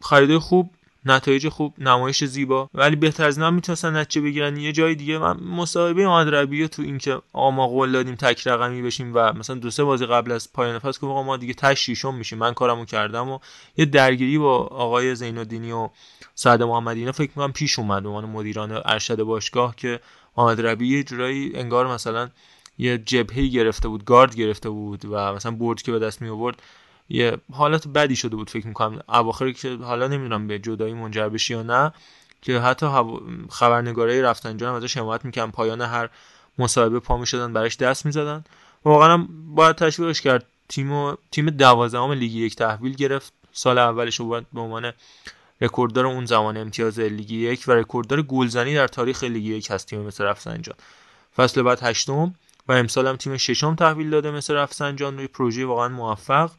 خریده خوب نتایج خوب نمایش زیبا. ولی بهتر از اینا می‌تونستن نتیجه بگیرن. یه جای دیگه من مصاحبه محمد تو اینکه آقا ما قول دادیم تک رقمی بشیم و مثلا دو سه بازی قبل از پایان فصل که ما دیگه تش شیشم میشیم. من کارمو کردم و یه درگیری با آقای زین و سعد محمدی اینا فکر می‌کنم پیش اومد. عنوان مدیران ارشد باشگاه که محمد ربیعی جورایی انگار مثلا یه جبهه گرفته بود گارد گرفته بود و مثلا برد که به دست می آورد یه حالت بدی شده بود فکر می‌کنم. اواخر که حالا نمی‌دونم به جدایی منجر بشه یا نه که حتی خبرنگارای رفسنجان هم ازش حمایت می‌کنن پایان هر مصاحبه پا می‌شدن براش دست می‌زدن. واقعا باید تشویقش کرد. تیم تیم دوازدهم لیگ یک تحویل گرفت. سال اولش رو به عنوان رکورددار اون زمان امتیاز لیگ یک و رکورددار گلزنی در تاریخ لیگ یک هست تیم مثل رفسنجان. فصل بعد هشتم و امسال هم تیم ششم تحویل داده مثل رفسنجان. روی پروژه واقعا موفق.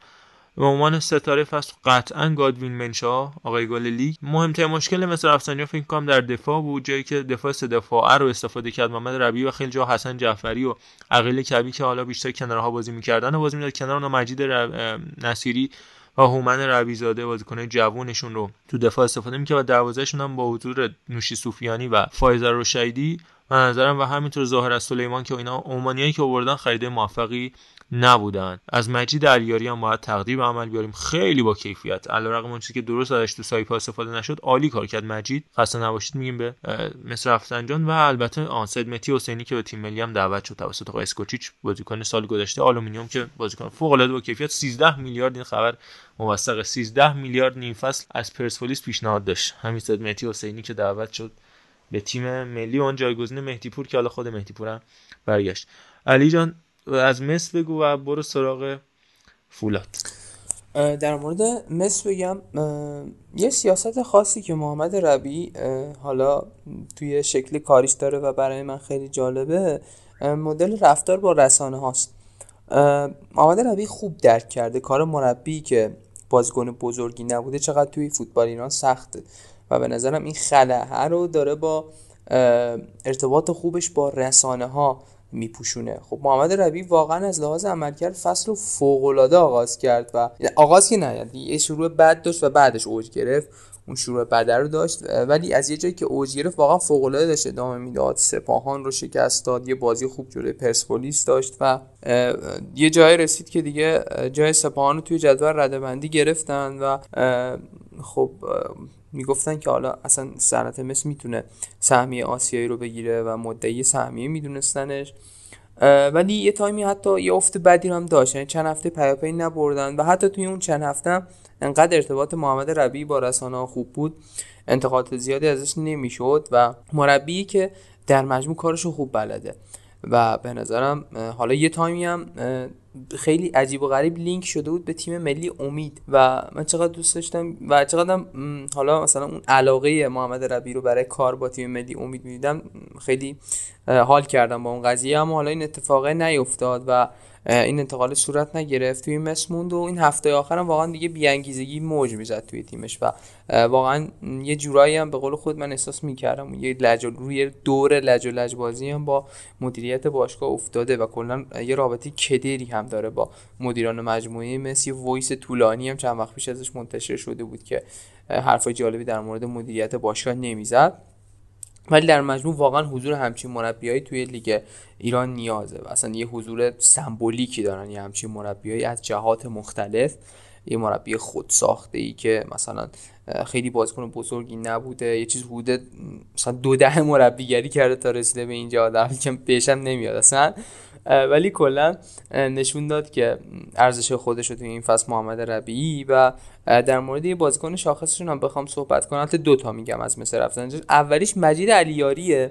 به عنوان ستاره فصل قطعا گادوین منشا آقای گل لیگ. مهمترین مشکل مثل رفسنجان فکر کنم در دفاع بود جایی که دفاع سه دفاعه رو استفاده کرد. محمد ربی و خیلی جا حسن جعفری و عقیل کبی که حالا بیشتر کنارها بازی می‌کردن و بازی می‌داد کنار اونا مجید نصیری و هومن ربیزاده بازیکن جوونشون رو تو دفاع استفاده می‌کرد و دروازهشون هم با حضور نوشی سوفیانی و فایزر روشیدی و نظرم و همینطور ظاهر از سلیمان که اینا عمانیایی که آوردن خریدای موفقی نبودن. از مجید علیاری هم باید تقدیر به عمل بیاریم. خیلی با کیفیت. علیرغم اون چیزی که درست ازش تو سایپا استفاده نشد عالی کار کرد مجید. خسته نباشید میگیم به مس رفسنجان و البته سید مهدی حسینی که به تیم ملی هم دعوت شد توسط آقای اسکوچیچ بازیکن سال گذشته آلومینیوم که بازیکن فوق العاده با کیفیت. 13 میلیارد این خبر موثق 13 میلیارد نیم فصل از پرسپولیس پیشنهاد داشت. همین مهدی حسینی که دعوت شد به تیم ملی اون جایگزین مهدی پور که حالا خود مهدی پور برگشت. علی جان از مصر بگو و برو سراغ فولاد. در مورد مصر بگم یه سیاست خاصی که محمد ربی حالا توی شکل کاریش داره و برای من خیلی جالبه مدل رفتار با رسانه هاست. محمد ربی خوب درک کرده کار مربی که بازیکن بزرگی نبوده چقدر توی فوتبال ایران سخته. و به نظرم این خلعه رو داره با ارتباط خوبش با رسانه ها میپوشونه. خب محمد ربی واقعا از لحاظ عملکرد فصل رو فوق العاده آغاز کرد و آغاز که نه یعنی یه شروع بد داشت و بعدش اوج گرفت. اون شروع بد رو داشت ولی از یه جایی که اوج گرفت واقعا فوق العاده داشت ادامه می‌داد. سپاهان رو شکست داد یه بازی خوب جلوی پرسپولیس داشت و یه جایی رسید که دیگه جای سپاهان رو توی جدول ردبندی گرفتن و خب می‌گفتن که حالا اصلا صنعت مصر می‌تونه سهمیه آسیایی رو بگیره و مدعی سهمیه میدونستنش. ولی یه تایمی حتی یه افت بدی هم داشت. یعنی چند هفته پیاپی نبردن و حتی توی اون چند هفته انقدر ارتباط محمد ربی با رسانه خوب بود. انتقادات زیادی ازش نمی‌شد و مربی که در مجموع کارشو خوب بلده. و به نظرم حالا یه تایمی هم خیلی عجیب و غریب لینک شده بود به تیم ملی امید و من چقدر دوست داشتم و چقدر حالا مثلا اون علاقه محمد ربی رو برای کار با تیم ملی امید می‌دیدم خیلی حال کردم با اون قضیه اما حالا این اتفاقه نیفتاد و این انتقال صورت نگرفت. توی مس موند و این هفته آخرم واقعا دیگه بیانگیزگی موج می‌زد توی تیمش و واقعا یه جورایی هم به قول خود من احساس می‌کردم یه لج روی دور لج و هم با مدیریت باشگاه افتاده و کلا یه رابطه کدری هم داره با مدیران مجموعه مس یه voice طولانی هم چند وقت پیش ازش منتشر شده بود که حرفای جالبی در مورد مدیریت باشگاه نمی‌زد. ولی در مجموع واقعا حضور همچین مربیایی توی لیگ ایران نیازه. و اصلا یه حضور سمبولیکی دارن یه همچین مربیایی از جهات مختلف. یه مربی خود ساخته ای که مثلا خیلی بازیکن بزرگی نبوده. یه چیز بوده مثلا دو ده مربیگری کرده تا رسیده به اینجا. در که بهشم نمیاد. اصلا ولی کلا نشون داد که ارزش خودش رو توی این فصل محمد ربیعی و در مورد یه بازیکن شاخصشون هم بخوام صحبت کنم. دو تا میگم از مثل رفتن. اولیش مجید علیاریه.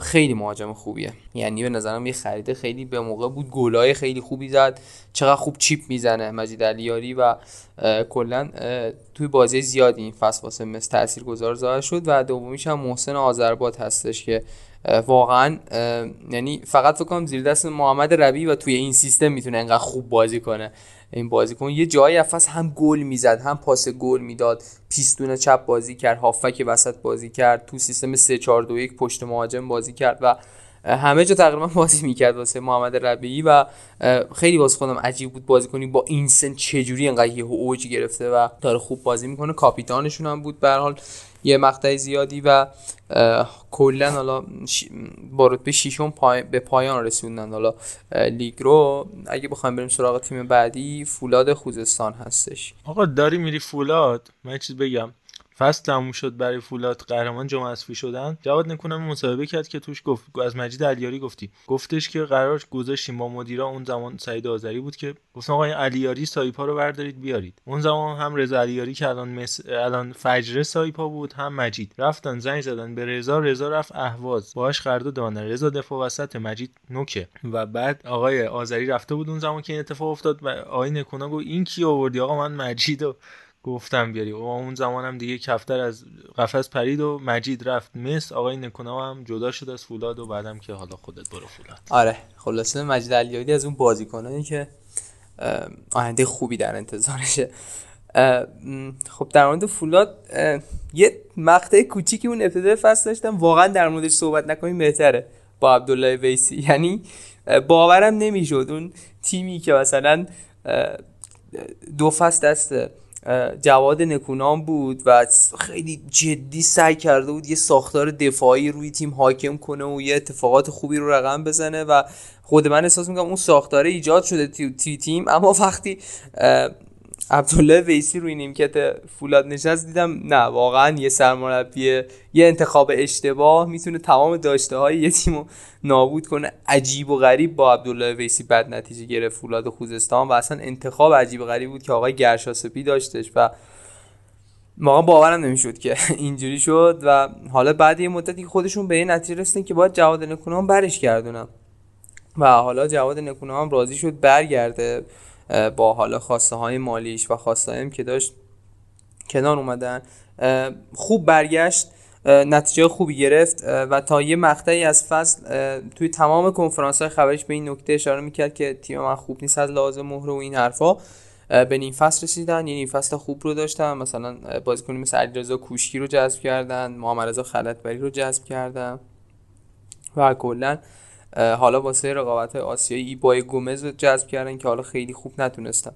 خیلی مهاجم خوبیه. یعنی به نظرم یه خرید خیلی به موقع بود. گلای خیلی خوبی زد. چقدر خوب چیپ می‌زنه مجید علیاری و کلا توی بازی زیادی این فصل واسه مثل تاثیرگذار ظاهر شد و دومیش هم محسن آذربات هستش که واقعا یعنی فقط فکر کنم زیر دست محمد ربی و توی این سیستم می‌تونه انقدر خوب بازی کنه. این بازیکن یه جایی افس هم گل می‌زد هم پاس گل می‌داد. پیستون چپ بازی کرد هافک وسط بازی کرد. تو سیستم 3 4 2 1 پشت مهاجم بازی کرد و همه جا تقریبا بازی می‌کرد واسه محمد ربیعی و خیلی واسه خودم عجیب بود بازی کنی. با این سن چجوری انقدر یه اوج گرفته و داره خوب بازی می‌کنه. کاپیتانشون هم بود به حال. یه مقطع زیادی و کلا حالا با رتبه ششم. به پایان رسوندن حالا لیگ رو. اگه بخوایم بریم سراغ تیم بعدی فولاد خوزستان هستش. آقا داری میری فولاد؟ من چیز بگم. فصل تموم شد برای فولاد قهرمان جام اسفی شدن. جواد نکونم مصاحبه کرد که توش گفت از مجید علیاری گفتی. گفتش که قرار گذاشتیم با مدیرا. اون زمان سعید آذری بود که گفتن آقای علیاری سایپا رو بردارید بیارید. اون زمان هم رضا علیاری که الان مس... الان فجر سایپا بود هم مجید. رفتن زنگ زدن به رضا. رضا رفت اهواز. باهاش و دانه رضا دفاع وسط مجید نوکه. و بعد آقای آذری رفته بود اون زمان که این اتفاق افتاد. و آقای نکونا گفت این کی آوردی؟ آقا من مجید گفتم بیاری. و اون زمانم دیگه کفتر از قفس پرید و مجید رفت. مس آقای نکونا هم جدا شد از فولاد و بعدم که حالا خودت برو فولاد. آره خلاصه مجید علیادی از اون بازیکنایی که آینده خوبی در انتظارشه. خب در مورد فولاد یه مقطع کوچیکی اون ابتدای فصل داشتم. واقعا در موردش صحبت نکنیم بهتره. با عبدالله ویسی. <laughs> یعنی باورم نمی‌شد اون تیمی که مثلا دو فصل دست جواد نکونام بود و خیلی جدی سعی کرده بود یه ساختار دفاعی روی تیم حاکم کنه و یه اتفاقات خوبی رو رقم بزنه و خود من احساس می‌کنم اون ساختاره ایجاد شده توی تیم. اما وقتی عبدالله ویسی روی نیمکت فولاد نشست دیدم نه واقعا یه سرمربی یه انتخاب اشتباه می‌تونه تمام داشته های یه تیمو نابود کنه. عجیب و غریب با عبدالله ویسی بد نتیجه گرفت فولاد خوزستان و اصلا انتخاب عجیب و غریب بود که آقای گرشاسپی داشتش و واقعا باورم نمی‌شد که <laughs> اینجوری شد و حالا بعد یه مدتی خودشون به این نتیجه رسیدن که باید جواد نکونام برش گردونم و حالا جواد نکونام راضی شد برگرده. با حالا خواسته های مالیش و خواسته که داشت کنار اومدن خوب برگشت نتیجه خوبی گرفت و تا یه مقطعی از فصل توی تمام کنفرانس های خبریش به این نکته اشاره می‌کرد که تیم من خوب نیست از لازم مهره و این حرفا به نیم فصل رسیدن یه نیم فصل خوب رو داشتن مثلا بازیکنی مثل علیرضا کوشکی رو جذب کردن محمد رضا خلطبری رو جذب کردن و کلا حالا واسه رقابت آسیایی با گومز جذب کردن که حالا خیلی خوب نتونستن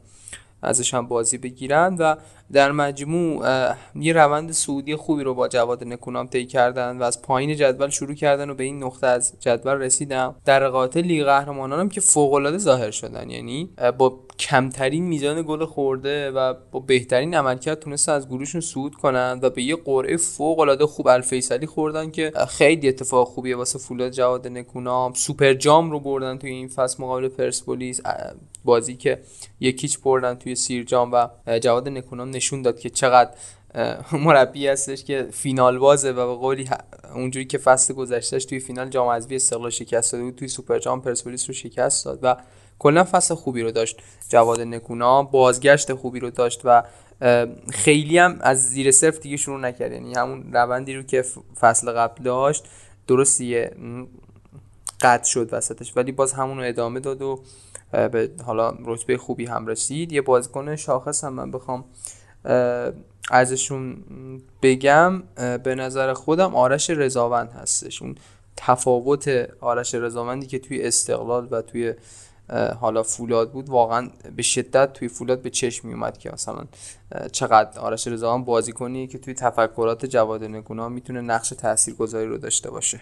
ازش هم بازی بگیرن و در مجموع یه روند سعودی خوبی رو با جواد نکونام طی کردن و از پایین جدول شروع کردن و به این نقطه از جدول رسیدم. در رقابت لیگ هم که فوق العاده ظاهر شدن یعنی با کمترین میزان گل خورده و با بهترین عملکرد تونستن از گروهشون صعود کنن و به یه قرعه فوق العاده خوب الفیصلی خوردن که خیلی اتفاق خوبیه واسه فولاد جواد نکونام. سوپر جام رو بردن توی این فصل مقابل پرسپولیس بازی که یکیچ بردن توی سیر جام و جواد نکونام نشون داد که چقدر مربی هستش که فینال بازه و به قولی اونجوری که فصل گذشتهش توی فینال جام حذفی استقلال شکست داده بود توی سوپر جام پرسپولیس رو شکست داد و کلا فصل خوبی رو داشت جواد نکونا بازگشت خوبی رو داشت و خیلی هم از زیر صفر دیگه شروع نکرد. یعنی همون روندی رو که فصل قبل داشت درستیه قطع شد وسطش. ولی باز همون رو ادامه داد و به حالا رتبه خوبی هم رسید. یه بازیکن شاخص هم من بخوام ازشون بگم به نظر خودم آرش رضاوند هستش. اون تفاوت آرش رضاوندی که توی استقلال و توی حالا فولاد بود واقعا به شدت توی فولاد به چشم می اومد که مثلا چقدر آرش رضاوند بازی کنی که توی تفکرات جواد نگونا می‌تونه نقش تاثیرگذاری رو داشته باشه.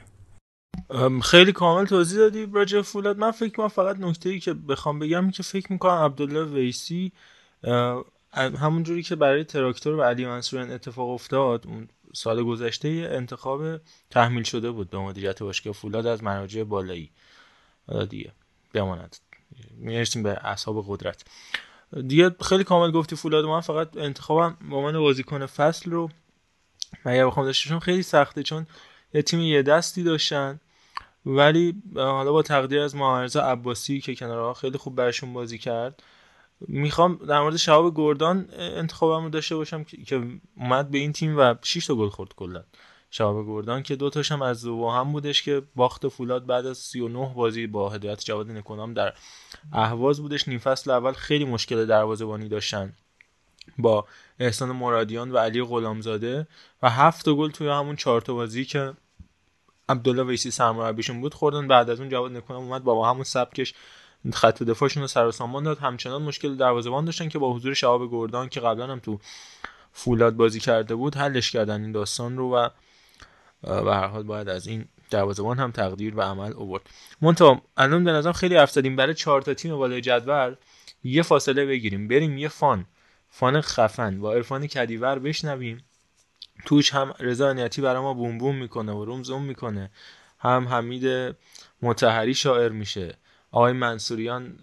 خیلی کامل توضیح دادی راجع فولاد. من فکر کنم فقط نکته ای که بخوام بگم که فکر می‌کنم عبدالله ویسی همونجوری که برای تراکتور و علی منصوریان اتفاق افتاد اون سال گذشته انتخاب تحمیل شده بود به مدیریت باشگاه فولاد از مراجع بالایی. دیگه بماند. می‌رسیم به اصحاب قدرت. دیگه خیلی کامل گفتی فولاد من فقط انتخابم به عنوان بازیکن فصل رو مگر بخوام داشتشون خیلی سخته چون یه تیم یه دستی داشتن ولی حالا با تقدیر از معارضه عباسی که کنارها خیلی خوب برشون بازی کرد می‌خوام در مورد شهاب گردان انتخابم رو داشته باشم که اومد به این تیم و 6 تا گل خورد کلا. شهاب گردان که دو تاشم از هم بودش که باخت فولاد بعد از 39 بازی با هدایت جواد نکونام در اهواز بودش. نیم فصل اول خیلی مشکل دروازه‌بانی داشتن با احسان مرادیان و علی غلامزاده و هفت گل توی همون چهار تا بازی که عبدالله ویسی سرمربیشون بود خوردن. بعد از اون جواد نکونام اومد با همون سبکش خط دفاعشون رو سر سامان داد. همچنان مشکل دروازه‌بان داشتن که با حضور شهاب گردان که قبلا هم تو فولاد بازی کرده بود حلش کردن این داستان رو و به هر حال باید از این دروازه‌بان هم تقدیر و عمل آورد. مونتا الان به نظرم خیلی افتادیم برای چهار تا تیم بالای جدول یه فاصله بگیریم. بریم یه فان فان خفن. با عرفان کدیور بشنویم. توش هم رضا نیتی برای ما بوم بوم می‌کنه و روم زوم می‌کنه. هم حمید متحری شاعر میشه. آقای منصوریان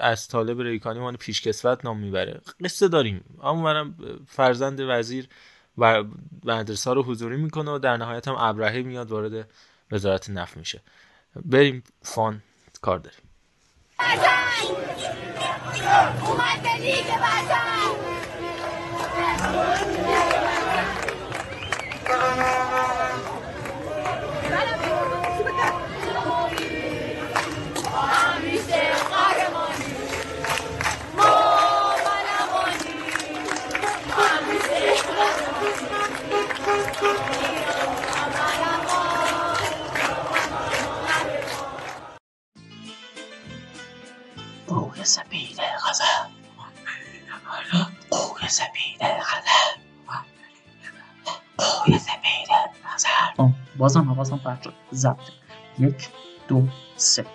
از طالب ریکانی ما پیشکسوت نام می‌بره. قصه داریم. اما فرزند وزیر و مدرسه رو حضوری می‌کنه و در نهایت هم ابراهی میاد وارد وزارت نفت میشه. بریم فان کار داریم. سپید غضب قوی سپید غضب قوی سپید غضب بازم حواظم فرد شد. زبط یک دو سه.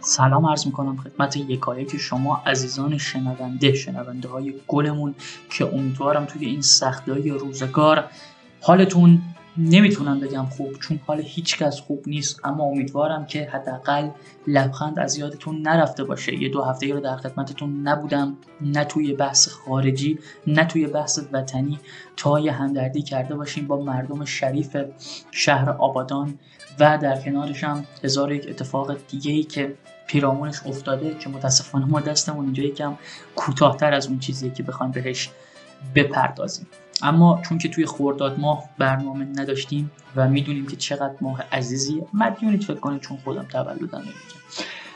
سلام عرض می‌کنم خدمت یکایی که شما عزیزان شنونده شنونده های گلمون که امیدوارم توی این سختی های روزگار حالتون نمی‌تونم بگم خوب چون حال هیچکس خوب نیست. اما امیدوارم که حداقل لبخند از یادتون نرفته باشه. یه دو هفته رو در خدمتتون نبودم. نه توی بحث خارجی نه توی بحث وطنی. تا یه همدردی کرده باشیم با مردم شریف شهر آبادان. و در کنارش هم هزار یک اتفاق دیگه ای که پیرامونش افتاده که متاسفانه ما دستمون اینجا یکم کوتاهتر از اون چیزی که بخوایم بهش بپردازیم. اما چون که توی خورداد ماه برنامه نداشتیم و می‌دونیم که چقدر ماه عزیزی مدیونید فکر کنید چون خودم تولدم نمیگم.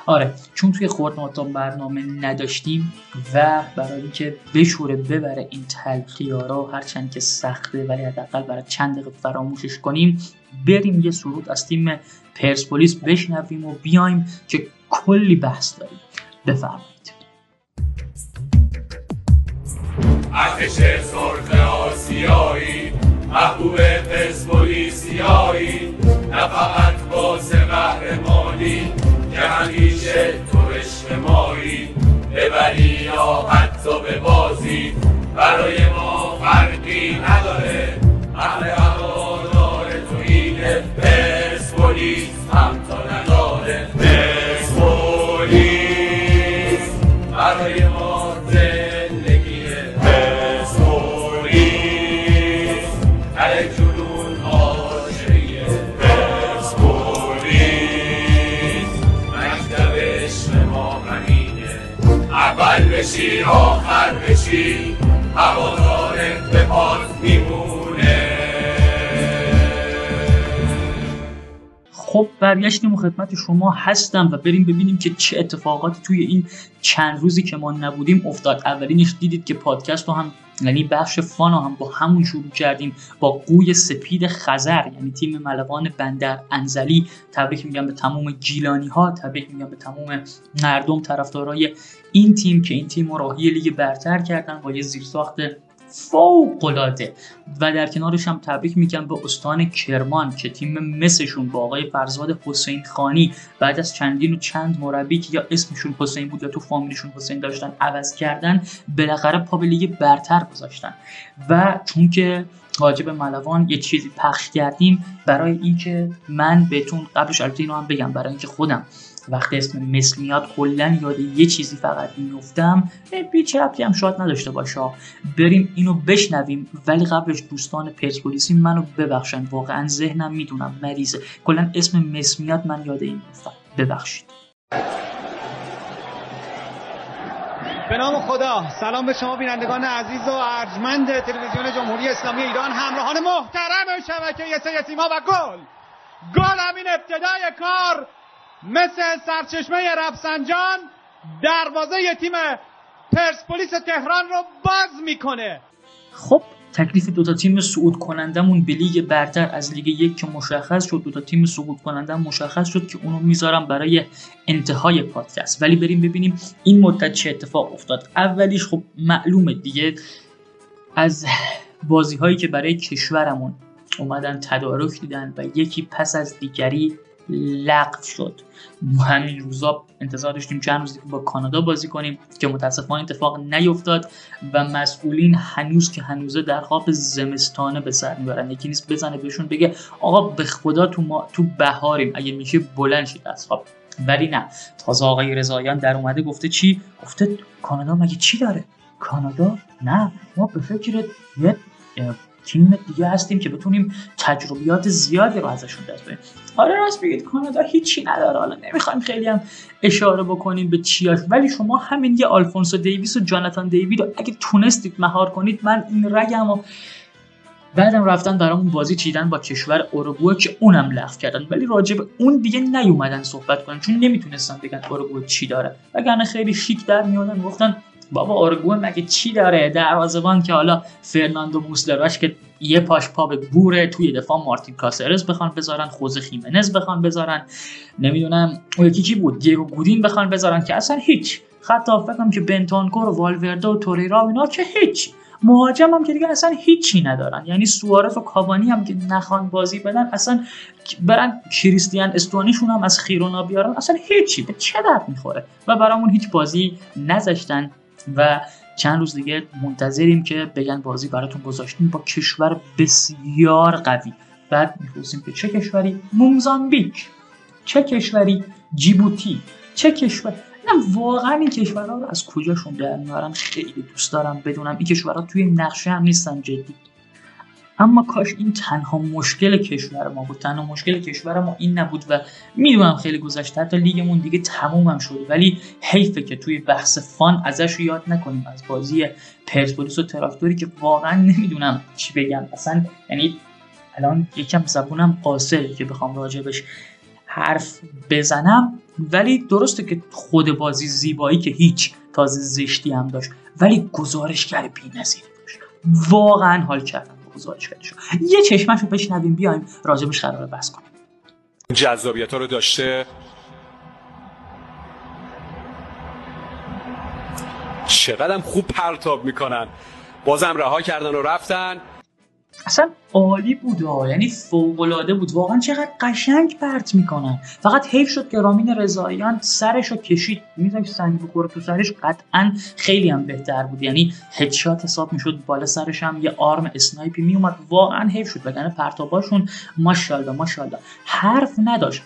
آره چون توی خورداد برنامه نداشتیم و برای اینکه بشوره ببره این تلخیارا هرچند که سخته ولی حداقل برای چند دقیقه فراموشش کنیم بریم یه سرود از تیم پرسپولیس بشنویم و بیایم که کلی بحث داریم. بفرمایید. ارتش سرخ آسیایی محبوب پرسپولیسیایی. نه فقط باز قهرمانی که همیشه تو عشق مایی. ببری یا حتی به بازی برای ما فرقی نداره. اهل هوادار تویی که پرسپولیس هم تا نداره پرسپولیس. برای ما بشی آخر بشی هوادارت به پاس میمونه. خب برگشتیم و خدمت شما هستم و بریم ببینیم که چه اتفاقاتی توی این چند روزی که ما نبودیم افتاد. اولینش دیدید که پادکست رو هم یعنی بخش فان هم با همون شروع کردیم با قوی سپید خزر یعنی تیم ملوان بندر انزلی. تبریک میگم به تمام گیلانی ها تبریک میگم به تمام مردم طرفدارای این تیم که این تیم رو راهی لیگ برتر کردن با یه زیرساخت فوق العاده و در کنارش هم تبریک میگم به استان کرمان که تیم مسشون با آقای فرزاد حسین خانی بعد از چندین و چند مربی که یا اسمشون حسین بود یا تو فامیلشون حسین داشتن عوض کردن بالاخره پا به لیگ برتر گذاشتن. و چون که واجب ملوان یه چیزی پخش کردیم برای اینکه من بهتون قبلش البته اینو هم بگم برای اینکه خودم وقتی اسم مثل میاد کلا یاد یه چیزی فقط میفتم بیچ ربطی هم شاید نداشته باشه. بریم اینو بشنویم. ولی قبلش دوستان پرسپولیسی منو ببخشن. واقعا ذهنم می‌دونم. مریضه. کلا اسم مثل میاد من یاد این میفتم ببخشید. به نام خدا. سلام به شما بینندگان عزیز و ارجمند تلویزیون جمهوری اسلامی ایران. همراهان محترم شبکه سه سیما و گل. گل همین ابتدای کار. مثل سرچشمه رفسنجان دروازه تیم پرسپولیس تهران رو باز می‌کنه. خب تکلیف دوتا تیم صعود کنندمون به لیگ برتر از لیگ یک که مشخص شد. دوتا تیم صعود کننده مشخص شد که اونو می‌ذارم برای انتهای پادکست. ولی بریم ببینیم این مدت چه اتفاق افتاد. اولیش خب معلومه دیگه از بازی هایی که برای کشورمون اومدن تدارک دیدن و یکی پس از دیگری لغو شد. ما همین روزا انتظار داشتیم چند روزی با کانادا بازی کنیم که متاسفانه اتفاق نیفتاد و مسئولین هنوز که هنوزه در خواب زمستانه به سر می‌برن. یکی نیست بزنه بهشون بگه آقا به خدا تو ما تو بهاریم. اگه میشه بلند شید از خواب. ولی نه. تازه آقای رضاییان در اومده گفته چی؟ گفته کانادا مگه چی داره؟ کانادا؟ نه. ما به فکر یه تیم دیگه هستیم که بتونیم تجربیات زیادی رو ازشون دست بیاریم آره راست بگید کانادا هیچی نداره. حالا نمی‌خوایم خیلی هم اشاره بکنیم به چیاش. ولی شما همین یه آلفونسو دیویس و جاناتان دیوید رو اگه تونستید مهار کنید من این رگم و بعدم رفتن برامون بازی چیدن با کشور اوروگوئه که اونم لغو کردن. ولی راجع به اون دیگه نیومدن صحبت کنن چون نمی‌تونستن بگن اوروگوئه چی داره. وگرنه خیلی شیک در میادن گفتن بابا اورگوئه مگه چی داره؟ دروازه‌بان که حالا فرناندو موسلراش که یه پاش پا به بوره توی دفاع مارتین کاسرز بخوان بذارن خوزه خیمنز بخوان بذارن. نمی‌دونم اون یکی کی بود؟ دیگو گودین بخوان بذارن که اصلا هیچ. خط فکرم که بنتانکور و والورده و توریرا و اینا که هیچ. مهاجم هم که دیگه اصلا هیچی ندارن. یعنی سوارز و کاوانی هم که نخوان بازی بدن اصلا برن کریستیان استونیشون هم از خیرونا بیارن اصلا هیچی. به چه درد می‌خوره؟ و برامون هیچ بازی نذاشتن. و چند روز دیگه منتظریم که بگن بازی براتون گذاشتیم با کشور بسیار قوی. بعد می‌پرسیم که چه کشوری؟ موزامبیک چه کشوری؟ جیبوتی. چه کشور؟ نه واقعا این کشورها رو از کجاشون در میارن خیلی دوست دارم بدونم. این کشورها توی نقشه هم نیستن جدی. اما کاش این تنها مشکل کشور ما بود. تنها مشکل کشور ما این نبود و می‌دونم خیلی گذشته حتی لیگمون دیگه تمومم شد. ولی حیفه که توی بحث فان ازش رو یاد نکنیم. از بازی پرسپولیس و تراکتوری که واقعا نمی‌دونم چی بگم. اصلا یعنی الان یکم زبونم قاصره که بخوام راجبش حرف بزنم. ولی درسته که خود بازی زیبایی که هیچ تازه زشتی هم داشت ولی گزارشگر بی‌نظیری داشت. واقعا حال کردم. گزارشگرش یه چشمش رو بشنویم بیایم راجبش قرار بحث کنیم. جذابیت ها رو داشته؟ چقدر خوب پرتاب می‌کنن. بازم رها کردن و رفتن. اصلا عالی بود یعنی فوق العاده بود. واقعا چقدر قشنگ پرت می‌کنن. فقط حیف شد که رامین رضاییان سرش رو کشید. میذاشت سنگ بخوره تو سرش قطعا خیلی هم بهتر بود. یعنی headshot حساب می‌شد بالا سرش هم یه آرم snipe ی میومد واقعا حیف شد. وگرنه پرتاباشون ماشاءالله ماشاءالله. حرف نداشت.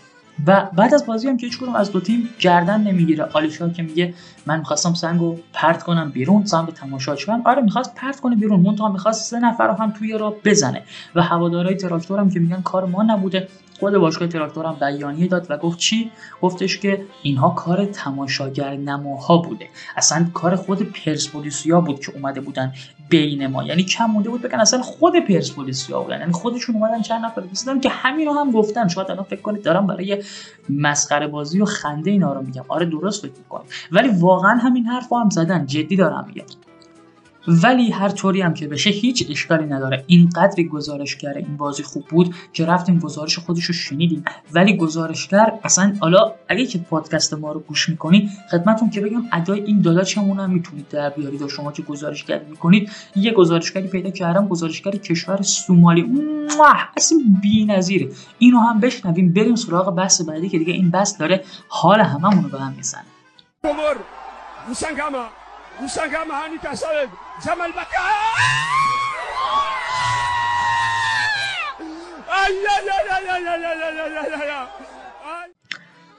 و بعد از بازی هم که هیچ از دو تیم گردن نمی‌گیره. عالیشاه که میگه من می‌خواستم سنگو پرت کنم بیرون سنگ تماشاچی هم آره می‌خواست پرت کنه بیرون. منتها می‌خواست سه نفر رو هم توی راه بزنه. و هوادارهای تراکتور هم که میگن کار ما نبوده. خود باشگاه تراکتور هم بیانیه داد و گفت چی؟ گفتش که اینها کار تماشاگر نماها بوده. اصلا کار خود پرسپولیسیا بود که اومده بودن بین ما. یعنی کم مونده بود بگن اصلا خود پرسپولیسیا بودن. یعنی خودشون اومدن چند نفر رسیدن که همین رو هم گفتن. شاید الان فکر کنید دارم برای مسخره بازی و خنده اینا رو میگم. آره درست فکر می‌کنم ولی واقعا همین حرف هم زدن. جدی دارم میگم. ولی هر طوری هم که بشه هیچ اشکالی نداره. اینقدری گزارشگر این بازی خوب بود که رفتیم گزارش خودش رو شنیدیم. ولی گزارشگر اصلا حالا اگه که پادکست ما رو گوش می‌کنید خدمتون که بگم ادای این داداچمون هم می‌تونید در بیارید و شما که گزارشگر می‌کنید. یه گزارشگری پیدا کردم گزارشگری کشور سومالی. اصلا بی‌نظیره. اینو هم بشنویم بریم سراغ بحث بعدی که دیگه این بحث داره. حال هممون رو به هم می‌زنه. جمل بكاء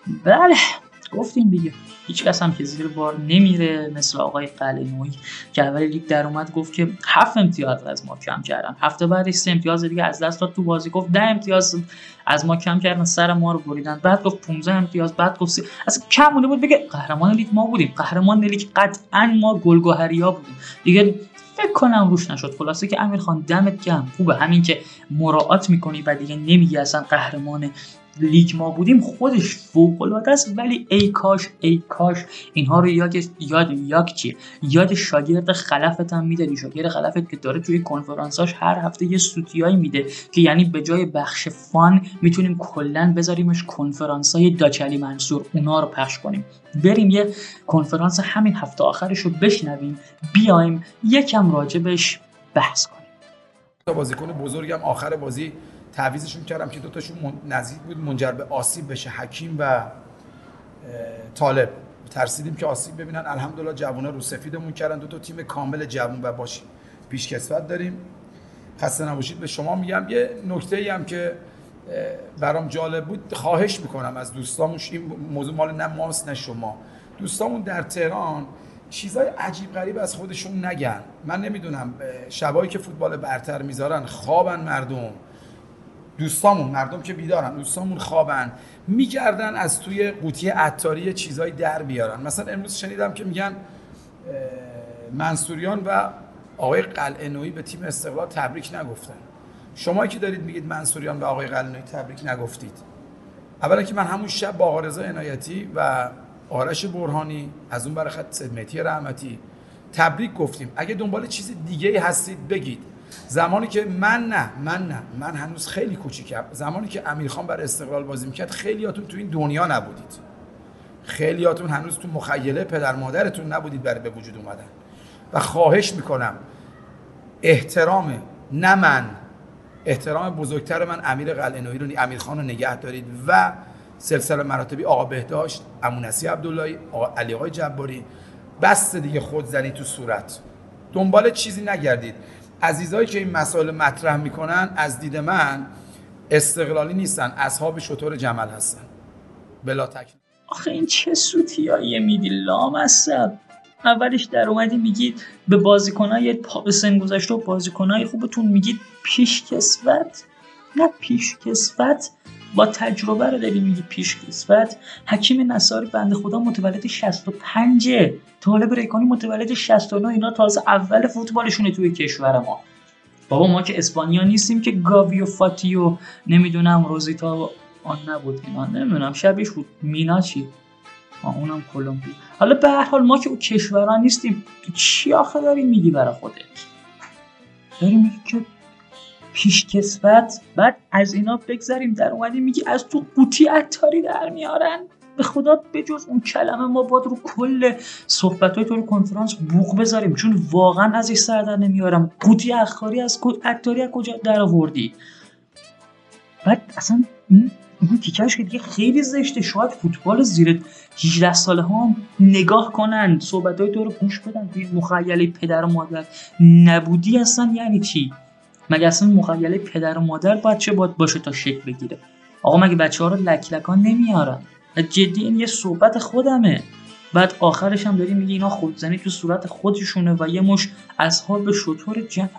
امبارح گفتیم دیگه. هیچ کس هم که زیر بار نمیره مثل آقای قلعه‌نویی که اول لیگ در اومد گفت که هفت امتیاز از ما کم کردن. هفته بعدش سه امتیاز دیگه از دست داد تو بازی. گفت ده امتیاز از ما کم کردن سر ما رو بریدن. بعد گفت 15 امتیاز بعد گفت سی... اصلا کم مونده بود بگه قهرمان لیگ ما بودیم. قهرمان لیگ قطعا ما گلگهریا بودیم. دیگه فکر کنم روش نشد. خلاصه که امیر خان دمت گرم. خوبه. همین که مراعات می‌کنی و دیگه نمیگی اصلا قهرمان لیگ ما بودیم خودش فوق العاده است. ولی ای کاش ای کاش اینها رو یاد یاد یاک چیه؟ یاد شاگرد خلفت هم می‌دادی. شاگرد خلفت که داره توی کنفرانساش هر هفته یه سوتیایی میده که یعنی به جای بخش فان می‌تونیم کلا بذاریمش کنفرانس های داچلی منصور. اونا رو پخش کنیم. بریم یه کنفرانس همین هفته آخرش رو بشنویم. بیایم یکم راجبش بحث کنیم. بازیکن بزرگم آخر بازی تعویزشون کردم که دوتاشون نزدیک بود منجر به آسیب بشه. حکیم و طالب. ترسیدیم که آسیب ببینن. الحمدلله جوونا رو سفیدمون کردن. دو تا تیم کامل جوون و باشیم پیش کسوت داریم. خسته نباشید. به شما میگم یه نکته ای هم که برام جالب بود. خواهش می‌کنم از دوستامون این موضوع مال نه ماست نه شما. دوستامون در تهران چیزای عجیب غریب از خودشون نگن. من نمی‌دونم شبایی که فوتبال برتر می‌ذارن خوابن مردم. دوستامون مردم که بیدارن دوستامون خوابن میگردن از توی قوطی عطاری چیزایی در بیارن. مثلا امروز شنیدم که میگن منصوریان و آقای قلعه به تیم استقلال تبریک نگفتن. شما که دارید میگید منصوریان و آقای قلعه تبریک نگفتید. اولا که من همون شب با آقا رضا عنایتی و آرش برهانی از اون برای خط مهدی رحمتی تبریک گفتیم. اگه دنبال چیز دیگه هستید بگید. زمانی که من نه من نه من هنوز خیلی کوچیکم. زمانی که امیرخان بر استقلال بازی می‌کرد خیلیاتون تو این دنیا نبودید. خیلیاتون هنوز تو مخیله پدر مادرتون نبودید برای به وجود اومدن. و خواهش می‌کنم احترام نه من احترام بزرگتر من امیر قلعه‌نویی رو امیر خان رو نگه دارید. و سلسله مراتبی آقا بهداشت امونسی عبداللهی آقا علی آقای جباری. بس دیگه خود زنی تو صورت. دنبال چیزی نگردید. عزیزایی که این مسائل مطرح می‌کنن از دید من استقلالی نیستن اصحاب شطور جمل هستن. بلا تکلیف آخه این چه سوتیایی میدی؟ لامصب. اولش در اومدی میگید به بازیکنای پا سن گذشته و بازیکنای خوبتون میگید پیش کسوت نه پیش کسوت با تجربه رو داری میگی پیش کسوت حکیم نصاری بنده خدا متولد 65 طالب ریکانی متولد 69 اینا تازه اول فوتبالشونه توی کشور ما. بابا ما که اسپانیا نیستیم که گاوی و فاتی و نمی‌دونم روزیتا آن نبود اینا. نمی‌دونم شبیش بود مینا چی؟ اونم کلمبیا. حالا به هر حال ما که او کشوران نیستیم چی آخه داری میگی برای خودت؟ داری میگی که پیش کسفت بعد از اینا بگذاریم در اومدی میگی از تو قوطی عطاری در میارن. به خدا بجز اون کلمه ما باید رو کل صحبت های تو رو کنفرانس بوق بذاریم. چون واقعا از این سر در نمیارم. قوطی اخاری از عطاری از کجا در آوردی؟ بعد اصلا این تیکش که دیگه خیلی زشته. شاید فوتبال زیر 18 ساله ها نگاه کنن. صحبت های تو رو گوش بدن. توی مخیله پدر و مادر نبودی اصلا یعنی چی؟ مگه اصلا مخیله پدر و مادر باید چه باید باشه تا شکل بگیره؟ آقا مگه بچه ها رو لک لکان نمیارن جدی این یه صحبت خودمه. بعد آخرش هم داری میگی اینا خودزنی تو صورت خودشونه و یه مش اصحاب شطور جمع.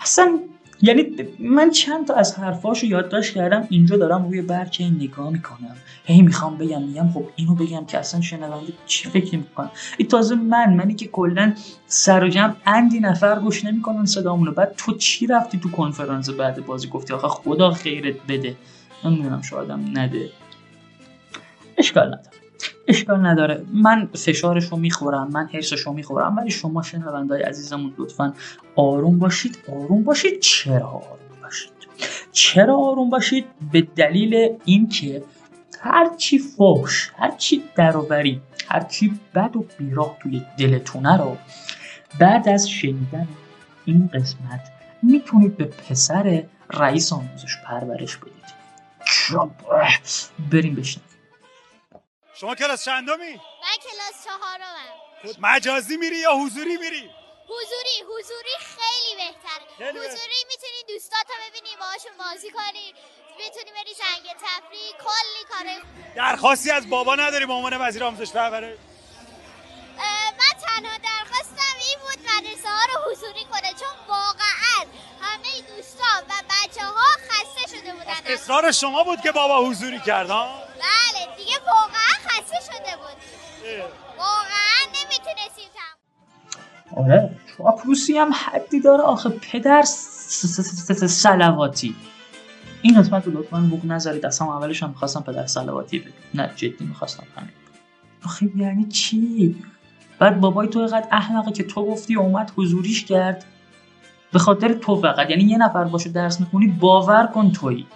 اصلا یعنی من چند تا از حرفاشو یادداشت کردم اینجا دارم روی برکه نگاه می‌کنم. هی می‌خوام بگم میگم خب اینو بگم که اصلا شنونده چی فکر می‌کنم این تازه من منی که کلا سر و جمع اندی نفر گوش نمی‌کنن صدامونو. بعد تو چی رفتی تو کنفرانس بعد بازی گفتی؟ آخه خدا خیرت بده. نمی‌دونم شایدم نده. اشکال نداره. اشکال نداره. من فشارش رو می‌خورم من حسش رو می‌خورم ولی شما شنوندای عزیزمون لطفا آروم باشید. آروم باشید. چرا آروم باشید؟ چرا آروم باشید؟ به دلیل اینکه هرچی فوش هرچی دروبری هرچی بد و بیراه توی دلتونه رو بعد از شنیدن این قسمت می‌تونید به پسر رئیس آموزش پرورش بدید. بریم بشنیم شما کلاس چندمی؟ من کلاس چهارمم مجازی میری یا حضوری میری؟ حضوری حضوری خیلی بهتره خیلی حضوری می‌تونی دوستاتو ببینی باهاشون بازی کنی می‌تونی بری زنگ تفریح کلی کاره درخواستی از بابا نداری به عنوان وزیر آموزش پرورش من تنها درخواستم این بود مدرسه ها رو حضوری کنه چون واقعا همه دوستان و بچه ها خسته شده بودن اصرار شما بود که بابا حضوری کرد ها؟ بله دیگه واقعا خسته شده بود. واقعا نمی‌تونستیم آره چاپلوسی هم حدی داره آخه پدر سلواتی. این قسمت رو لطفا بوق نذارید. اصلا اولش هم می‌خواستم پدر سلواتی بگم نه جدی می‌خواستم همین. آخه یعنی چی؟ بعد بابای تو اینقدر احمقه که تو گفتی اومد حضوریش کرد. به خاطر تو فقط. یعنی یه نفر باشه درس می‌خونی باور کن تویی.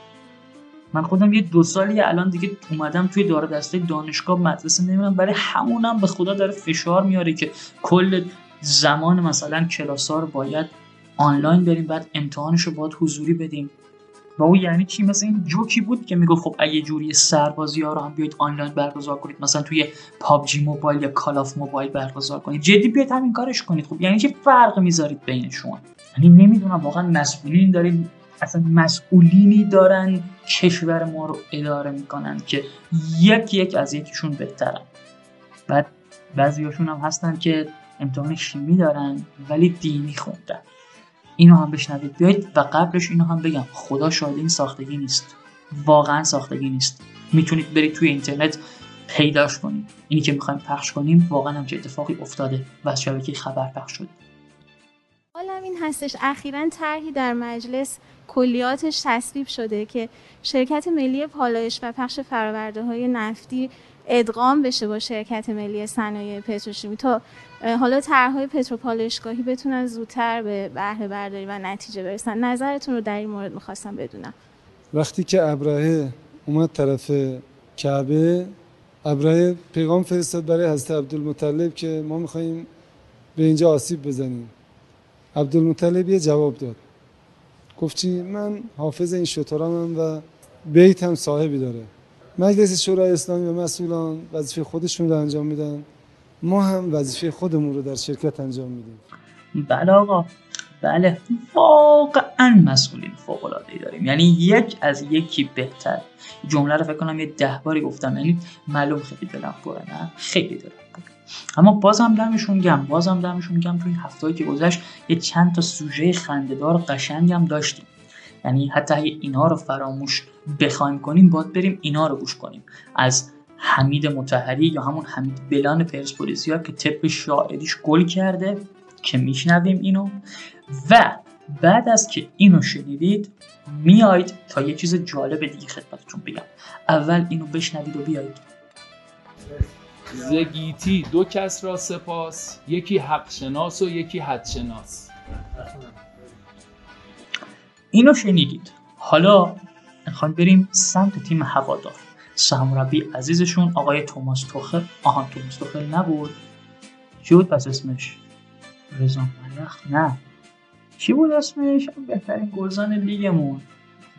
من خودم یه دو سالی الان دیگه اومدم توی دار دسته دانشگاه مدرسه نمیرم برای همونم به خدا داره فشار میاره که کل زمان مثلا کلاس ها رو باید آنلاین بریم بعد امتحانش رو باید حضوری بدیم. و او یعنی چی؟ مثل این جوکی بود که می‌گفت خب اگه جوری سربازی ها رو هم بیاید آنلاین برگزار کنید مثلا توی PUBG Mobile یا Call of Mobile برگزار کنید. جدی بیاید همین کارش کنید. خب یعنی چه فرق می‌ذارید بینشون یعنی نمی‌دونم واقعا مسئولین دارید اصلا مسئولینی دارن کشور ما رو اداره می‌کنن که یک یک از یکیشون بهترن. بعد بعضیاشون هم هستن که امتحان شیمی دارن ولی دینی خوندن. اینو هم بشنوید. بیایید و قبلش اینو هم بگم. خدا شاید این ساختگی نیست. واقعا ساختگی نیست. می‌تونید برید توی اینترنت پیداش کنید. اینی که می‌خوایم پخش کنیم واقعا هم چه اتفاقی افتاده و از شبکه خبر پخش شده. حالا این هستش. اخیرا طرحی در مجلس کلیاتش تصویب شده که شرکت ملی پالایش و پخش فرآورده های نفتی ادغام بشه با شرکت ملی صنایع پتروشیمی تا حالا طرحهای پتروپالایشگاهی بتونن زودتر به بهره برداری و نتیجه برسن. نظرتون رو در این مورد می‌خواستم بدونم. وقتی که ابراهه اومد طرف کعبه ابراهه پیغام فرستاد برای حضرت عبدالمطلب که ما می‌خوایم به اینجا آسیب بزنیم. عبدالمطلب یه جواب داد. گفت چی من حافظ این شطرامم و بیت هم صاحبی داره. مجلس شورای اسلامی و مسئولان وظیفه خودشون رو انجام میدن. ما هم وظیفه خودمون رو در شرکت انجام میدیم. بله آقا. بله. واقعا مسئولین فوق العاده داریم. یعنی یک از یکی بهتر. جمله رو فکر کنم یه ده باری گفتم. یعنی معلوم خیلی دلم پره نه؟ خیلی دلم. اما بازم دمشون گم بازم دمشون گم تو این هفتهایی که گذشت یه چند تا سوژه خندهدار هم داشتیم. یعنی حتی اگه اینا رو فراموش بخوایم کنیم باید بریم اینا رو گوش کنیم. از حمید متحری یا همون حمید بلان پرسپولیسیا که طبق شاعریش گل کرده که میشنویم اینو. و بعد از که اینو شنیدید میایید تا یه چیز جالب دیگه خدمتتون بگم. اول اینو بشنوید و بیایید. زگیتی دو کس را سپاس یکی حق شناس و یکی حد شناس اینو شنیدید. حالا می‌خوایم بریم سمت تیم هوادار. سرمربی عزیزشون آقای توماس توخل. آهان توماس توخل نبود. چی بود پس اسمش؟ رضا نه. چی بود اسمش؟ بهترین گلزن لیگمون.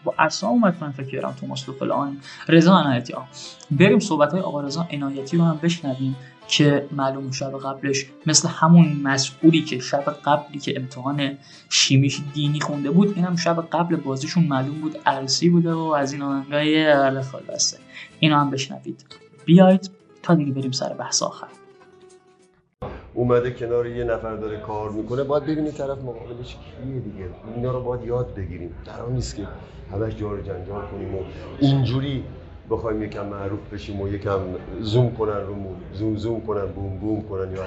با اصلا اومد. من فکر کردم توماس توخل آن. رضا عنایتی آه. بریم صحبت های آقا رضا عنایتی رو هم بشنویم که معلوم شب قبلش مثل همون مسئولی که شب قبلی که امتحان شیمیش دینی خونده بود اینم شب قبل بازیشون معلوم بود عرسی بوده و از این آهنگای اهل خالصه اینو هم بشنوید. بیاید تا دیگه بریم سر بحث آخر. اومده کنار یه نفر داره کار می‌کنه باید ببینی طرف مقابلش کیه دیگه. اینا رو باید یاد بگیریم. در نیست که همش جار جنجال کنیم و اینجوری بخوایم یکم معروف بشیم و یکم زوم کنن رو زوم زوم کنن بوم بوم کنن یا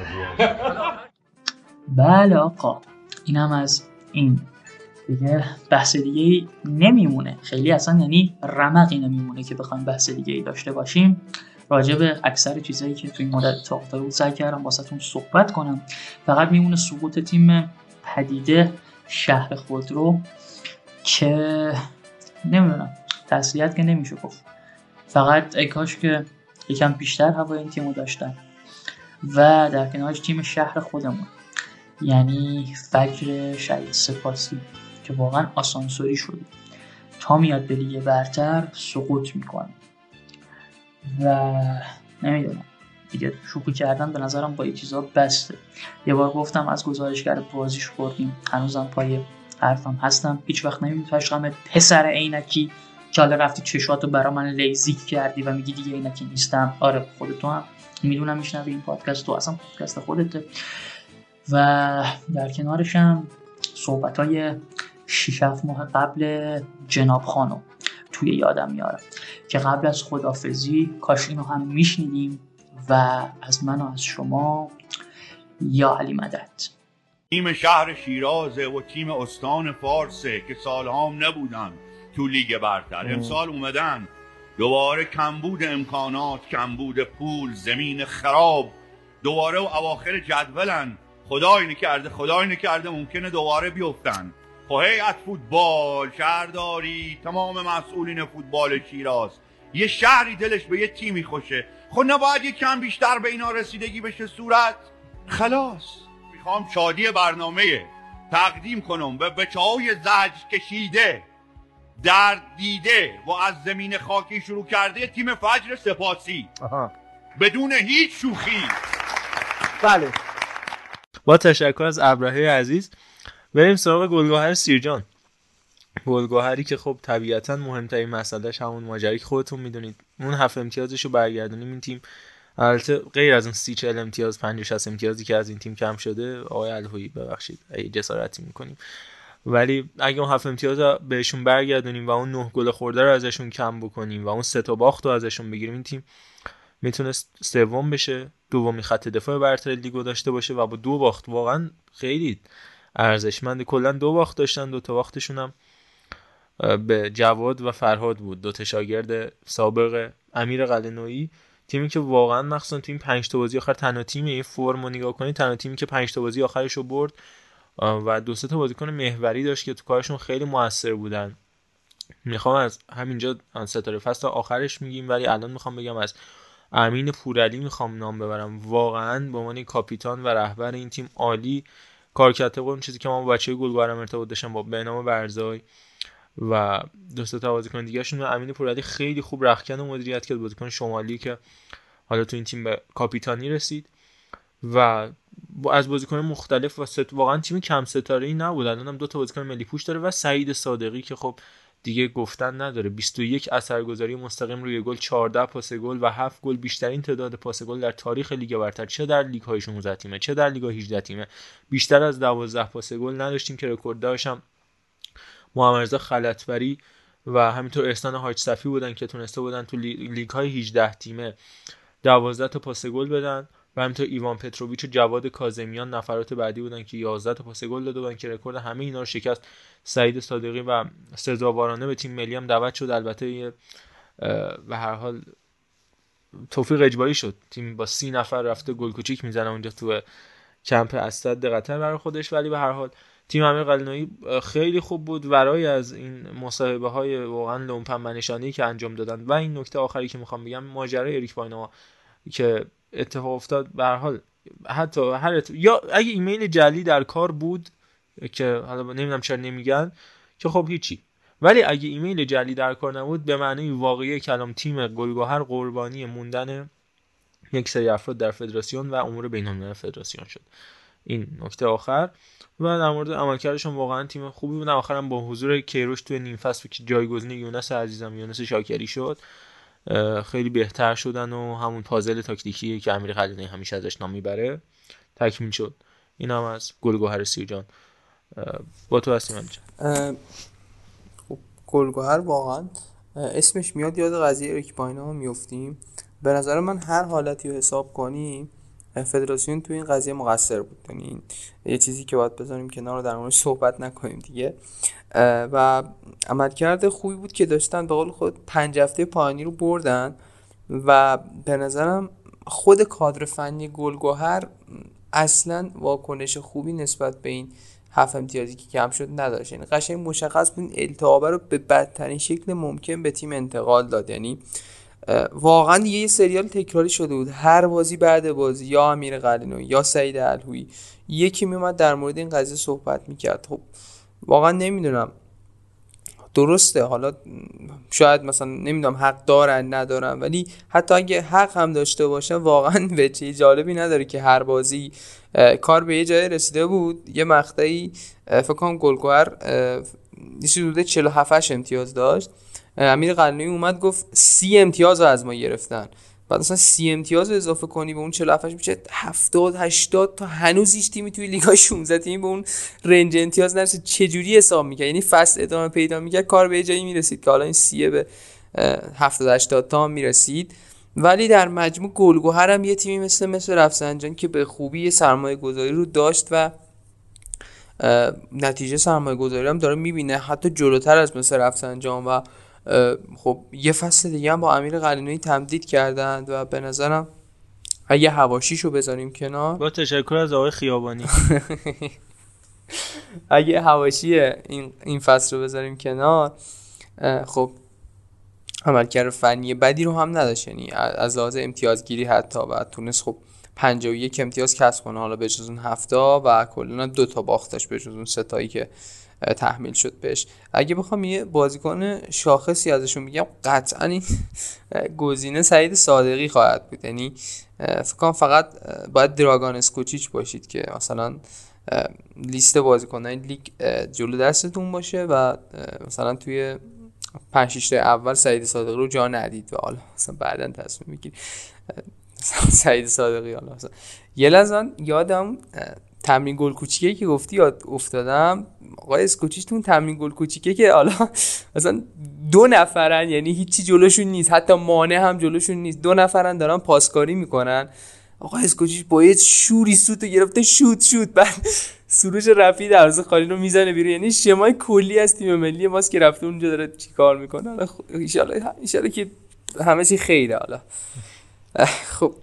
بله آقا. اینم از این. دیگه بحث دیگه نمیمونه. خیلی اصلا یعنی رمقی نمیمونه که بخوایم بحث دیگه ای داشته باشیم. راجع به اکثر چیزایی که توی این مدت تا بود سعی کردم واسهتون صحبت کنم. فقط میمونه سقوط تیم پدیده شهر خودرو که نمی‌دونم تسلیت که نمیشه گفت. فقط ای کاش که یکم بیشتر هوای این تیمو داشتن و در کنارش تیم شهر خودمون. یعنی فجر شهید سپاسی که واقعا آسانسوری شده. تا میاد به لیگ برتر سقوط می‌کنه. و نمی‌دونم. دیگه شوخی کردن به نظرم با یه چیزا بسته. یه بار گفتم از گزارشگر بازیش خوردیم. هنوزم پای حرفم هستم. هیچ وقت نمی‌تونم پسر عینکی که حالا رفتی چشاتو برا من لیزیک کردی و میگی دیگه اینکی نیستم. آره خودتو هم. می‌دونم میشنوی این پادکست تو اصلا پادکست خودته. و در کنارش هم صحبت های 6 ماه قبل جناب خانو توی یادم میارم. که قبل از خدافزی کاش اینو هم میشنیدیم و از من و از شما یا علی مدد. تیم شهر شیرازه و تیم استان فارسه که سالهام نبودن تو لیگ برتر. امسال اومدن. دوباره کمبود امکانات کمبود پول زمین خراب. دوباره و اواخر جدولن. خدا اینه کرده خدا اینه کرده ممکنه دوباره بیفتن. هیئت فوتبال شهرداری تمام مسئولین فوتبال شیراز. یه شهری دلش به یه تیمی خوشه خب نباید یه کم بیشتر به اینا رسیدگی بشه صورت؟ خلاص. می‌خوام شادی برنامه تقدیم کنم. به بچه های زج کشیده در دیده و از زمین خاکی شروع کرده تیم فجر سپاسی. بدون هیچ شوخی. بله. با تشکر از ابراهی عزیز بریم سراغ گلگاهر سیرجان. گلگاهری که خب طبیعتا مهمترین مسئلهش همون ماجری که خودتون می‌دونید. اون هفت امتیازش رو برگردونیم. این تیم البته غیر از اون سی چهل امتیاز 50 60 امتیازی که از این تیم کم شده آقای الهویی ببخشید ای جسارتی می‌کنیم. ولی اگه اون هفت امتیاز بهشون برگردونیم و اون نه گل خورده رو ازشون کم بکنیم و اون سه تا باخت رو ازشون بگیریم این تیم می‌تونست سوم بشه دومی خط دفاع برتر لیگو داشته باشه و با دو باخت. واقعا خیلی ارزشمند. کلا دو باخت داشتن دو تا باختشون هم به جواد و فرهاد بود. دو تا شاگرد سابق امیر قلنویی. تیمی که واقعا مخصوصا تو این 5 تا بازی آخر تنها تیم این فرم رو نگاه کنید تنها تیمی که 5 تا بازی آخرش رو برد و دو تا بازیکن محوری داشت که تو کارشون خیلی موثر بودن. می‌خوام از همینجا ستاره فصل آخرش میگیم ولی الان می‌خوام بگم از امین پورعلی می‌خوام نام ببرم. واقعا به عنوان کاپیتان و رهبر این تیم عالی کار کرد اون چیزی که ما با بچه گلگوهرم ارتباط داشتم با بنام برزای و دو تا بازیکن دیگهشون امین پورعلی خیلی خوب رختکن و مدیریت کرد. بازیکن شمالی که حالا تو این تیم به کاپیتانی رسید. و از بازیکن مختلف و. واقعا تیم کم ستاره ای نبود. الان دو تا بازیکن ملی پوش داره و سعید صادقی که خب دیگه گفتن نداره. 21 اثرگذاری مستقیم روی گل 14 پاس گل و 7 گل بیشترین تعداد پاس گل در تاریخ لیگ برتر. چه در لیگ های 16 تیمه چه در لیگ 18 تیمه. بیشتر از 12 پاس گل نداشتیم که رکورد داشتم محمد رضا خلعتبری و همینطور احسان حاج صفی بودن که تونسته بودن تو لیگ های 18 تیمه 12 تا پاس گل بدن. و همینطور ایوان پتروویچ و جواد کاظمیان نفرات بعدی بودن که 11 تا پاس گل داده بودن که رکورد همه اینا رو شکست. سعید صادقی و سزاوارانه به تیم ملی هم دعوت شد. البته به هر حال توفیق اجباری شد. تیم با سی نفر رفته گل کوچیک می‌زنه اونجا تو کمپ اسد قطر برای خودش. ولی به هر حال تیم امیر قلعه‌نویی خیلی خوب بود ورای از این مصاحبه های واقعا لومپن منشانی که انجام دادن. و این نکته آخری که می‌خوام بگم ماجرای اریک باینما که اتفاق افتاد. به حال حتی هر یا اگه ایمیل جلی در کار بود که حالا نمی‌دونم چرا نمیگن که خب هیچی. ولی اگه ایمیل جلی در کار نبود به معنی واقعی کلام تیم گلگهر قربانی موندن یک سری افراد در فدراسیون و امور بین فدراسیون شد. این نکته آخر. و در مورد عملکردشون واقعا تیم خوبی بود. آخرم با حضور کیروش توی نیم فصل که جایگزین یونس عزیزم یونس شاکری شد. خیلی بهتر شدن و همون پازل تاکتیکی که امیر خلیلی همیشه ازش نام می‌بره تکمیل شد. این هم از گلگوهر سیرجان. با تو هستیم همینجا خب گلگوهر واقعا اسمش میاد یاد قضیه اریک پاینا میفتیم به نظر من هر حالتی رو حساب کنیم فدراسیون تو این قضیه مقصر بود. یعنی یه چیزی که باید بذاریم کنار در موردش صحبت نکنیم دیگه. و عملکرد خوبی بود که داشتن به قول خود پنج هفته پایانی رو بردن و به نظرم خود کادر فنی گلگوهر اصلا واکنش خوبی نسبت به این هفت امتیازی که کم شد نداشت. یعنی قشنگ مشخص بود این التهابه رو به بدترین شکل ممکن به تیم انتقال داد. یعنی واقعا یه سریال تکراری شده بود. هر بازی بعد بازی یا امیر قلینو یا سعید الهوی. یکی میومد در مورد این قضیه صحبت می‌کرد. خب واقعا نمی‌دونم. درسته. حالا شاید مثلا نمی‌دونم حق دارن ندارن ولی حتی اگه حق هم داشته باشن واقعا <laughs> وجه جالبی نداره که هر بازی کار به یه جای رسیده بود. یه مقطعی فکر کنم گلگوهر یه چیزی 47 امتیاز داشت. امیر قلنوی اومد گفت سی امتیاز رو از ما گرفتن. بعد مثلا سی امتیاز رو اضافه کنی به اون 47 میشه 70 80 تا هنوز هیچ تیمی توی لیگ 16 تیم به اون رنج امتیاز نرسه. چه جوری حساب می‌کرد؟ یعنی فصل ادامه پیدا می‌کرد کار به جایی می‌رسید که حالا این سیه به 70 80 تا می‌رسید. ولی در مجموع گلگوهر هم یه تیمی مثل مثل رفسنجان که به خوبی سرمایه گذاری رو داشت و نتیجه سرمایه گذاری هم داره می‌بینه. حتی جلوتر از مثل رفسنجان و خب یه فصل دیگه هم با امیر قلینوی تمدید کردند و به نظرم اگه هواشیشو بذاریم کنار با تشکر از آقای خیابانی. <laughs> اگه هواشی این, این فصل رو بذاریم کنار خب عملکرد فنی بدی رو هم نداشت. یعنی از لحاظ امتیازگیری حتی و تونست خب 51 امتیاز کسب کنه حالا به جز اون هفته و کلا دو تا باختش به جز اون ستایی که تحمیل شد بهش. اگه بخوام یه بازیکن شاخصی ازشون بگم قطعا این گزینه سعید صادقی خواهد بود. یعنی فکر فقط باید دراگان اسکوچیچ باشید که مثلا لیست بازیکنان لیگ جلو دستتون باشه و مثلا توی پنج اول سعید صادقی رو جا ندید و حالا مثلا بعدا تصمیم می‌گیرید. سعید صادقی حالا مثلا. یه لحظه یادم تمرین گل کوچیکه که گفتی یاد افتادم. آقای اسکوچیش تو تمرین گل کوچیکه که حالا <laughs> مثلا دو نفرن یعنی هیچی جلوشون نیست. حتی مانع هم جلوشون نیست. دو نفرن دارن پاسکاری می‌کنن. آقای اسکوچیش با یه شوری سوتو گرفته شوت شوت. بعد <laughs> سروش رفی دروازه خالی رو می‌زنه بیرون. یعنی شمای کلی از تیم ملی ماست که رفته اونجا داره چیکار می‌کنه. حالا ان که همه چی خیره حالا. <laughs> خب.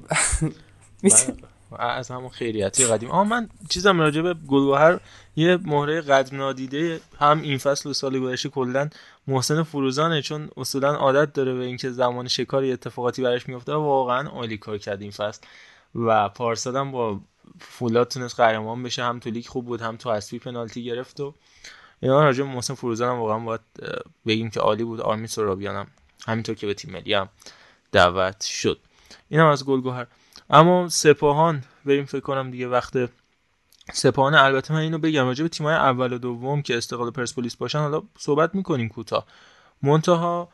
از همون خیریتی قدیم. آه من چیزم راجع به گلگهر یه مهره قدر نادیده هم این فصل و سال گذشته کلا محسن فروزانه چون اصولا عادت داره به اینکه زمان شکاری اتفاقاتی براش میفته واقعا عالی کار کرد این فصل و پارسال با فولاد تونست قهرمان بشه. هم تو لیگ خوب بود هم تو حذفی پنالتی گرفت و اینا. راجع به محسن فروزان هم واقعا باید بگیم که عالی بود. آرمین سرابیان هم همینطور که به تیم ملی هم دعوت شد. اینم از گلگوهر. اما سپاهان بریم فکر کنم دیگه وقت سپاهان. البته من اینو بگم راجع به تیمای اول و دوم که استقلال پرسپولیس باشن حالا صحبت می‌کنیم کوتاه. منتها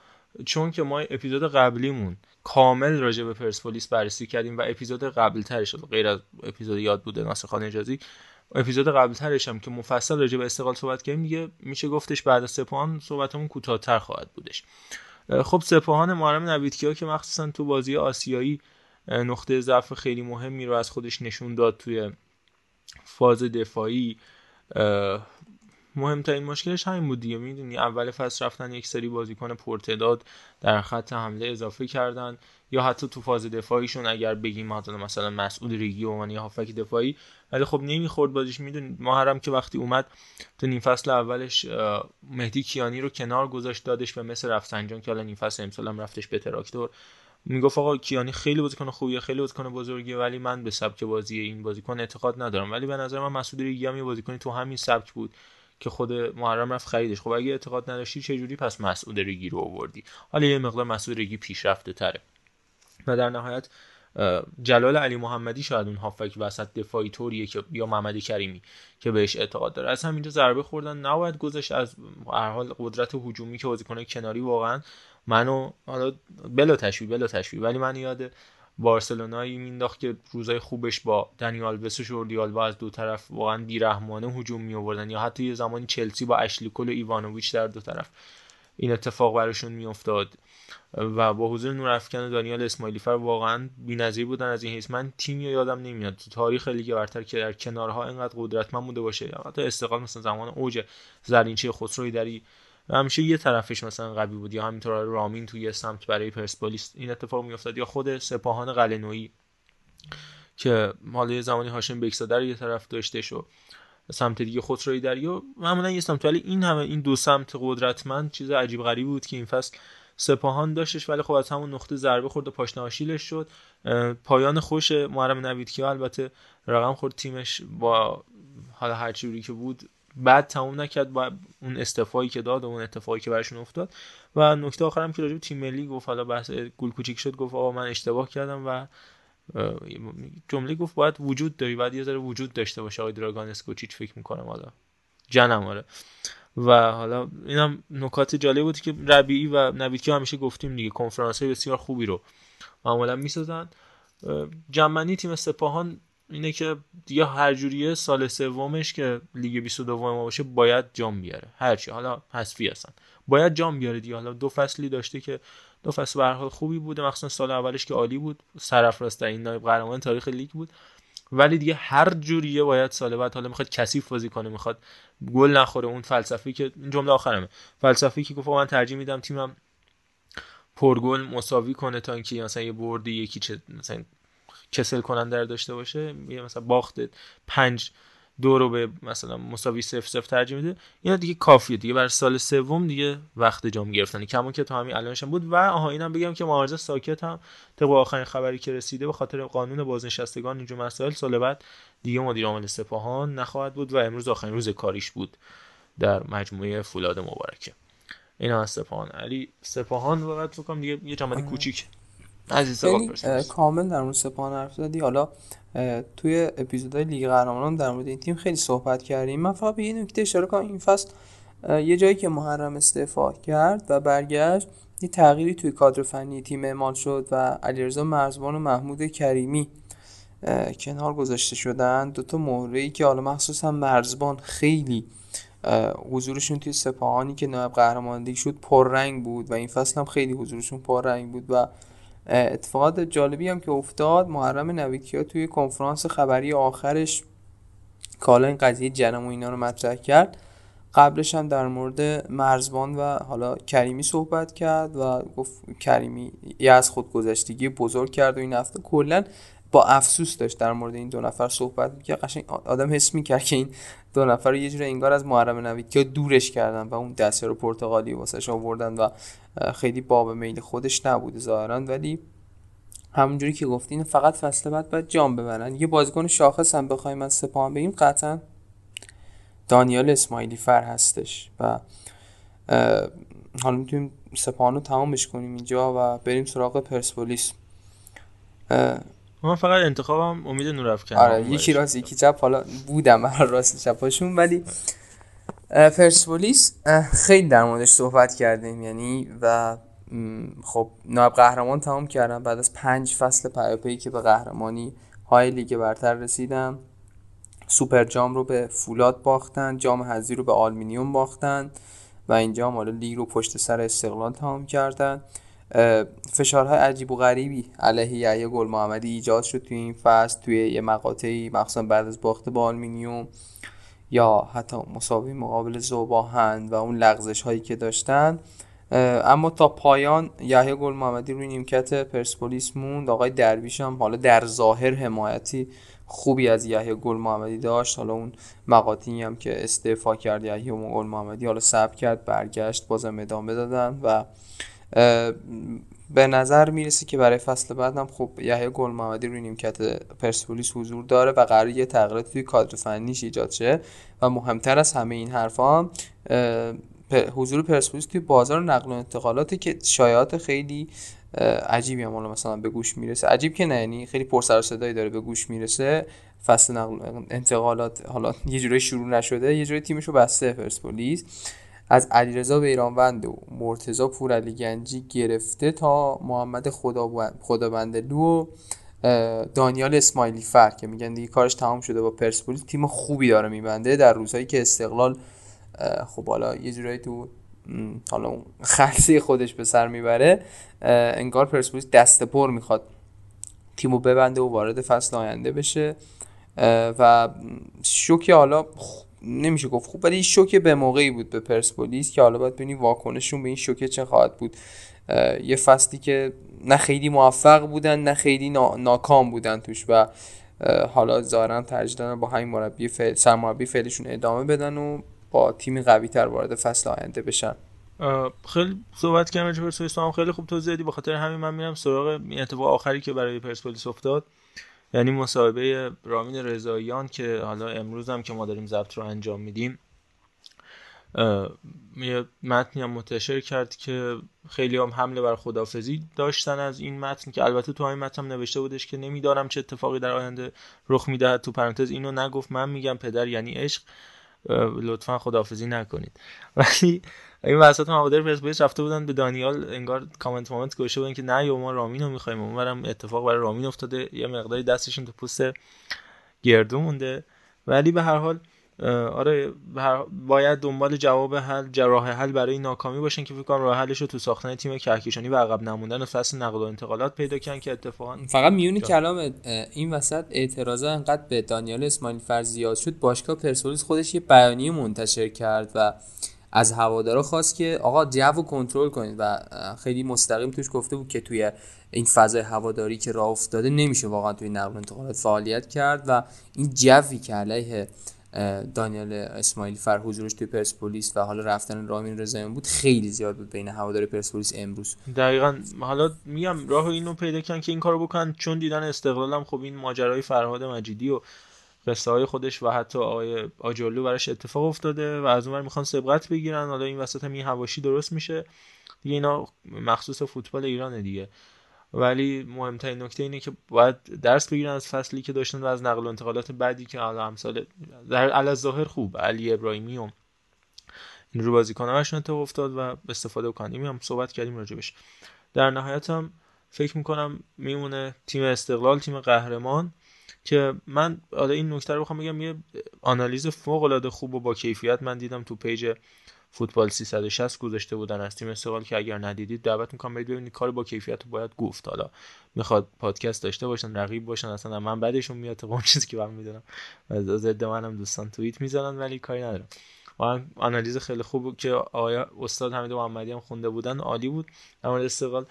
چون که ما اپیزود قبلیمون کامل راجع به پرسپولیس بررسی کردیم و اپیزود قبل ترش غیر از اپیزود یاد بوده ناصر خان اجازی اپیزود قبل ترش هم که مفصل راجع به استقلال صحبت کردیم دیگه میشه گفتش بعد از سپاهان صحبتمون کوتاهتر خواهد بودش. خب سپاهان محرم نویدکیا که مخصوصا تو بازی آسیایی نقطه ضعف خیلی مهمی رو از خودش نشون داد توی فاز دفاعی. مهمترین مشکلش همین بود دیگه. می‌دونی اول فصل رفتن یک سری بازیکن پرتداد در خط حمله اضافه کردن. یا حتی تو فاز دفاعیشون اگر بگیم مثلا مثلا مسعود ریگی و من یا هافک دفاعی. ولی خب نمی‌خورد بازیش. می‌دونی محرم که وقتی اومد تو نیم فصل اولش مهدی کیانی رو کنار گذاشت دادش به مثل رفسنجان که حالا نیم فصل امسال هم رفتش به تراکتور. می‌گفت آقا کیانی خیلی بازیکن خوبیه خیلی بازیکن بزرگیه ولی من به سبک بازی این بازیکن اعتقاد ندارم. ولی به نظر من مسعود ریگی هم یه بازیکنی تو همین سبک بود که خود محرم رفت خریدش. خب اگه اعتقاد نداشتی چه جوری پس مسعود ریگی رو آوردی؟ حالا یه مقدار مسعود ریگی پیشرفته تره. و در نهایت جلال علی محمدی شاید اون هافک وسط دفاعی طوریه که یا محمد کریمی که بهش اعتقاد داره. از همینجا ضربه خوردن نباید گذاشت از هر حال قدرت هجومی که بازیکن کناری واقعا منو حالا بلا تشویق بلا تشویق ولی من یاد بارسلونایی مینداخت که روزای خوبش با دنیال بس و جوردی آلبا از دو طرف واقعا بیرحمانه هجوم می آوردن یا حتی یه زمانی چلسی با اشلی کل و ایوانوویچ در دو طرف این اتفاق براشون میافتاد. و با حضور نورافکن و دانیال اسماعیلی فر واقعا بی‌نظیر بودن از این حیث. من تیمی یادم نمیاد. تو تاریخ لیگ برتر که در کنارها اینقدر قدرتمند بوده باشه حتی استقلال مثلا زمان اوج زرینچه خسروی دری همیشه یه طرفش مثلا قوی بود یا همینطور رامین توی سمت برای پرسپولیس این اتفاق میافتاد یا خود سپاهان قلنویی که حالا یه زمانی هاشم بکسادر یه طرف داشته شو سمت دیگه خسروی دریا معمولا یه سمت ولی این همه این دو سمت قدرتمند چیز عجیب غریبی بود که این فصل سپاهان داشتش ولی خب از همون نقطه ضربه خورد و پاشنه آشیلش شد پایان خوش محرم نوید که البته رقم خورد تیمش با حالا هر چیزی که بود بعد تموم نکرد با اون استفایی که داد و اون اتفاقی که براشون افتاد. و نکته آخرم که راجب تیم ملی گفت حالا بحث گل کوچیک شد گفت آقا من اشتباه کردم و جمله گفت باید وجود داری باید یه ذره وجود داشته باشه آقای دراگان اسکوچیچ فکر می‌کنم حالا. جنم آره. و حالا اینم نکات جالب بود که ربیعی و نویدکی همیشه گفتیم دیگه کنفرانس های بسیار خوبی رو معمولا می‌سازن. جمعنی تیم سپاهان اینه که دیگه هر جوریه سال سومش که لیگ 22 ما باشه باید جام بیاره. هرچی حالا حذفی هستن. باید جام بیاره دیگه. حالا دو فصلی داشته که دو فصل به حال خوبی بوده. مخصوصا سال اولش که عالی بود. سرافراز این نایب قهرمان تاریخ لیگ بود. ولی دیگه هر جوریه باید سال بعد حالا می‌خواد کثیف بازی کنه. می‌خواد گل نخوره. اون فلسفی که این جمله آخرمه. فلسفی که گفت من ترجیح میدم تیمم پرگل مساوی کنه تا اینکه مثلا یه بردی یکی چه مثلا کسل کننده داشته باشه مثلا باخت پنج دو رو به مثلا مساوی صفر صفر ترجیح میده. اینا دیگه کافیه دیگه. بر سال سوم دیگه وقت جام گرفتن کما که تا همین الانش بود. و آها اینم بگم که معارضه ساکت هم طبق آخرین خبری که رسیده به خاطر قانون بازنشستگان اینجور مسائل سال بعد دیگه مدیر عامل سپاهان نخواهد بود و امروز آخرین روز کاریش بود در مجموعه فولاد مبارکه. اینا از سپاهان. علی سپاهان واقعا فکر دیگه یه جمعی کوچیک. عزیز کامل در مورد سپاهان حرف زدی. حالا توی اپیزودهای لیگ قهرمانان در مورد این تیم خیلی صحبت کردیم. من فقط به یه نکته اشاره کنم. این فصل یه جایی که محرم استعفا کرد و برگشت یه تغییری توی کادر فنی تیم اعمال شد و علیرضا مرزبان و محمود کریمی کنار گذاشته شدن. دوتا مهره که حالا مخصوصا مرزبان خیلی حضورشون توی سپاهانی که نایب قهرمان شد پررنگ بود و این فصل هم خیلی حضورشون پررنگ بود و اتفاقات جالبی هم که افتاد محرم نویکیا توی کنفرانس خبری آخرش که حالا این قضیه جنم و اینا رو مطرح کرد. قبلش هم در مورد مرزبان و حالا کریمی صحبت کرد و گفت کریمی یه از خودگذشتگی بزرگ کرد و این هفته. کلا با افسوس داشت در مورد این دو نفر صحبت می‌کرد. قشنگ آدم حس می‌کرد که این دو نفر رو یه جوری انگار از محرم نوید که دورش کردن و اون دسته رو پرتغالی واسش آوردن و خیلی باب میل خودش نبوده ظاهرا. ولی همونجوری که گفتین فقط فصل بعد باید جام ببرن. یه بازیکن شاخص هم بخوایم از سپاهان بگیم قطعا دانیال اسماعیلی فر هستش و حالا می‌تونیم سپاهان رو تمامش کنیم اینجا و بریم سراغ پرسپولیس. من فقط انتخابم امید نورافکن آره یکی راست یکی چپ. حالا بودم برای راست چپاشون. ولی پرسپولیس خیلی در موردش صحبت کردیم. یعنی و خب نایب قهرمان تمام کردم. بعد از پنج فصل پیاپی که به قهرمانی های لیگ برتر رسیدم سوپر جام رو به فولاد باختن جام حذفی رو به آلومینیوم باختن و اینجا حالا لیگ رو پشت سر استقلال تمام کردن. فشارهای عجیب و غریبی علیه یحیی گل محمدی ایجاد شد توی این فصل توی یه مقاطعی مخصوصا بعد از باخت با آلمینیوم یا حتی مساوی مقابل زوباهن و اون لغزش هایی که داشتن. اما تا پایان یحیی گل محمدی روی نیمکت پرسپولیس موند. آقای درویش هم حالا در ظاهر حمایتی خوبی از یحیی گل محمدی داشت. حالا اون مقاطعی هم که استعفا کرد یحیی گل محمدی حالا صبر کرد برگشت بازم ادامه دادن و به نظر می‌رسه که برای فصل بعد هم خب یحیی گل محمدی روی نیمکت پرسپولیس حضور داره و قرار یه تغییرات توی کادر فنیش ایجاد شه و مهمتر از همه این حرفا هم حضور پرسپولیس توی بازار نقل و انتقالاته که شایعات خیلی عجیبی هم حالا مثلا به گوش می‌رسه. عجیب که نه یعنی خیلی پر سر صدایی داره به گوش می‌رسه. فصل نقل انتقالات حالا یه جوری شروع نشده یه جوری تیمشو بسته پرسپولیس. از علیرضا بیرانوند و مرتضی پورعلی گنجی گرفته تا محمد خدابندلو و دانیال اسماعیلی فر که میگن دیگه کارش تمام شده با پرسپولیس. تیم خوبی داره میبنده در روزهایی که استقلال خب حالا یه جورایی تو حالا خلصی خودش به سر می‌بره انگار پرسپولیس دست پر می‌خواد تیمو ببنده و وارد فصل آینده بشه. و شوکی حالا نمیشه گفت خوب ولی شوکه به موقعی بود به پرسپولیس که حالا باید ببینیم واکنششون به این شوکه چه خواهد بود. یه فصلی که نه خیلی موفق بودن نه خیلی ناکام بودن توش و حالا ظاهرا ترجیح دادن با همین مربی فعل سرمربی فعلشون ادامه بدن و با تیم قوی تر وارد فصل آینده بشن. خیلی صحبت کردم راجع پرسپولیس هم خیلی خوب توضیح دادی. به خاطر همین من میرم سراغ این اتفاق آخری که برای پرسپولیس افتاد. یعنی مصاحبه رامین رضاییان که حالا امروز هم که ما داریم ضبط رو انجام میدیم یه متنی هم منتشر کرد که خیلی هم حمله بر خدافزی داشتن از این متن که البته تو همین متن هم نوشته بودش که نمیدارم چه اتفاقی در آینده رخ می‌دهد. تو پرانتز اینو نگفت من میگم پدر یعنی عشق لطفا خدافزی نکنید. <laughs> ولی این وسط هوادار پرسپولیس رفته بودن به دانیال انگار کامنت مومنت گوشه بودن که نه یا ما رامین رو می‌خوایم. اونورم اتفاق برای رامین افتاده. یه مقداری دستشون تو پوست گردو مونده. ولی به هر حال آره باید دنبال جواب حل راه حل برای ناکامی باشن که فکر کنم راه حلش رو تو ساختن تیم کهکشانی و عقب نموندن و فصل نقل و انتقالات پیدا کردن که اتفاقا فقط میونی کلام این وسط اعتراضا انقدر به دانیال اسماعیل فرز زیاد شد باشگاه پرسپولیس خودش یه بیانیه منتشر کرد و از هوادارا خواست که آقا جو کنترل کنید و خیلی مستقیم توش گفته بود که توی این فضای هواداری که راه افتاده نمیشه واقعا توی نقل انتقالات فعالیت کرد و این جوی که علیه دانیال اسماعیلی فر حضورش توی پرسپولیس و حالا رفتن رامین رضاییان بود خیلی زیاد بود بین هوادار پرسپولیس امروز. دقیقا حالا میگم راه اینو پیدا کردن که این کارو بکنن چون دیدن استقلالم خب این ماجرای فرهاد مجیدی و قصه های خودش و حتی آقای آجالو براش اتفاق افتاده و از اونور می‌خوان سبقت بگیرن. حالا این وسط هم این هواشی درست میشه. دیگه اینا مخصوص فوتبال ایرانه دیگه. ولی مهمترین نکته اینه که باید درس بگیرن از فصلی که داشتن و از نقل و انتقالات بعدی که حالا امثال در ظاهر خوب علی ابراهیمی و این رو بازیکن اتفاق افتاد و استفاده کنیم هم صحبت کردیم راجبش. در نهایت هم فکر می‌کنم میمونه تیم استقلال تیم قهرمان. که من حالا این نکته رو بخوام بگم یه آنالیز فوق العاده خوب و با کیفیت من دیدم تو پیج فوتبال 360 گذاشته بودن. از تیم استقلال که اگر ندیدید دعوت می‌کنم برید ببینید کار با کیفیت رو باید گفت. حالا می‌خواد پادکست داشته باشن رقیب باشن اصلا من بعدشون میاد. اون چیزی که من می‌دونم. از ضد منم دوستان توییت می‌زنن ولی کاری ندارم. من آنالیز خیلی خوب که آیا استاد حمید محمدی هم خونده بودن. عالی بود. در مورد استقلال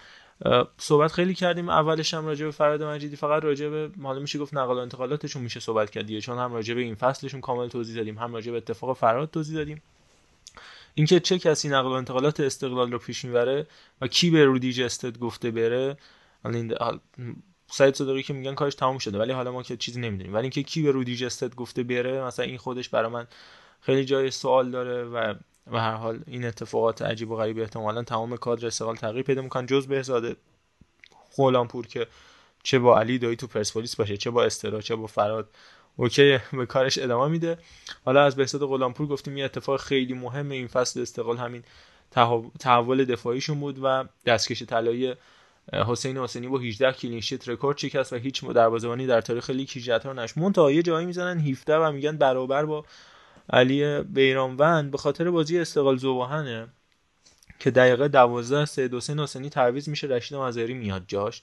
صحبت خیلی کردیم. اولش هم راجع به فراد مجیدی فقط راجع به حالا میشه گفت نقل و انتقالاتشون میشه صحبت کرد چون هم راجع به این فصلشون کامل توضیح دادیم هم راجع به اتفاق فراد توضیح دادیم. اینکه چه کسی نقل و انتقالات استقلال رو پیش می‌بره و کی به رودی جستد گفته بره این سعید صدقی که میگن کارش تموم شده ولی حالا ما که چیزی نمی‌دونیم. ولی اینکه کی به رودی جستد گفته بره مثلا این خودش برای من خیلی جای سوال داره و و هر حال این اتفاقات عجیب و غریب احتمالا تمام کادر استقلال تغییر پیدا می‌کنن. جز بهزاد غلامپور که چه با علی دایی تو پرسپولیس باشه چه با استرا چه با فراد okay به کارش ادامه میده. حالا از بهزاد غلامپور گفتیم یه اتفاق خیلی مهم این فصل استقلال همین تحول دفاعیشون بود و دستکش طلایی حسین حسینی با 18 clean sheet رکورد شکست و هیچ دروازه‌بانی در تاریخ لیگ 18 رو نش تا یه جایی می‌زنن 17 و میگن برابر با علیرضا بیرانوند به خاطر بازی استقلال ذوب‌آهنه که دقیقه 12 سید حسین حسینی تعویض میشه رشید مزاری میاد جاش.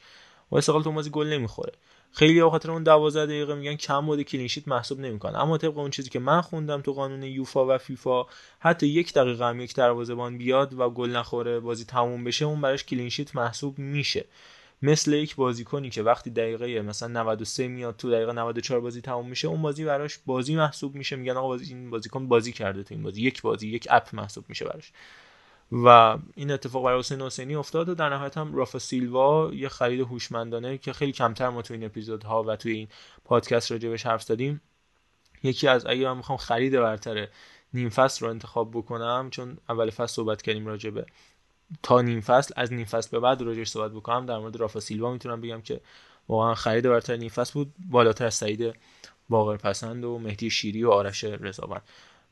و استقلال تو بازی گل نمی‌خوره. خیلی به خاطر اون 12 دقیقه میگن کم بوده clean sheet محسوب نمی‌کنه. اما طبق اون چیزی که من خوندم تو قانون یوفا و فیفا حتی یک دقیقه هم یک دروازه‌بان بیاد و گل نخوره بازی تموم بشه اون براش clean sheet محسوب میشه. مثل یک بازیکنی که وقتی دقیقه مثلا 93 میاد تو دقیقه 94 بازی تموم میشه اون بازی براش بازی محسوب میشه. میگن آقا بازی این بازیکن بازی کرده تو این بازی. یک بازی یک cap محسوب میشه براش. و این اتفاق برای حسین حسینی افتاد و در نهایت هم رافا سیلوا یه خرید هوشمندانه که خیلی کمتر ما تو این اپیزودها و توی این پادکست راجبش حرف زدیم. یکی از اگه من می‌خوام خرید برتر نیم فصل رو انتخاب بکنم چون اول فصل صحبت کردیم راجبه. تا نیم فصل از نیم فصل به بعد راجعش صحبت بکنم. در مورد رافا سیلوا می‌تونم بگم که واقعا خرید برتر نیم فصل بود. بالاتر از سعید باقر پسند و مهدی شیری و آرش رضاوند.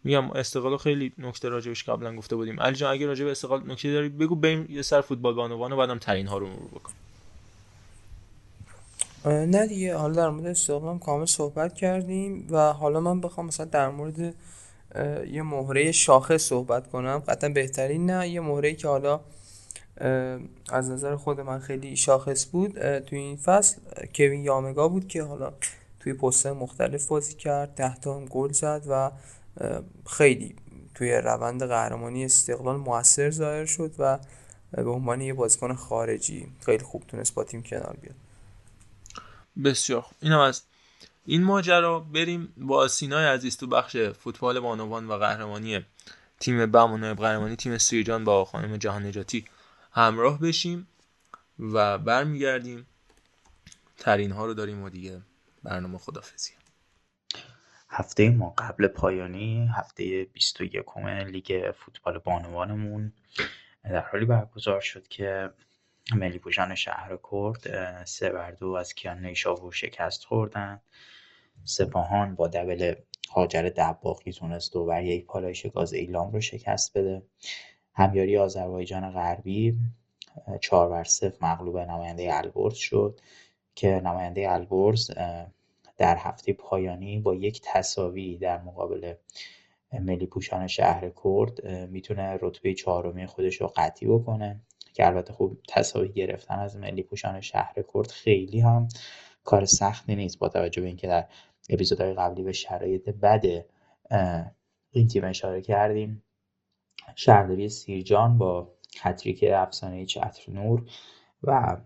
میگم استقلال خیلی نکته راجبش قبلا گفته بودیم. علی جان اگه راجب استقلال نکته داری بگو بریم یه سر فوتبال بانوان و بعدم ترین ها رو مرور بکن نه دیگه حالا در مورد استقلال کامل صحبت کردیم و حالا من بخوام مثلا در مورد یه مهره شاخص صحبت کنم. قطعا بهترین. نه یه مهره که حالا از نظر خود من خیلی شاخص بود توی این فصل کوین یامگا بود که حالا توی پست مختلف بازی کرد ده تا گل زد و خیلی توی روند قهرمانی استقلال موثر ظاهر شد و به عنوان یه بازیکن خارجی خیلی خوب تونست با تیم کنار بیاد. بسیار این هم از این ماجرا بریم با سینای عزیز تو بخش فوتبال بانوان و قهرمانی تیم بم و نایب قهرمانی تیم سیرجان با خانم جهان نجاتی همراه بشیم و برمیگردیم. ترین ها رو داریم و دیگه برنامه خدافزی هفته ما قبل پایانی هفته 21 لیگ فوتبال بانوانمون. در حالی برگزار شد که ملی پوشان شهر کرد سه بر دو از کیان نیشابور شکست خوردن. سپاهان با دبل هاجر دباقی تونست دو بر یک پالایش گاز ایلام رو شکست بده. همیاری آذربایجان غربی چهار بر صفر مغلوب نماینده البرز شد که نماینده البرز در هفته پایانی با یک تساوی در مقابل ملی پوشان شهر کرد می‌تونه رتبه چهارمی خودش رو قطعی بکنه که البته خوب تساوی گرفتن از ملی پوشان شهر کرد خیلی هم کار سختی نیست با توجه به اینکه در اپیزودهای قبلی به شرایط بد این تیم اشاره کردیم. شهرداری سیرجان با هتریک افسانه چتر نور و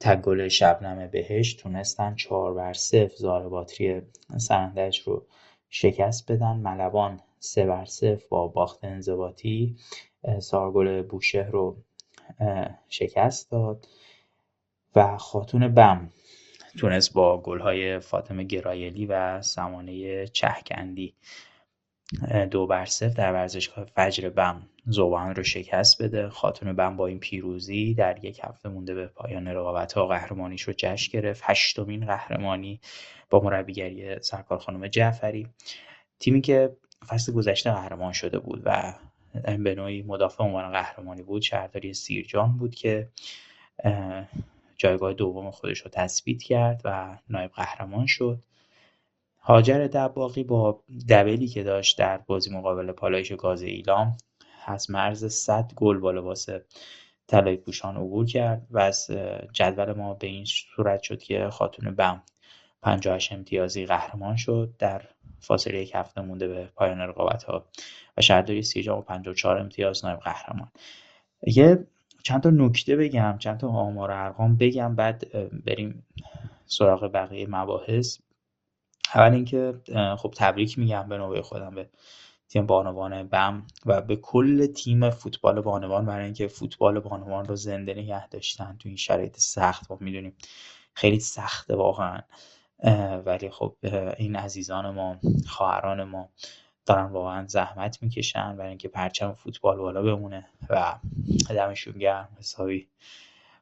تگل شبنم بهش تونستن چهار بر صفر زار باتری سرندج رو شکست بدن. ملبان سه بر صفر با باخت انضباطی سارگل بوشه رو شکست داد. و خاتون بم تونست با گلهای فاطمه گرایلی و سمانه چهکندی دو بر صفر در ورزشگاه فجر بم زوبان رو شکست بده. خاتون بم با این پیروزی در یک هفته مونده به پایان رقابت ها. قهرمانیش رو جشن گرفت. هشتمین قهرمانی با مربیگری سرکار خانم جعفری. تیمی که فصل گذشته قهرمان شده بود و به نوعی مدافع عنوان قهرمانی بود شهرداری سیرجان بود که جایگاه دوم خودش رو تثبیت کرد و نایب قهرمان شد. هاجر دباقی با دبلی که داشت در بازی مقابل پالایش گاز ایلام از مرز 100 گل با لباس طلای پوشان عبور کرد و از جدول ما به این صورت شد که خاتون بم 58 امتیازی قهرمان شد. در فاصله یک هفته مونده به پایان رقابت ها و شهرداری سیجا و 54 امتیاز نایب قهرمان. یه چند تا نکته بگم چند تا آمار ارقام بگم بعد بریم سراغ بقیه مباحث. اول اینکه خب تبریک میگم به نوبه خودم به تیم بانوان بم و به کل تیم فوتبال بانوان برای اینکه فوتبال بانوان رو زنده نگه داشتن تو این شرایط سخت. ما می‌دونیم خیلی سخته واقعا. ولی خب این عزیزان ما خواهران ما دارن واقعا زحمت می‌کشن برای اینکه پرچم فوتبال بالا بمونه و دمشون گرم. حسابی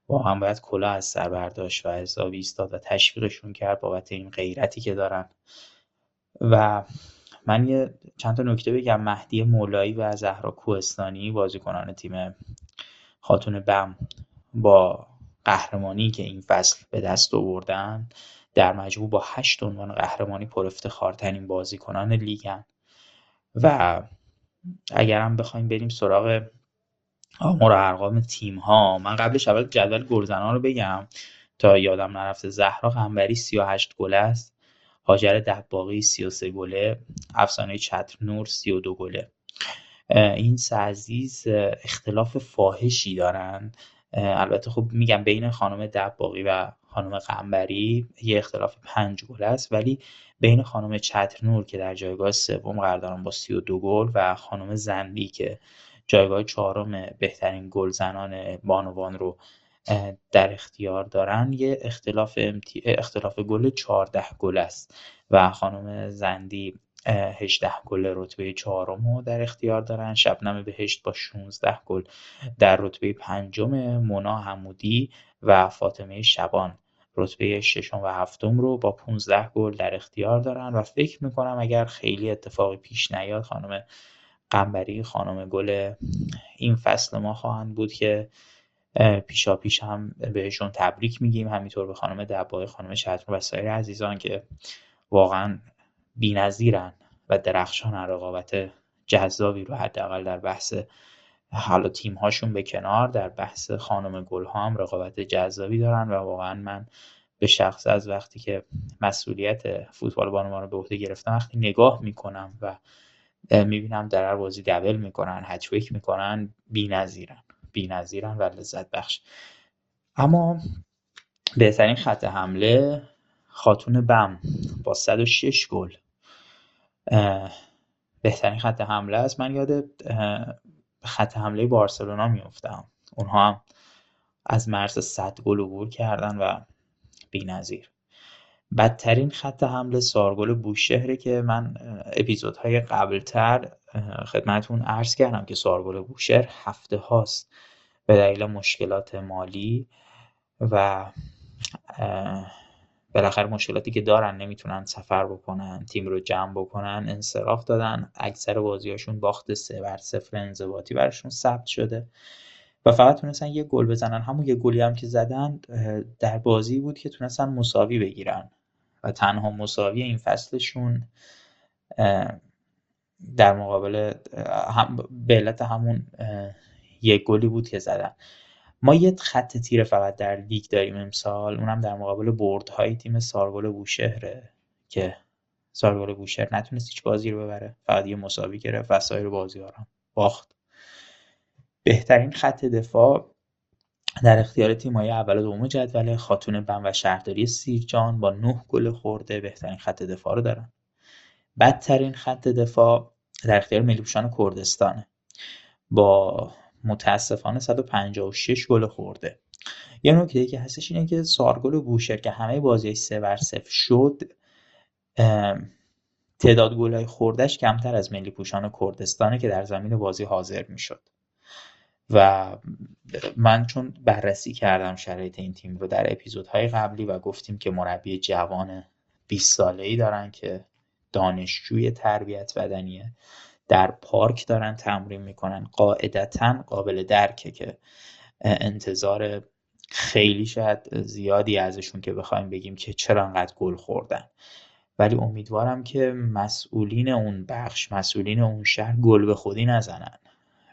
واقعا باید کلا از سر برداشت و حسابی ایستاد و تشویقشون کرد بابت این غیرتی که دارن. و من یه چند تا نکته بگم. مهدی مولایی و زهرا کوهستانی بازیکنان تیم خاتون بم با قهرمانی که این فصل به دست آوردن در مجموع با هشت عنوان قهرمانی پر افتخارترین بازیکنان لیگن. و اگر هم بخوایم بریم سراغ آمار و ارقام تیم ها من قبلش اول جدول گلزنان رو بگم. تا یادم نرفته زهرا قنبری 38 گل است هاجر دباقی 33 گله افسانه چتر نور 32 گله این سه عزیز اختلاف فاحشی دارن. البته خب میگم بین خانم دباقی و خانم قنبری یه اختلاف پنج گل است ولی بین خانم چترنور که در جایگاه سوم قرار دارن با 32 گل و خانم زنبی که جایگاه چهارم بهترین گل زنان بانوان رو در اختیار دارن یه اختلاف, امتی... اختلاف گل 14 گل است و خانم زندی 18 گل رتبه چهارم رو در اختیار دارن. شبنم بهشت با 16 گل در رتبه پنجم مونا حمودی و فاطمه شبان. رتبه ششم و هفتم رو با 15 گل در اختیار دارن و فکر می‌کنم اگر خیلی اتفاقی پیش نیاد خانم قنبری خانم گل این فصل ما خواهند بود که پیشا پیش هم بهشون تبریک میگیم همینطور به خانم دبای خانم شطر و سایر عزیزان که واقعا بی‌نظیرن و درخشان رقابت جذابی رو حداقل در بحث حالا تیم هاشون به کنار در بحث خانم گل ها هم رقابت جذابی دارن و واقعا من به شخص از وقتی که مسئولیت فوتبال بانوان رو به عهده گرفتم وقتی نگاه می‌کنم و می‌بینم در بازی دبل می‌کنن هچویک می‌کنن بی‌نظیرن بی‌نظیرن و لذت بخش. اما بهترین خط حمله خاتون بم با 106 گل. بهترین خط حمله است. من یاد خط حمله بارسلونا میفتم اونها هم از مرز 100 گل عبور کردن و بی‌نظیر. بدترین خط حمله سارگل بوشهره که من اپیزودهای قبلتر خدمتون عرض کردم که سارگل بوشهر هفته هاست. به دلیل مشکلات مالی و بالاخره مشکلاتی که دارن نمی‌تونن سفر بکنن تیم رو جمع بکنن انصراف دادن. اکثر بازیاشون باخت سه بر صفر انضباطی براشون ثبت شده. و فقط تونستن یه گل بزنن. همون یه گلی هم که زدن در بازی بود که تونستن مساوی بگیرن. و تنها مساوی این فصلشون در مقابل هم به علت همون یک گلی بود که زدن. ما یه خط تیره فقط در لیگ داریم امسال. اونم در مقابل بردهای تیم سارگل بوشهره که سارگل بوشهر نتونست هیچ بازی رو ببره. فقط یه مساوی گرفت و سایر بازی هم باخت. بهترین خط دفاع در اختیار تیم‌های اول و دوم جدول خاتون بم و شهرداری سیرجان با نه گل خورده بهترین خط دفاع رو دارن. بدترین خط دفاع در اختیار ملیپوشان کردستانه. با متاسفانه 156 گل خورده. یه نکته که هستش اینه که سارگل و بوشر که همه بازی سه بر صفر شد تعداد گلای خوردش کمتر از ملی پوشان کردستانه که در زمین بازی حاضر می‌شد. و من چون بررسی کردم شرایط این تیم رو در اپیزودهای قبلی و گفتیم که مربی جوان 20 ساله ای دارن که دانشجوی تربیت بدنیه در پارک دارن تمرین می‌کنن. قاعدتا قابل درکه که انتظار خیلی شاید زیادی ازشون که بخوایم بگیم که چرا انقدر گل خوردن. ولی امیدوارم که مسئولین اون بخش مسئولین اون شهر گل به خودی نزنن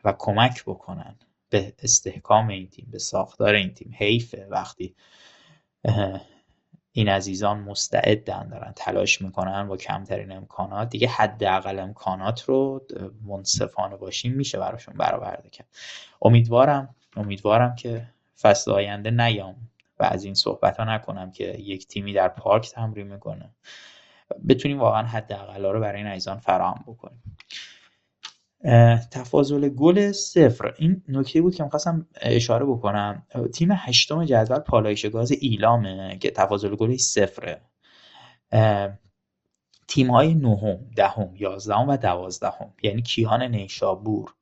و کمک بکنن به استحکام این تیم به ساختار این تیم. حیفه وقتی این عزیزان مستعدن دارن تلاش می‌کنن با کمترین امکانات. دیگه حداقل امکانات رو منصفانه باشیم میشه براشون برآورده کرد. امیدوارم امیدوارم که فصل آینده نیام و از این صحبت ها نکنم که یک تیمی در پارک تمرین می‌کنه. بتونیم واقعا حداقل رو برای این عزیزان فراهم بکنیم. تفاضل گل صفر. این نکته بود که می‌خواستم اشاره بکنم. تیم هشتم جدول پالایش گاز ایلامه که تفاضل گلش صفره. تیم های نهم دهم یازدهم و دوازدهم یعنی کیهان نیشابور